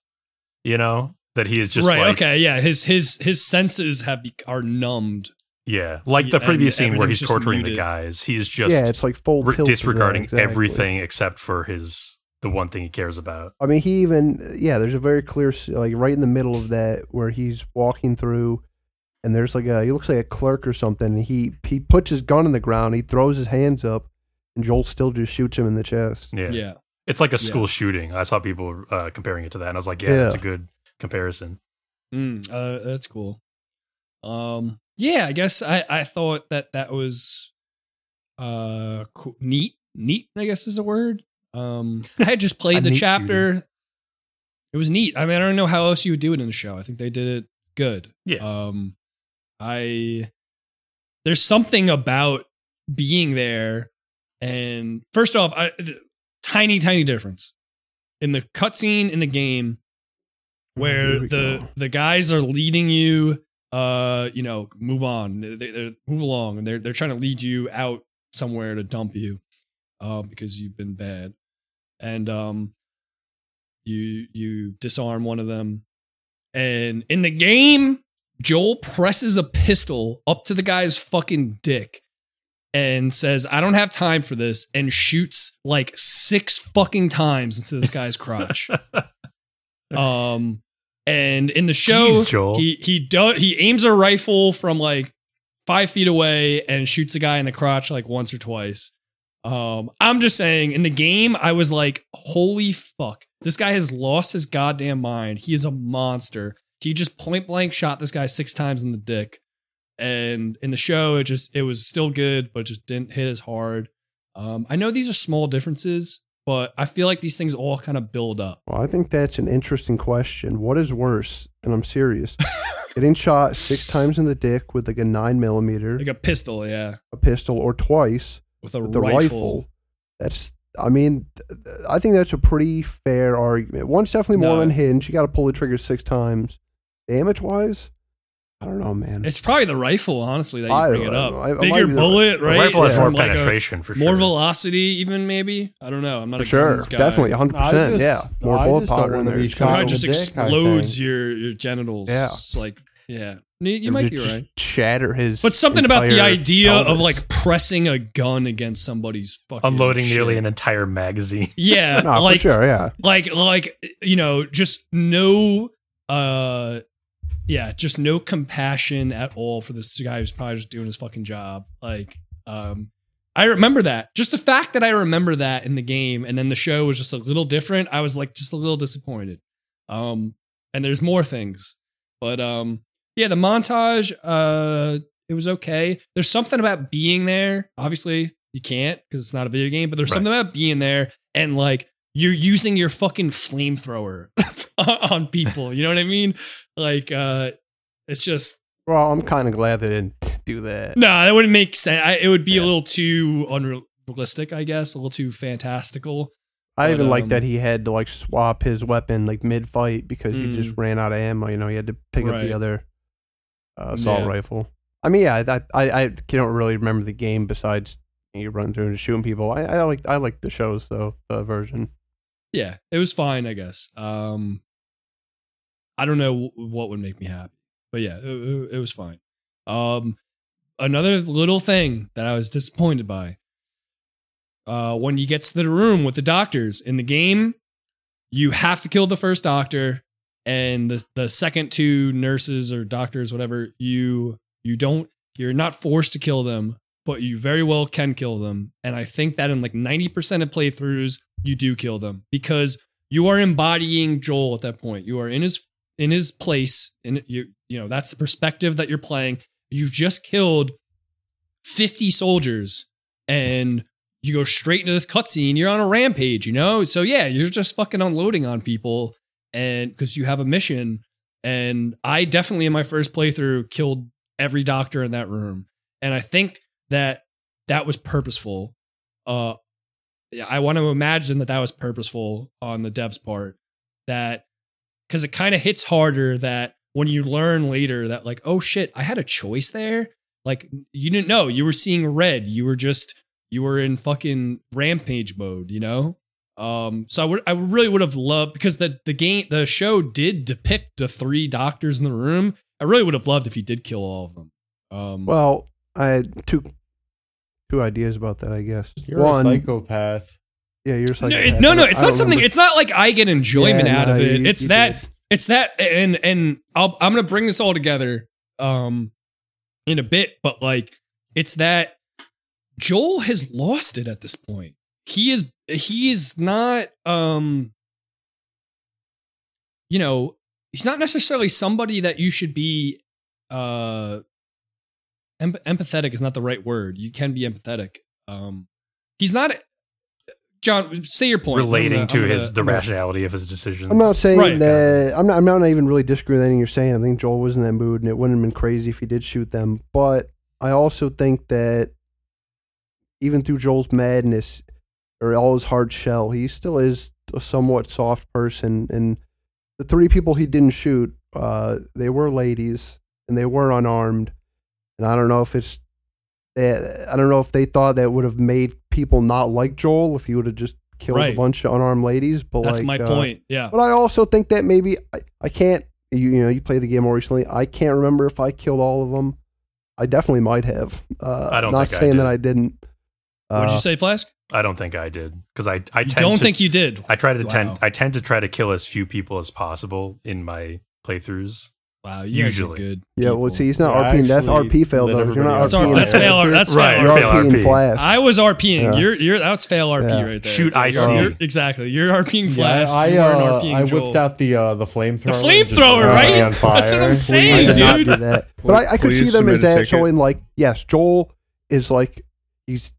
You know that he is just right. like okay. Yeah. His his his senses have be- are numbed. yeah, like the And previous scene where he's just torturing the guys. He is just yeah, it's like full re- tilt to that, disregarding exactly. everything except for his the one thing he cares about. I mean, he even yeah. There's a very clear like right in the middle of that where he's walking through, and there's like a he looks like a clerk or something. And he he puts his gun in the ground. He throws his hands up, and Joel still just shoots him in the chest. Yeah, Yeah. it's like a Yeah. school shooting. I saw people uh, comparing it to that, and I was like, yeah, Yeah. that's a good comparison. Mm, uh, that's cool. Um, yeah, I guess I, I thought that that was uh cool. neat. Neat, I guess is the word. Um, I had just *laughs* played the neat chapter. It was neat. I mean, I don't know how else you would do it in the show. I think they did it good. Yeah. Um, I there's something about being there, and first off, I, tiny, tiny difference in the cutscene in the game where Here the go. the guys are leading you uh you know move on. They, they, they're move along and they're they're trying to lead you out somewhere to dump you uh, because you've been bad. And um you you disarm one of them. And in the game joel presses a pistol up to the guy's fucking dick and says i don't have time for this and shoots like six fucking times into this guy's crotch *laughs* um, and in the show, Jeez, he he does he aims a rifle from like five feet away and shoots a guy in the crotch like once or twice. Um, I'm just saying, in the game, I was like, holy fuck, this guy has lost his goddamn mind. He is a monster. He just point blank shot this guy six times in the dick. And in the show, it just it was still good, but just didn't hit as hard. Um, I know these are small differences, but I feel like these things all kind of build up. Well, I think that's an interesting question. What is worse? And I'm serious. *laughs* Getting shot six times in the dick with like a nine millimeter, Like a pistol, yeah. a pistol, or twice With a with rifle. rifle. That's, I mean, I think that's a pretty fair argument. One's definitely more No. unhinged. You got to pull the trigger six times. Damage wise, I don't know, man. It's probably the rifle, honestly, that I you bring it up. know. I- Bigger be the- bullet, The right? rifle has Yeah. more From like a- penetration for sure. more velocity, even maybe. I don't know. I'm not For a sure, guns guy. definitely, 100. percent Yeah, more I bullet just don't powder in wanna there. be It's Or shot how it in just the dick, I explodes your your genitals. Yeah. It's like yeah. You, you might be right. Shatter his. But something about the entire idea of like pressing a gun against somebody's fucking Unloading nearly an entire magazine. *laughs* yeah, *laughs* No, like for sure, yeah. like like you know just no uh yeah just no compassion at all for this guy who's probably just doing his fucking job. Like um i remember that. Just the fact that i remember that in the game and then the show was just a little different i was like just a little disappointed. Um and there's more things. But um yeah the montage uh it was okay. There's something about being there. Obviously you can't because it's not a video game but there's Right. something about being there and like you're using your fucking flamethrower *laughs* on people. You know what I mean? Like, uh, it's just Well, I'm kind of glad they didn't do that. no, that wouldn't make sense. I, it would be Yeah. a little too unrealistic, I guess, a little too fantastical. I But, even like um, that he had to like swap his weapon like mid fight because he just ran out of ammo. You know, he had to pick up Mm. The other uh, assault Yeah. rifle. I mean, yeah, I, I I can't really remember the game besides you run through and shooting people. I, I like I like the shows though the version. Yeah, it was fine, I guess. Um, I don't know what would make me happy, but yeah, it, it, was fine. Um, another little thing that I was disappointed by. Uh, when you get to the room with the doctors in the game, you have to kill the first doctor, and the the second two nurses or doctors, whatever you you don't you're not forced to kill them, but you very well can kill them. And I think that in like ninety percent of playthroughs, you do kill them because you are embodying Joel at that point. You are in his in his place, and you you know that's the perspective that you're playing. You've just killed fifty soldiers, and you go straight into this cutscene. You're on a rampage, you know. So yeah, you're just fucking unloading on people, and because you have a mission. And I definitely in my first playthrough killed every doctor in that room, and I think that that was purposeful. Uh, I want to imagine that that was purposeful on the devs' part. That because it kind of hits harder that when you learn later that like oh shit I had a choice there? Like you didn't know. You were seeing red. You were just you were in fucking rampage mode you know? Um so I would I really would have loved because the the game the show did depict the three doctors in the room. I really would have loved if he did kill all of them. Um Well, I had two two ideas about that. I guess You're one, a psychopath. yeah, you're a no, psychopath. it- no, no, it's don't not something. remember- It's not like I get enjoyment Yeah, out no, of it. you- it's you that. did. It's that, and and I'll I'm gonna bring this all together, um, in a bit. But like, it's that Joel has lost it at this point. He is he is not um, you know, he's not necessarily somebody that you should be uh em- empathetic is not the right word. You can be empathetic. Um, he's not. John, say your point. Relating gonna- to I'm his the I'm gonna- rationality of his decisions. I'm not saying Right. that. I'm not. I'm not even really disagreeing with anything you're saying. I think Joel was in that mood, and it wouldn't have been crazy if he did shoot them. But I also think that even through Joel's madness or all his hard shell, he still is a somewhat soft person. And the three people he didn't shoot, uh, they were ladies and they were unarmed. And I don't know if it's. eh, I don't know if they thought that would have made people not like Joel if he would have just killed Right. a bunch of unarmed ladies. But That's like, my uh, point. Yeah. but I also think that maybe I, I can't. You, you know, you played the game more recently. I can't remember if I killed all of them. I definitely might have. Uh, I don't Not think I saying did. that I didn't. what did Uh, you say, Flask? I don't think I did because I I You don't to, think you did? I try to Wow. tend I tend to try to kill as few people as possible in my playthroughs. Wow, you Usually. good. Yeah, well, see, he's not Yeah, RP. That's RP fail though. You're not. That's, RP. that's fail. That's Right, fail. You're RP RP. in Flask. I was RPing. Yeah. You're you're that's fail RP Yeah. right there. Shoot You're- IC. you're- exactly. You're RPing Yeah, Flask. I you weren't uh, RPing I Joel. whipped out the uh, the flamethrower. The and just flamethrower, lit right? everybody on That's what I'm saying, I did not dude. do that. But I, I could see them as submit that showing like, yes, Joel is like he's.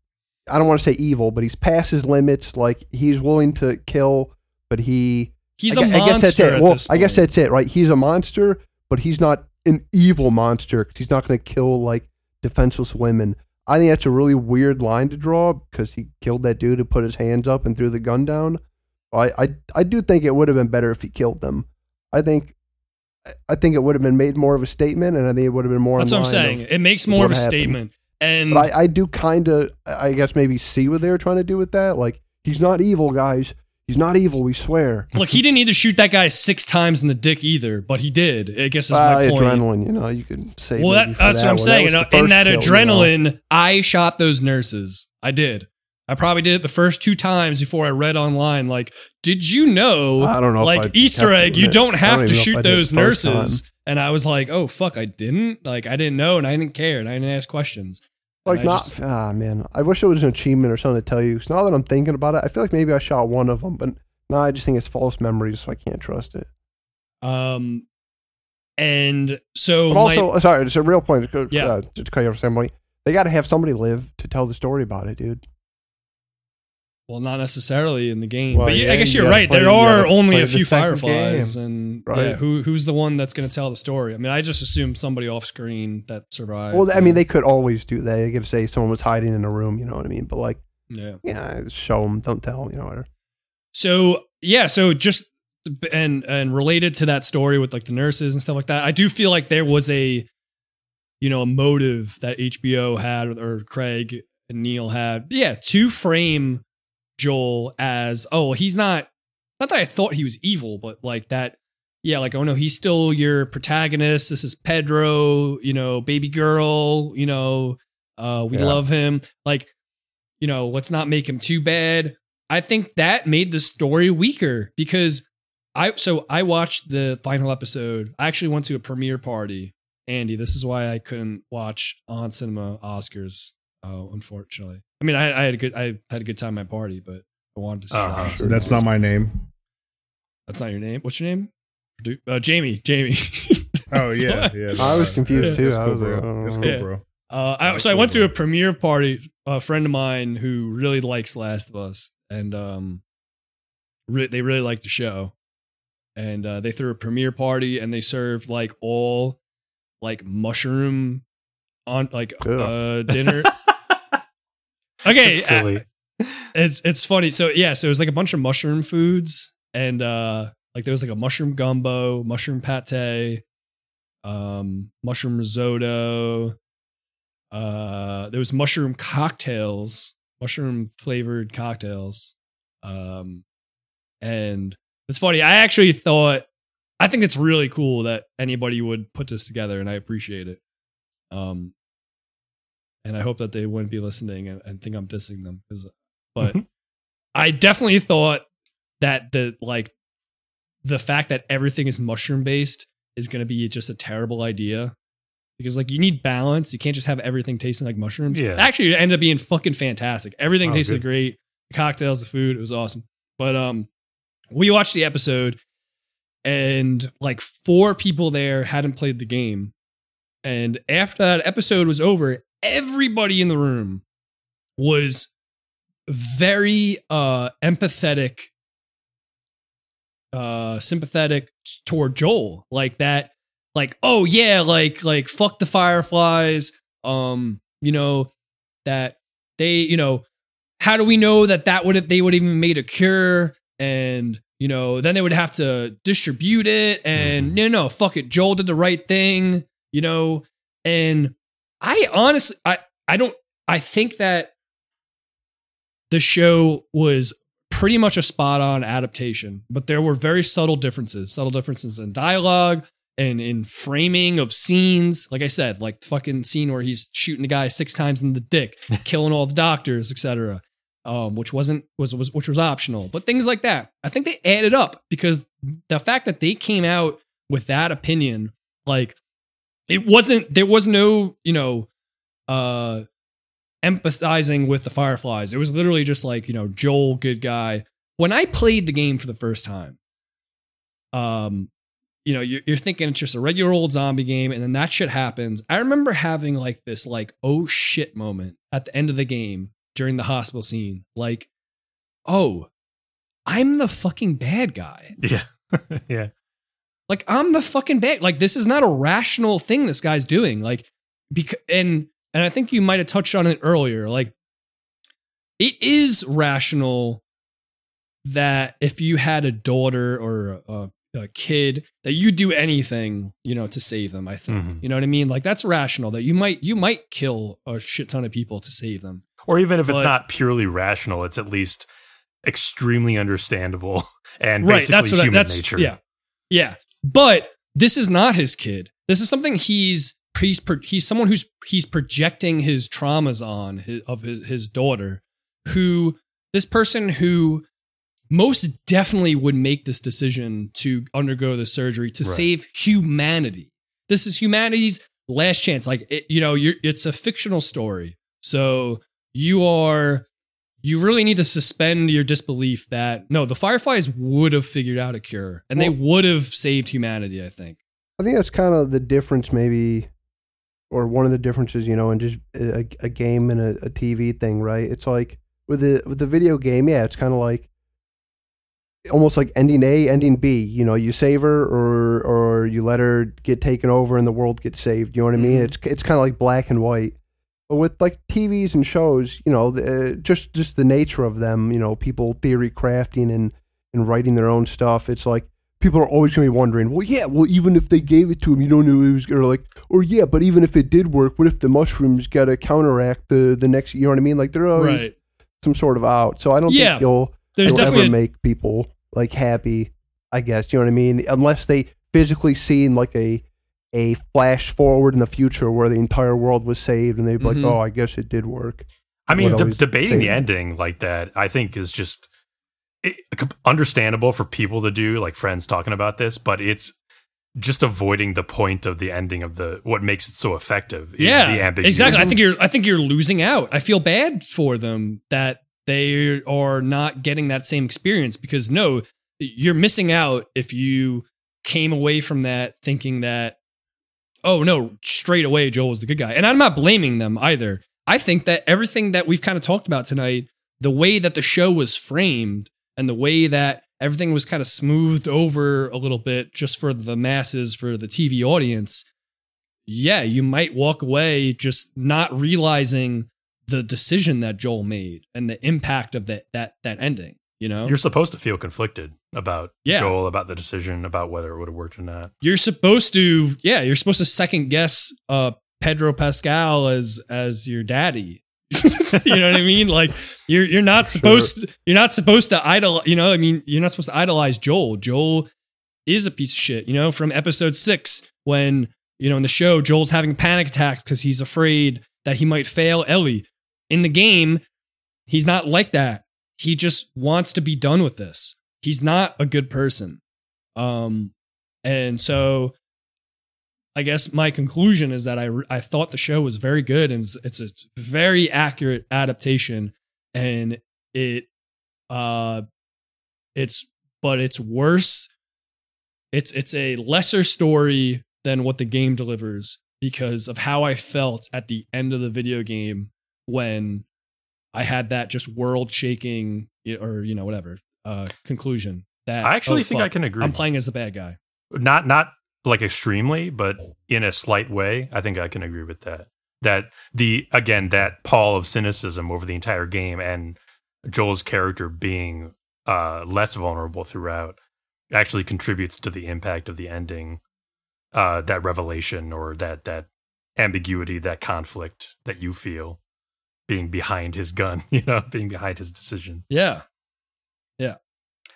I don't want to say evil, but he's past his limits. Like he's willing to kill, but he He's I, a gu- I guess that's it. Well, I guess that's it, right? He's a monster, but he's not an evil monster 'cause he's not going to kill like defenseless women. I think that's a really weird line to draw because he killed that dude who put his hands up and threw the gun down. I, I, I do think it would have been better if he killed them. I think, I think it would have been made more of a statement, and I think it would have been more. That's what I'm saying. of- It makes more of a happened. statement. And but I, I do kind of, I guess maybe see what they were trying to do with that. Like he's not evil, guys. He's not evil. We swear. look, he didn't need to shoot that guy six times in the dick either, but he did. I guess is Ah, my point. adrenaline, you know, you could say. Well, that, that's that what I'm one. saying. was In, the in first that kill, you know? adrenaline, I shot those nurses. I did. I probably did it the first two times before I read online. Like, did you know? I don't know. like Easter egg, you don't have even to shoot I did it those nurses. time. And I was like, oh fuck, I didn't. Like, I didn't know, and I didn't care, and I didn't ask questions. Like not just- ah man. I wish it was an achievement or something to tell you. So now that I'm thinking about it, I feel like maybe I shot one of them, but now I just think it's false memories, so I can't trust it. Um, and so But my- also, sorry, it's a real point. Uh, Yeah. just to cut you off, somebody. They got to have somebody live to tell the story about it, dude. Well, not necessarily in the game, Well, but yeah, I guess you you're right. play- there are only a few fireflies, game. and Right. yeah, who who's the one that's going to tell the story? I mean, I just assume somebody off screen that survived. well, I mean, they could always do that. They could say someone was hiding in a room, you know what I mean? But like, yeah. yeah, show them, don't tell, you know. Whatever. So yeah, so just and and related to that story with like the nurses and stuff like that, I do feel like there was a you know a motive that HBO had or Craig and Neil had, yeah, to frame Joel as oh he's not not that I thought he was evil, but like that yeah like oh no he's still your protagonist. This is Pedro, you know, baby girl, you know, uh, we Yeah. love him. Like you know, let's not make him too bad. I think that made the story weaker because I so I watched the final episode. I actually went to a premiere party. Andy, this is why I couldn't watch on cinema Oscars. Uh, unfortunately, I mean, I, I had a good I had a good time at my party, but I wanted to see. Uh-huh. the on That's not my name. That's not your name. What's your name? Du- Uh, Jamie. Jamie. Oh *laughs* yeah, yeah. I was uh, confused, yeah, too. It's cool, was like, bro. uh, It's cool, Yeah. bro. Uh, I, so I went to a premiere party. A friend of mine who really likes Last of Us, and um, re- they really liked the show, and uh, they threw a premiere party, and they served like all like mushroom on like Ugh. uh dinner. *laughs* okay, silly. it's it's funny. So yeah, so it was like a bunch of mushroom foods, and uh like there was like a mushroom gumbo, mushroom pate, um, mushroom risotto. Uh, there was mushroom cocktails, mushroom flavored cocktails. Um, and it's funny. I actually thought, I think it's really cool that anybody would put this together, and I appreciate it. Um, and I hope that they wouldn't be listening and, and think I'm dissing them but I definitely thought that the like the fact that everything is mushroom based is going to be just a terrible idea because like you need balance. You can't just have everything tasting like mushrooms. Yeah. Actually, it ended up being fucking fantastic. Everything Oh, tasted good. great. The cocktails, the food, it was awesome. But um, we watched the episode, and like four people there hadn't played the game, and after that episode was over, everybody in the room was very uh empathetic uh sympathetic toward Joel. Like that like oh yeah like like fuck the fireflies. Um you know that they you know how do we know that that would they would even made a cure? And you know then they would have to distribute it and Mhm. no no fuck it. Joel did the right thing you know? And I honestly I I don't I think that the show was pretty much a spot on adaptation, but there were very subtle differences, subtle differences in dialogue and in framing of scenes. Like I said, like the fucking scene where he's shooting the guy six times in the dick, *laughs* killing all the doctors, etc. Um, which wasn't was was which was optional, but things like that. I think they added up because the fact that they came out with that opinion, like it wasn't there was no you know uh empathizing with the fireflies. It was literally just like you know joel good guy. When i played the game for the first time um you know you're, you're thinking it's just a regular old zombie game and then that shit happens. I remember having like this like oh shit moment at the end of the game during the hospital scene. Like oh i'm the fucking bad guy. *laughs* Yeah. *laughs* yeah. Like I'm the fucking bad. Like this is not a rational thing this guy's doing. Like because and and I think you might have touched on it earlier. Like it is rational that if you had a daughter or a, a kid that you do anything, you know, to save them. I think Mhm. you know what I mean. Like that's rational that you might you might kill a shit ton of people to save them. Or even if it's not purely rational, it's at least extremely understandable *laughs* and right basically that's what I- that's nature. yeah yeah but this is not his kid. This is something he's he's he's someone who's he's projecting his traumas on his, of his, his daughter who this person who most definitely would make this decision to undergo the surgery to Right. save humanity. This is humanity's last chance. Like it, you know you're, it's a fictional story. So you are you really need to suspend your disbelief that no, the Fireflies would have figured out a cure and they would have saved humanity. I think. I think that's kind of the difference, maybe, or one of the differences, you know, in just a, a game and a, a TV thing, right? It's like with the with the video game, yeah, it's kind of like almost like ending A, ending B. You know, you save her or or you let her get taken over and the world gets saved. You know what I mean? Mhm. It's it's kind of like black and white. But with like TVs and shows, you know, the, uh, just just the nature of them, you know, people theory crafting and and writing their own stuff. It's like people are always going to be wondering, well, yeah, well, even if they gave it to him, you don't know it was or like, or yeah, but even if it did work, what if the mushrooms got to counteract the the next? You know what I mean? Like they're always Right. some sort of out. So I don't Yeah. think you'll There's it'll definitely ever make people like happy. I guess you know what I mean, unless they physically seen like a a flash forward in the future where the entire world was saved, and they'd be Mhm. like, oh, I guess it did work. I mean, would de- always debating the ending like that, I think is just it, understandable for people to do, like friends talking about this, but it's just avoiding the point of the ending of the what makes it so effective. Is yeah, the ambiguity. exactly. I think you're. I think you're losing out. I feel bad for them that they are not getting that same experience because no, you're missing out if you came away from that thinking that oh no, straight away Joel was the good guy. And I'm not blaming them either. I think that everything that we've kind of talked about tonight, the way that the show was framed and the way that everything was kind of smoothed over a little bit just for the masses, for the TV audience, yeah, you might walk away just not realizing the decision that Joel made and the impact of that that that ending. You know, You're supposed to feel conflicted about Yeah. Joel, about the decision, about whether it would have worked or not. you're supposed to yeah you're supposed to second guess uh pedro pascal as as your daddy. *laughs* You know what i mean? Like you're you're not supposed to, you're not supposed to idol you know i mean you're not supposed to idolize joel. Joel is a piece of shit you know from episode six when you know in the show joel's having a panic attack because he's afraid that he might fail ellie. In the game he's not like that. He just wants to be done with this he's not a good person. Um and so I guess my conclusion is that I, I thought the show was very good and it's, it's a very accurate adaptation and it uh it's but it's worse. It's it's a lesser story than what the game delivers because of how I felt at the end of the video game when I had that just world shaking or you know whatever uh conclusion that I actually oh, think I can agree. I'm playing as the bad guy. not not like extremely, but in a slight way, I think I can agree with that. That the again that pall of cynicism over the entire game and Joel's character being uh, less vulnerable throughout actually contributes to the impact of the ending. Uh, that revelation or that that ambiguity, that conflict that you feel being behind his gun, *laughs* you know, being behind his decision. Yeah.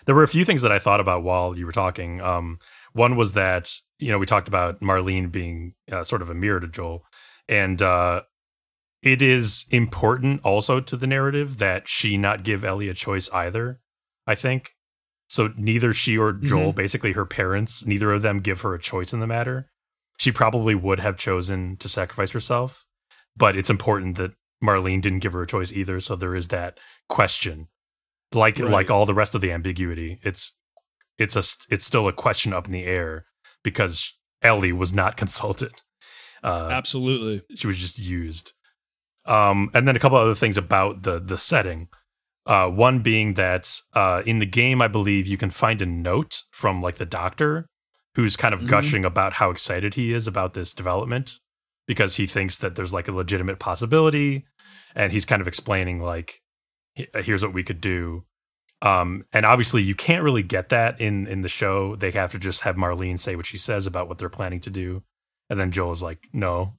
There were a few things that I thought about while you were talking. Um, one was that you know we talked about Marlene being uh, sort of a mirror to Joel, and uh, it is important also to the narrative that she not give Ellie a choice either. I think so. Neither she or Joel, basically her parents, neither of them give her a choice in the matter. She probably would have chosen to sacrifice herself, but it's important that Marlene didn't give her a choice either. So there is that question like Right. like all the rest of the ambiguity it's it's a it's still a question up in the air because ellie was not *laughs* consulted uh Absolutely. she was just used um and then a couple other things about the the setting uh one being that uh in the game i believe you can find a note from like the doctor who's kind of Mhm. gushing about how excited he is about this development because he thinks that there's like a legitimate possibility and he's kind of explaining like "He- here's what we could do um and obviously you can't really get that in in the show they have to just have marlene say what she says about what they're planning to do and then joel is like no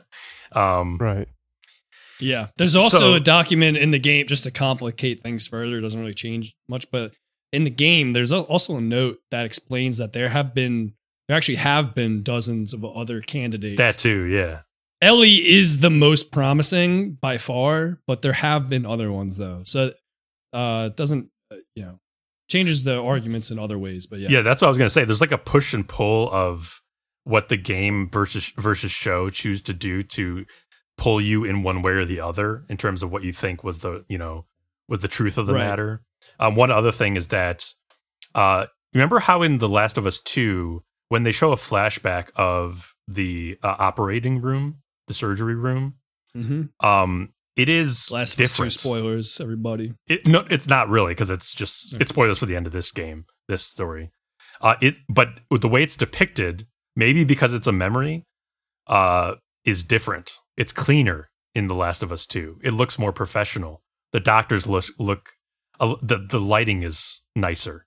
*laughs* um Right. Yeah. There's also So- a document in the game just to complicate things further. It doesn't really change much, but in the game, there's also a note that explains that there have been, there actually have been dozens of other candidates. that too yeah Ellie is the most promising by far, but there have been other ones though. So uh it doesn't uh, you know changes the arguments in other ways, but yeah. Yeah, that's what I was gonna say. There's like a push and pull of what the game versus versus show choose to do to pull you in one way or the other in terms of what you think was the you know was the truth of the Right. matter. Um, one other thing is that uh, remember how in The Last of Us Two when they show a flashback of the uh, operating room, the surgery room, Mm-hmm. um, it is Last different. spoilers, everybody. It, no, it's not really because it's just it's spoilers for the end of this game, this story. Uh, it but with the way it's depicted, maybe because it's a memory, uh, is different. It's cleaner in The Last of Us Two. It looks more professional. The doctors look look uh, the the lighting is nicer.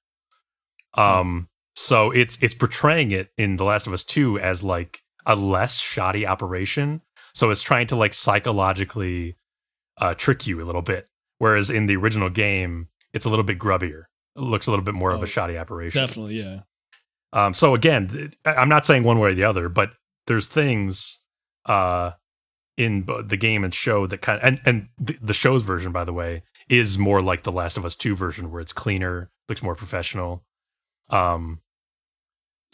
Um, so it's it's portraying it in The Last of Us Two as like a less shoddy operation. So it's trying to like psychologically uh, trick you a little bit. Whereas in the original game, it's a little bit grubbier. It looks a little bit more of Oh, a shoddy operation. Definitely, yeah. Um, so again, I'm not saying one way or the other, but there's things uh, in the game and show that kind of, and and the, the show's version, by the way, is more like the Last of Us Two version, where it's cleaner, looks more professional. Um,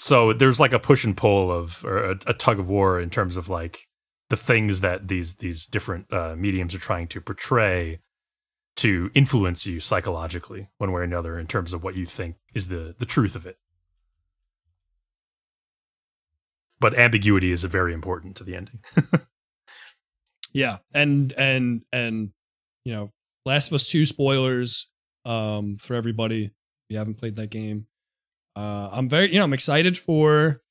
so there's like a push and pull of or a, a tug of war in terms of like the things that these these different uh, mediums are trying to portray to influence you psychologically one way or another in terms of what you think is the the truth of it but ambiguity is very important to the ending. *laughs* Yeah, and and and you know, Last of Us Two spoilers um for everybody if you haven't played that game. Uh, I'm very you know I'm excited for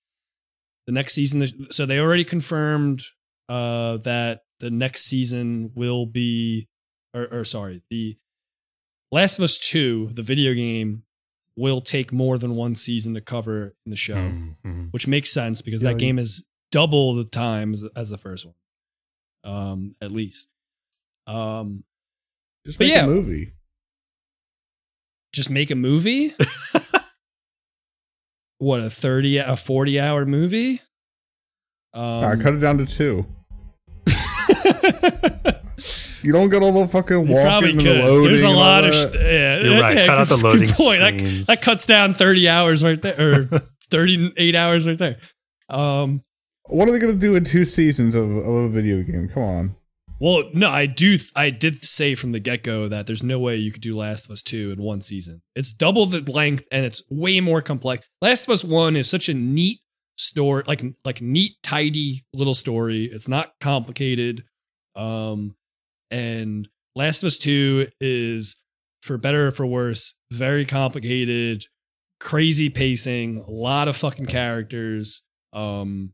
the next season. So they already confirmed uh that the next season will be or, or sorry the Last of Us Two the video game will take more than one season to cover in the show, Mhm. which makes sense because Yeah, that game is double the time as, as the first one, um, at least. Um, Just make yeah. a movie. just make a movie. *laughs* what a thirty, a forty hour movie. Um, I cut it down to two. *laughs* You don't get all the fucking You walking probably and could. the loading. There's a and lot of sh- yeah. You're right. yeah, Cut out the good- loading good *laughs* point. That, that cuts down thirty hours right there, or *laughs* thirty-eight hours right there. Um, What are they going to do in two seasons of, of a video game? Come on. Well, no, I do. I did say from the get-go that there's no way you could do Last of Us two in one season. It's double the length and it's way more complex. Last of Us one is such a neat story, like like neat, tidy little story. It's not complicated. Um, and Last of Us 2 is, for better or for worse, very complicated, crazy pacing, a lot of fucking characters. Um,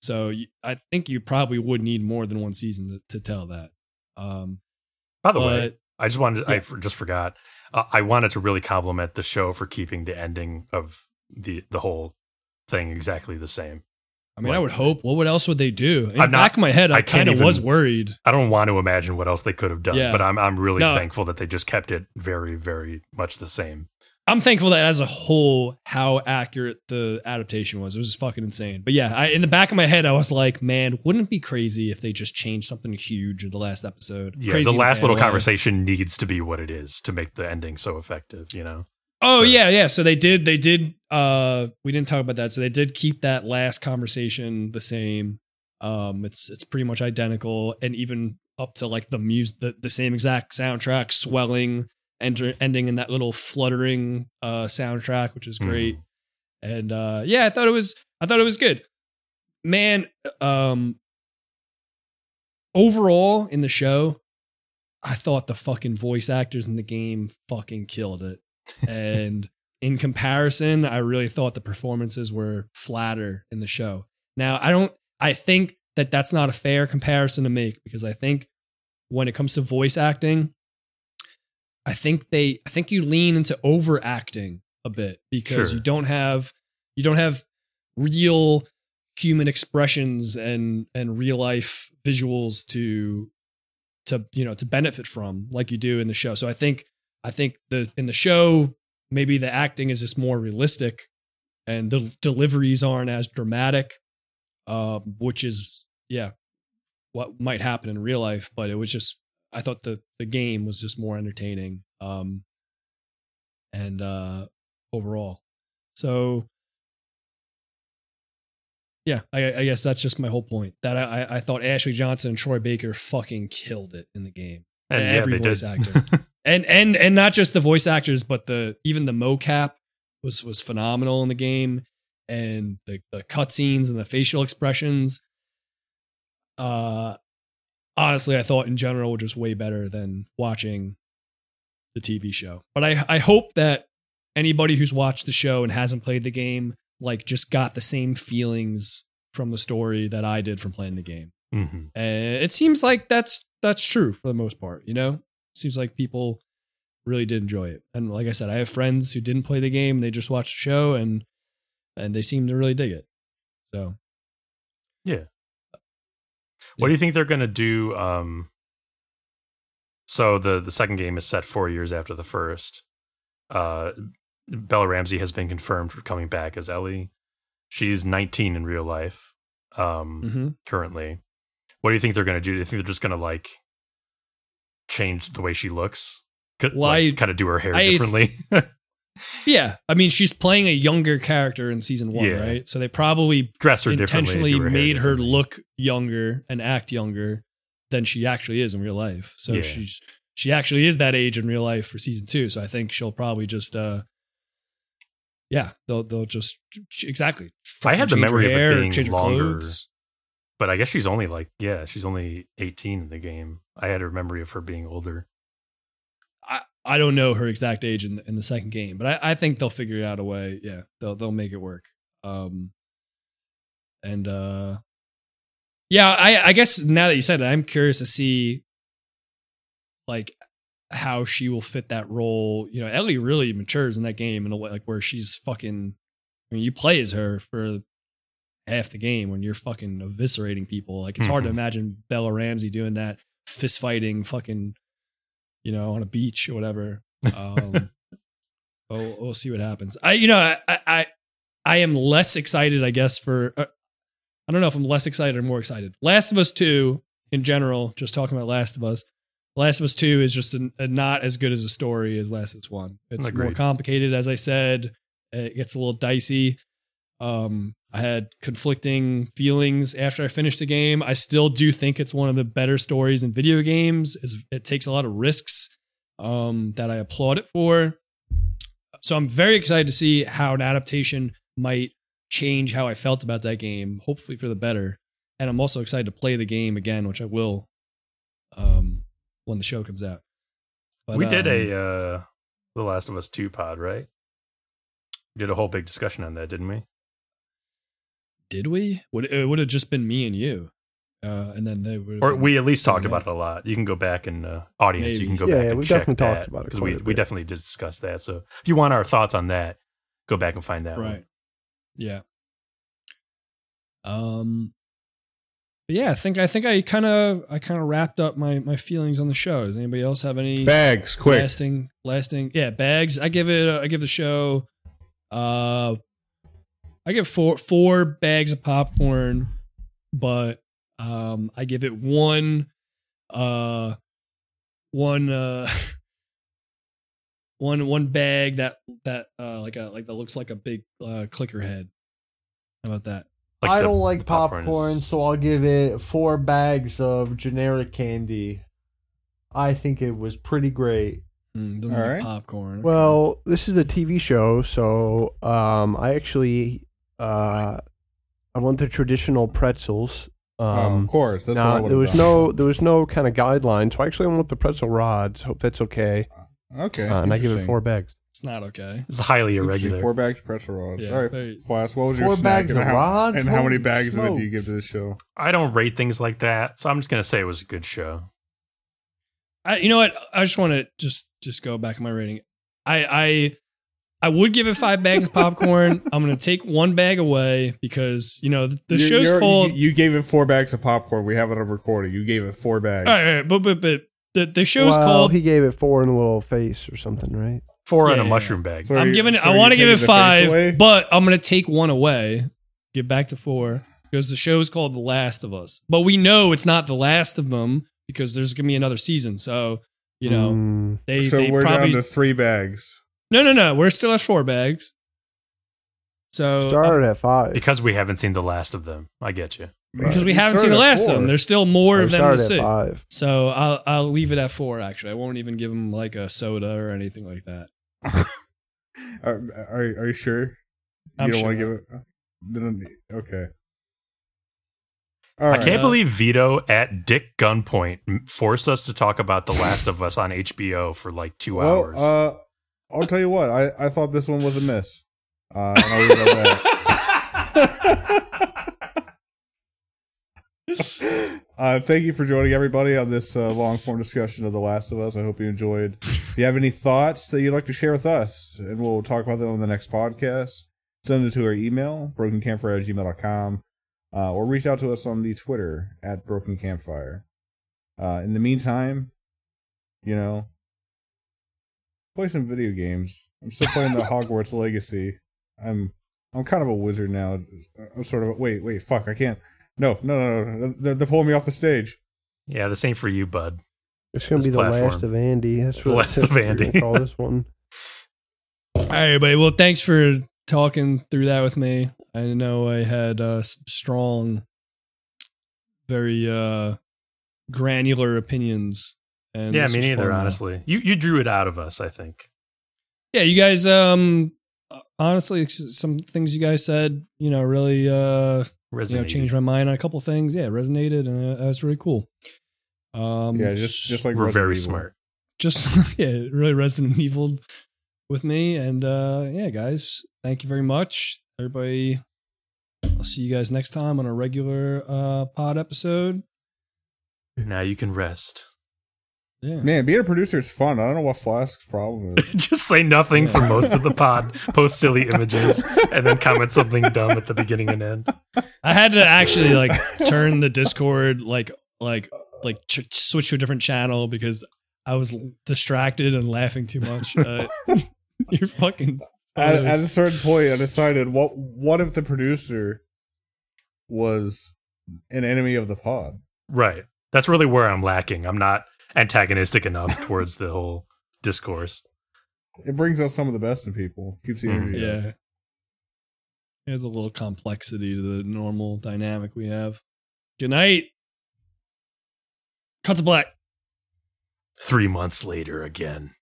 so you, I think you probably would need more than one season to, to tell that. Um, By the way, I just wanted I Yeah. f- just forgot. Uh, I wanted to really compliment the show for keeping the ending of the the whole thing exactly the same. I mean, I would hope. What else would they do? In I'm the not- back of my head, I, I kind of was worried. I don't want to imagine what else they could have done, Yeah. but I'm I'm really No. thankful that they just kept it very very much the same. I'm thankful that as a whole, how accurate the adaptation was. It was just fucking insane. But yeah, I, in the back of my head, I was like, man, wouldn't it be crazy if they just changed something huge in the last episode? Yeah, Crazy the last little way. conversation needs to be what it is to make the ending so effective. You know, Oh Right. yeah, yeah. So they did. They did. Uh, we didn't talk about that. So they did keep that last conversation the same. Um, it's it's pretty much identical, and even up to like the music, the, the same exact soundtrack, swelling, enter, ending in that little fluttering uh soundtrack, which is great. And uh, yeah, I thought it was. I thought it was good. Man, um, overall in the show, I thought the fucking voice actors in the game fucking killed it *laughs* and in comparison, I really thought the performances were flatter in the show. Now, I don't, I think that that's not a fair comparison to make because I think when it comes to voice acting, I think they, I think you lean into overacting a bit because Sure. you don't have, you don't have real human expressions and and real life visuals to to you know to benefit from like you do in the show. So I think I think the in the show maybe the acting is just more realistic and the deliveries aren't as dramatic, um, which is yeah what might happen in real life. But it was just I thought the the game was just more entertaining um, and uh, overall. So yeah, I, I guess that's just my whole point. That I, I- thought Ashley Johnson and Troy Baker fucking killed it in the game and yeah, every voice did. actor. *laughs* and and and not just the voice actors, but the even the mocap was was phenomenal in the game, and the the cutscenes and the facial expressions. Uh, honestly, I thought in general were just way better than watching the TV show. But I I hope that anybody who's watched the show and hasn't played the game like just got the same feelings from the story that I did from playing the game. Mhm. And it seems like that's that's true for the most part, you know? Seems like people really did enjoy it. And like I said, I have friends who didn't play the game, they just watched the show and and they seem to really dig it. So What do you think they're going to do? Um, so the the second game is set four years after the first. Uh, Bella Ramsey has been confirmed for coming back as Ellie. She's 19 in real life um, mhm. currently. What do you think they're going to do? Do you think they're just going to like change the way she looks? Could, Well, like, kind of do her hair I- differently. *laughs* yeah, I mean she's playing a younger character in season 1, Yeah. right? So they probably Dress her differently. intentionally her made her look younger and act younger than she actually is in real life. So Yeah. she's she actually is that age in real life for season two. So I think she'll probably just uh yeah, they'll they'll just exactly. I had the memory of it being change longer. clothes. But I guess she's only like, yeah, she's only 18 in the game. I had a memory of her being older. I, don't know her exact age in in the second game, but I, I think they'll figure it out a way. Yeah, they'll they'll make it work. Um, and uh, yeah, I I guess now that you said it, I'm curious to see like how she will fit that role. You know, Ellie really matures in that game in a way like where she's fucking. I mean, you play as her for half the game when you're fucking eviscerating people. Like it's hard to Mhm. imagine Bella Ramsey doing that fist fighting fucking you know, on a beach or whatever. *laughs* Um, we'll, we'll see what happens. I, you know, I, I, I- am less excited, I guess, for, uh, I don't know if I'm less excited or more excited. Last of Us 2, in general, just talking about Last of Us, Last of Us 2 is just a, a not as good as a story as Last of Us 1. It's more complicated, as I said. It gets a little dicey. Um, I had conflicting feelings after I finished the game. I still do think it's one of the better stories in video games. It takes a lot of risks um, that I applaud it for. So I'm very excited to see how an adaptation might change how I felt about that game, hopefully for the better. And I'm also excited to play the game again, which I will um, when the show comes out. But, we did um, a uh, The Last of Us 2 pod, right? We did a whole big discussion on that, didn't we? Did we? Would it would have just been me and you, uh, and then they would. Or we at least talked Yeah. about it a lot. You can go back and uh, audience. You can go Yeah, back yeah, and we've check definitely that talked about it because we we definitely did discuss that. So if you want our thoughts on that, go back and find that. one. right. Yeah. Um. yeah, I think I think I kind of I kind of wrapped up my my feelings on the show. Does anybody else have any Bags, quick. lasting lasting? Yeah, bags. I give it. I give the show. Uh, I give four four bags of popcorn, but um, I give it one. Uh, one. Uh. *laughs* One one bag that that uh like a like that looks like a big uh clicker head. How about that? Like I the- don't like the popcorn, is- so I'll give it four bags of generic candy. I think it was pretty great. Mm, doesn't All like right. popcorn. Well, this is a TV show, so um, I actually uh, I want the traditional pretzels. oh, Um, of course. That's what I there was done. no there was no kind of guideline, so I actually went with the pretzel rods. Hope that's okay. Okay. Uh, and I give it four bags. it's not okay. It's highly irregular. Four bags of pretzel rods. Yeah, All right, very- Flask. What was Four your snack bags and of how, rods? And how many Holy bags of it do you give to this show? I don't rate things like that, so I'm just gonna say it was a good show. I you know what? I just want to just just go back in my rating. I I I would give it five bags of popcorn. *laughs* I'm gonna take one bag away because you know the, the You- show's you're- called. You, you gave it four bags of popcorn. We have it on recording. You gave it four bags. all right, all right, but but but the the show's well, called. he gave it four in a little face or something, right? Four in a yeah, mushroom bag. So I'm you- giving it. so I want to give it five, but I'm gonna take one away. Get back to four because the show's called The Last of Us. But we know it's not the last of them because there's gonna be another season. So you know Mm, they so they we're probably down to three bags. No no no. We're still at four bags. So started at five. Because we haven't seen the last of them. I get you. because we You haven't seen the at last of them. There's still more I of them to see. five. So I'll I'll leave it at four. Actually, I won't even give them like a soda or anything like that. *laughs* Are, are, are you sure? You I'm don't want to give it. Then, okay. All I can't Uh, believe Vito at Dick Gunpoint forced us to talk about The Last of Us on HBO for like two well, hours. uh, I'll tell you what. I, I thought this one was a miss. Uh, and I'll leave it at that. uh, thank you for joining everybody on this uh, long form discussion of The Last of Us. I hope you enjoyed. If you have any thoughts that you'd like to share with us, and we'll talk about them on the next podcast, send it to our email, brokencampfire at gmail.com, uh, or reach out to us on the Twitter at Broken Campfire. Uh, in the meantime, you know, play some video games. I'm still playing the *laughs* Hogwarts Legacy. I'm I'm kind of a wizard now. I'm sort of wait wait fuck I can't. No no no no. They're, they're pulling me off the stage. yeah, the same for you, bud. It's gonna This be the platform. last of Andy. That's The last of that's what we're Andy. gonna Call this one. *laughs* All right, everybody. Well, thanks for talking through that with me. I know I had uh, some strong, very uh, granular opinions. And yeah, me neither. fun, though. Honestly, you you drew it out of us. I think. Yeah, you guys. Um, honestly, some things you guys said, you know, really uh, you know, changed my mind on a couple things. Yeah, it resonated, and uh, that's really cool. Um, yeah, just just like We're Resident very Evil. smart. just *laughs* yeah, it really Resident Evil with me. And uh yeah, guys, thank you very much. Everybody I'll see you guys next time on a regular uh pod episode. Now you can rest. Yeah. Man, being a producer is fun. I don't know what Flask's problem is. *laughs* Just say nothing for most of the pod. *laughs* Post silly images and then comment something dumb at the beginning and end. I had to actually like turn the Discord like like like ch- switch to a different channel because I was distracted and laughing too much. Uh, *laughs* you're fucking at, at a certain point, I decided what what if the producer was an enemy of the pod? Right. That's really where I'm lacking. I'm not antagonistic enough towards the whole discourse. It brings out some of the best in people. Keeps the energy. up. yeah. There's a little complexity to the normal dynamic we have. Good night. Cut to black. Three months later again.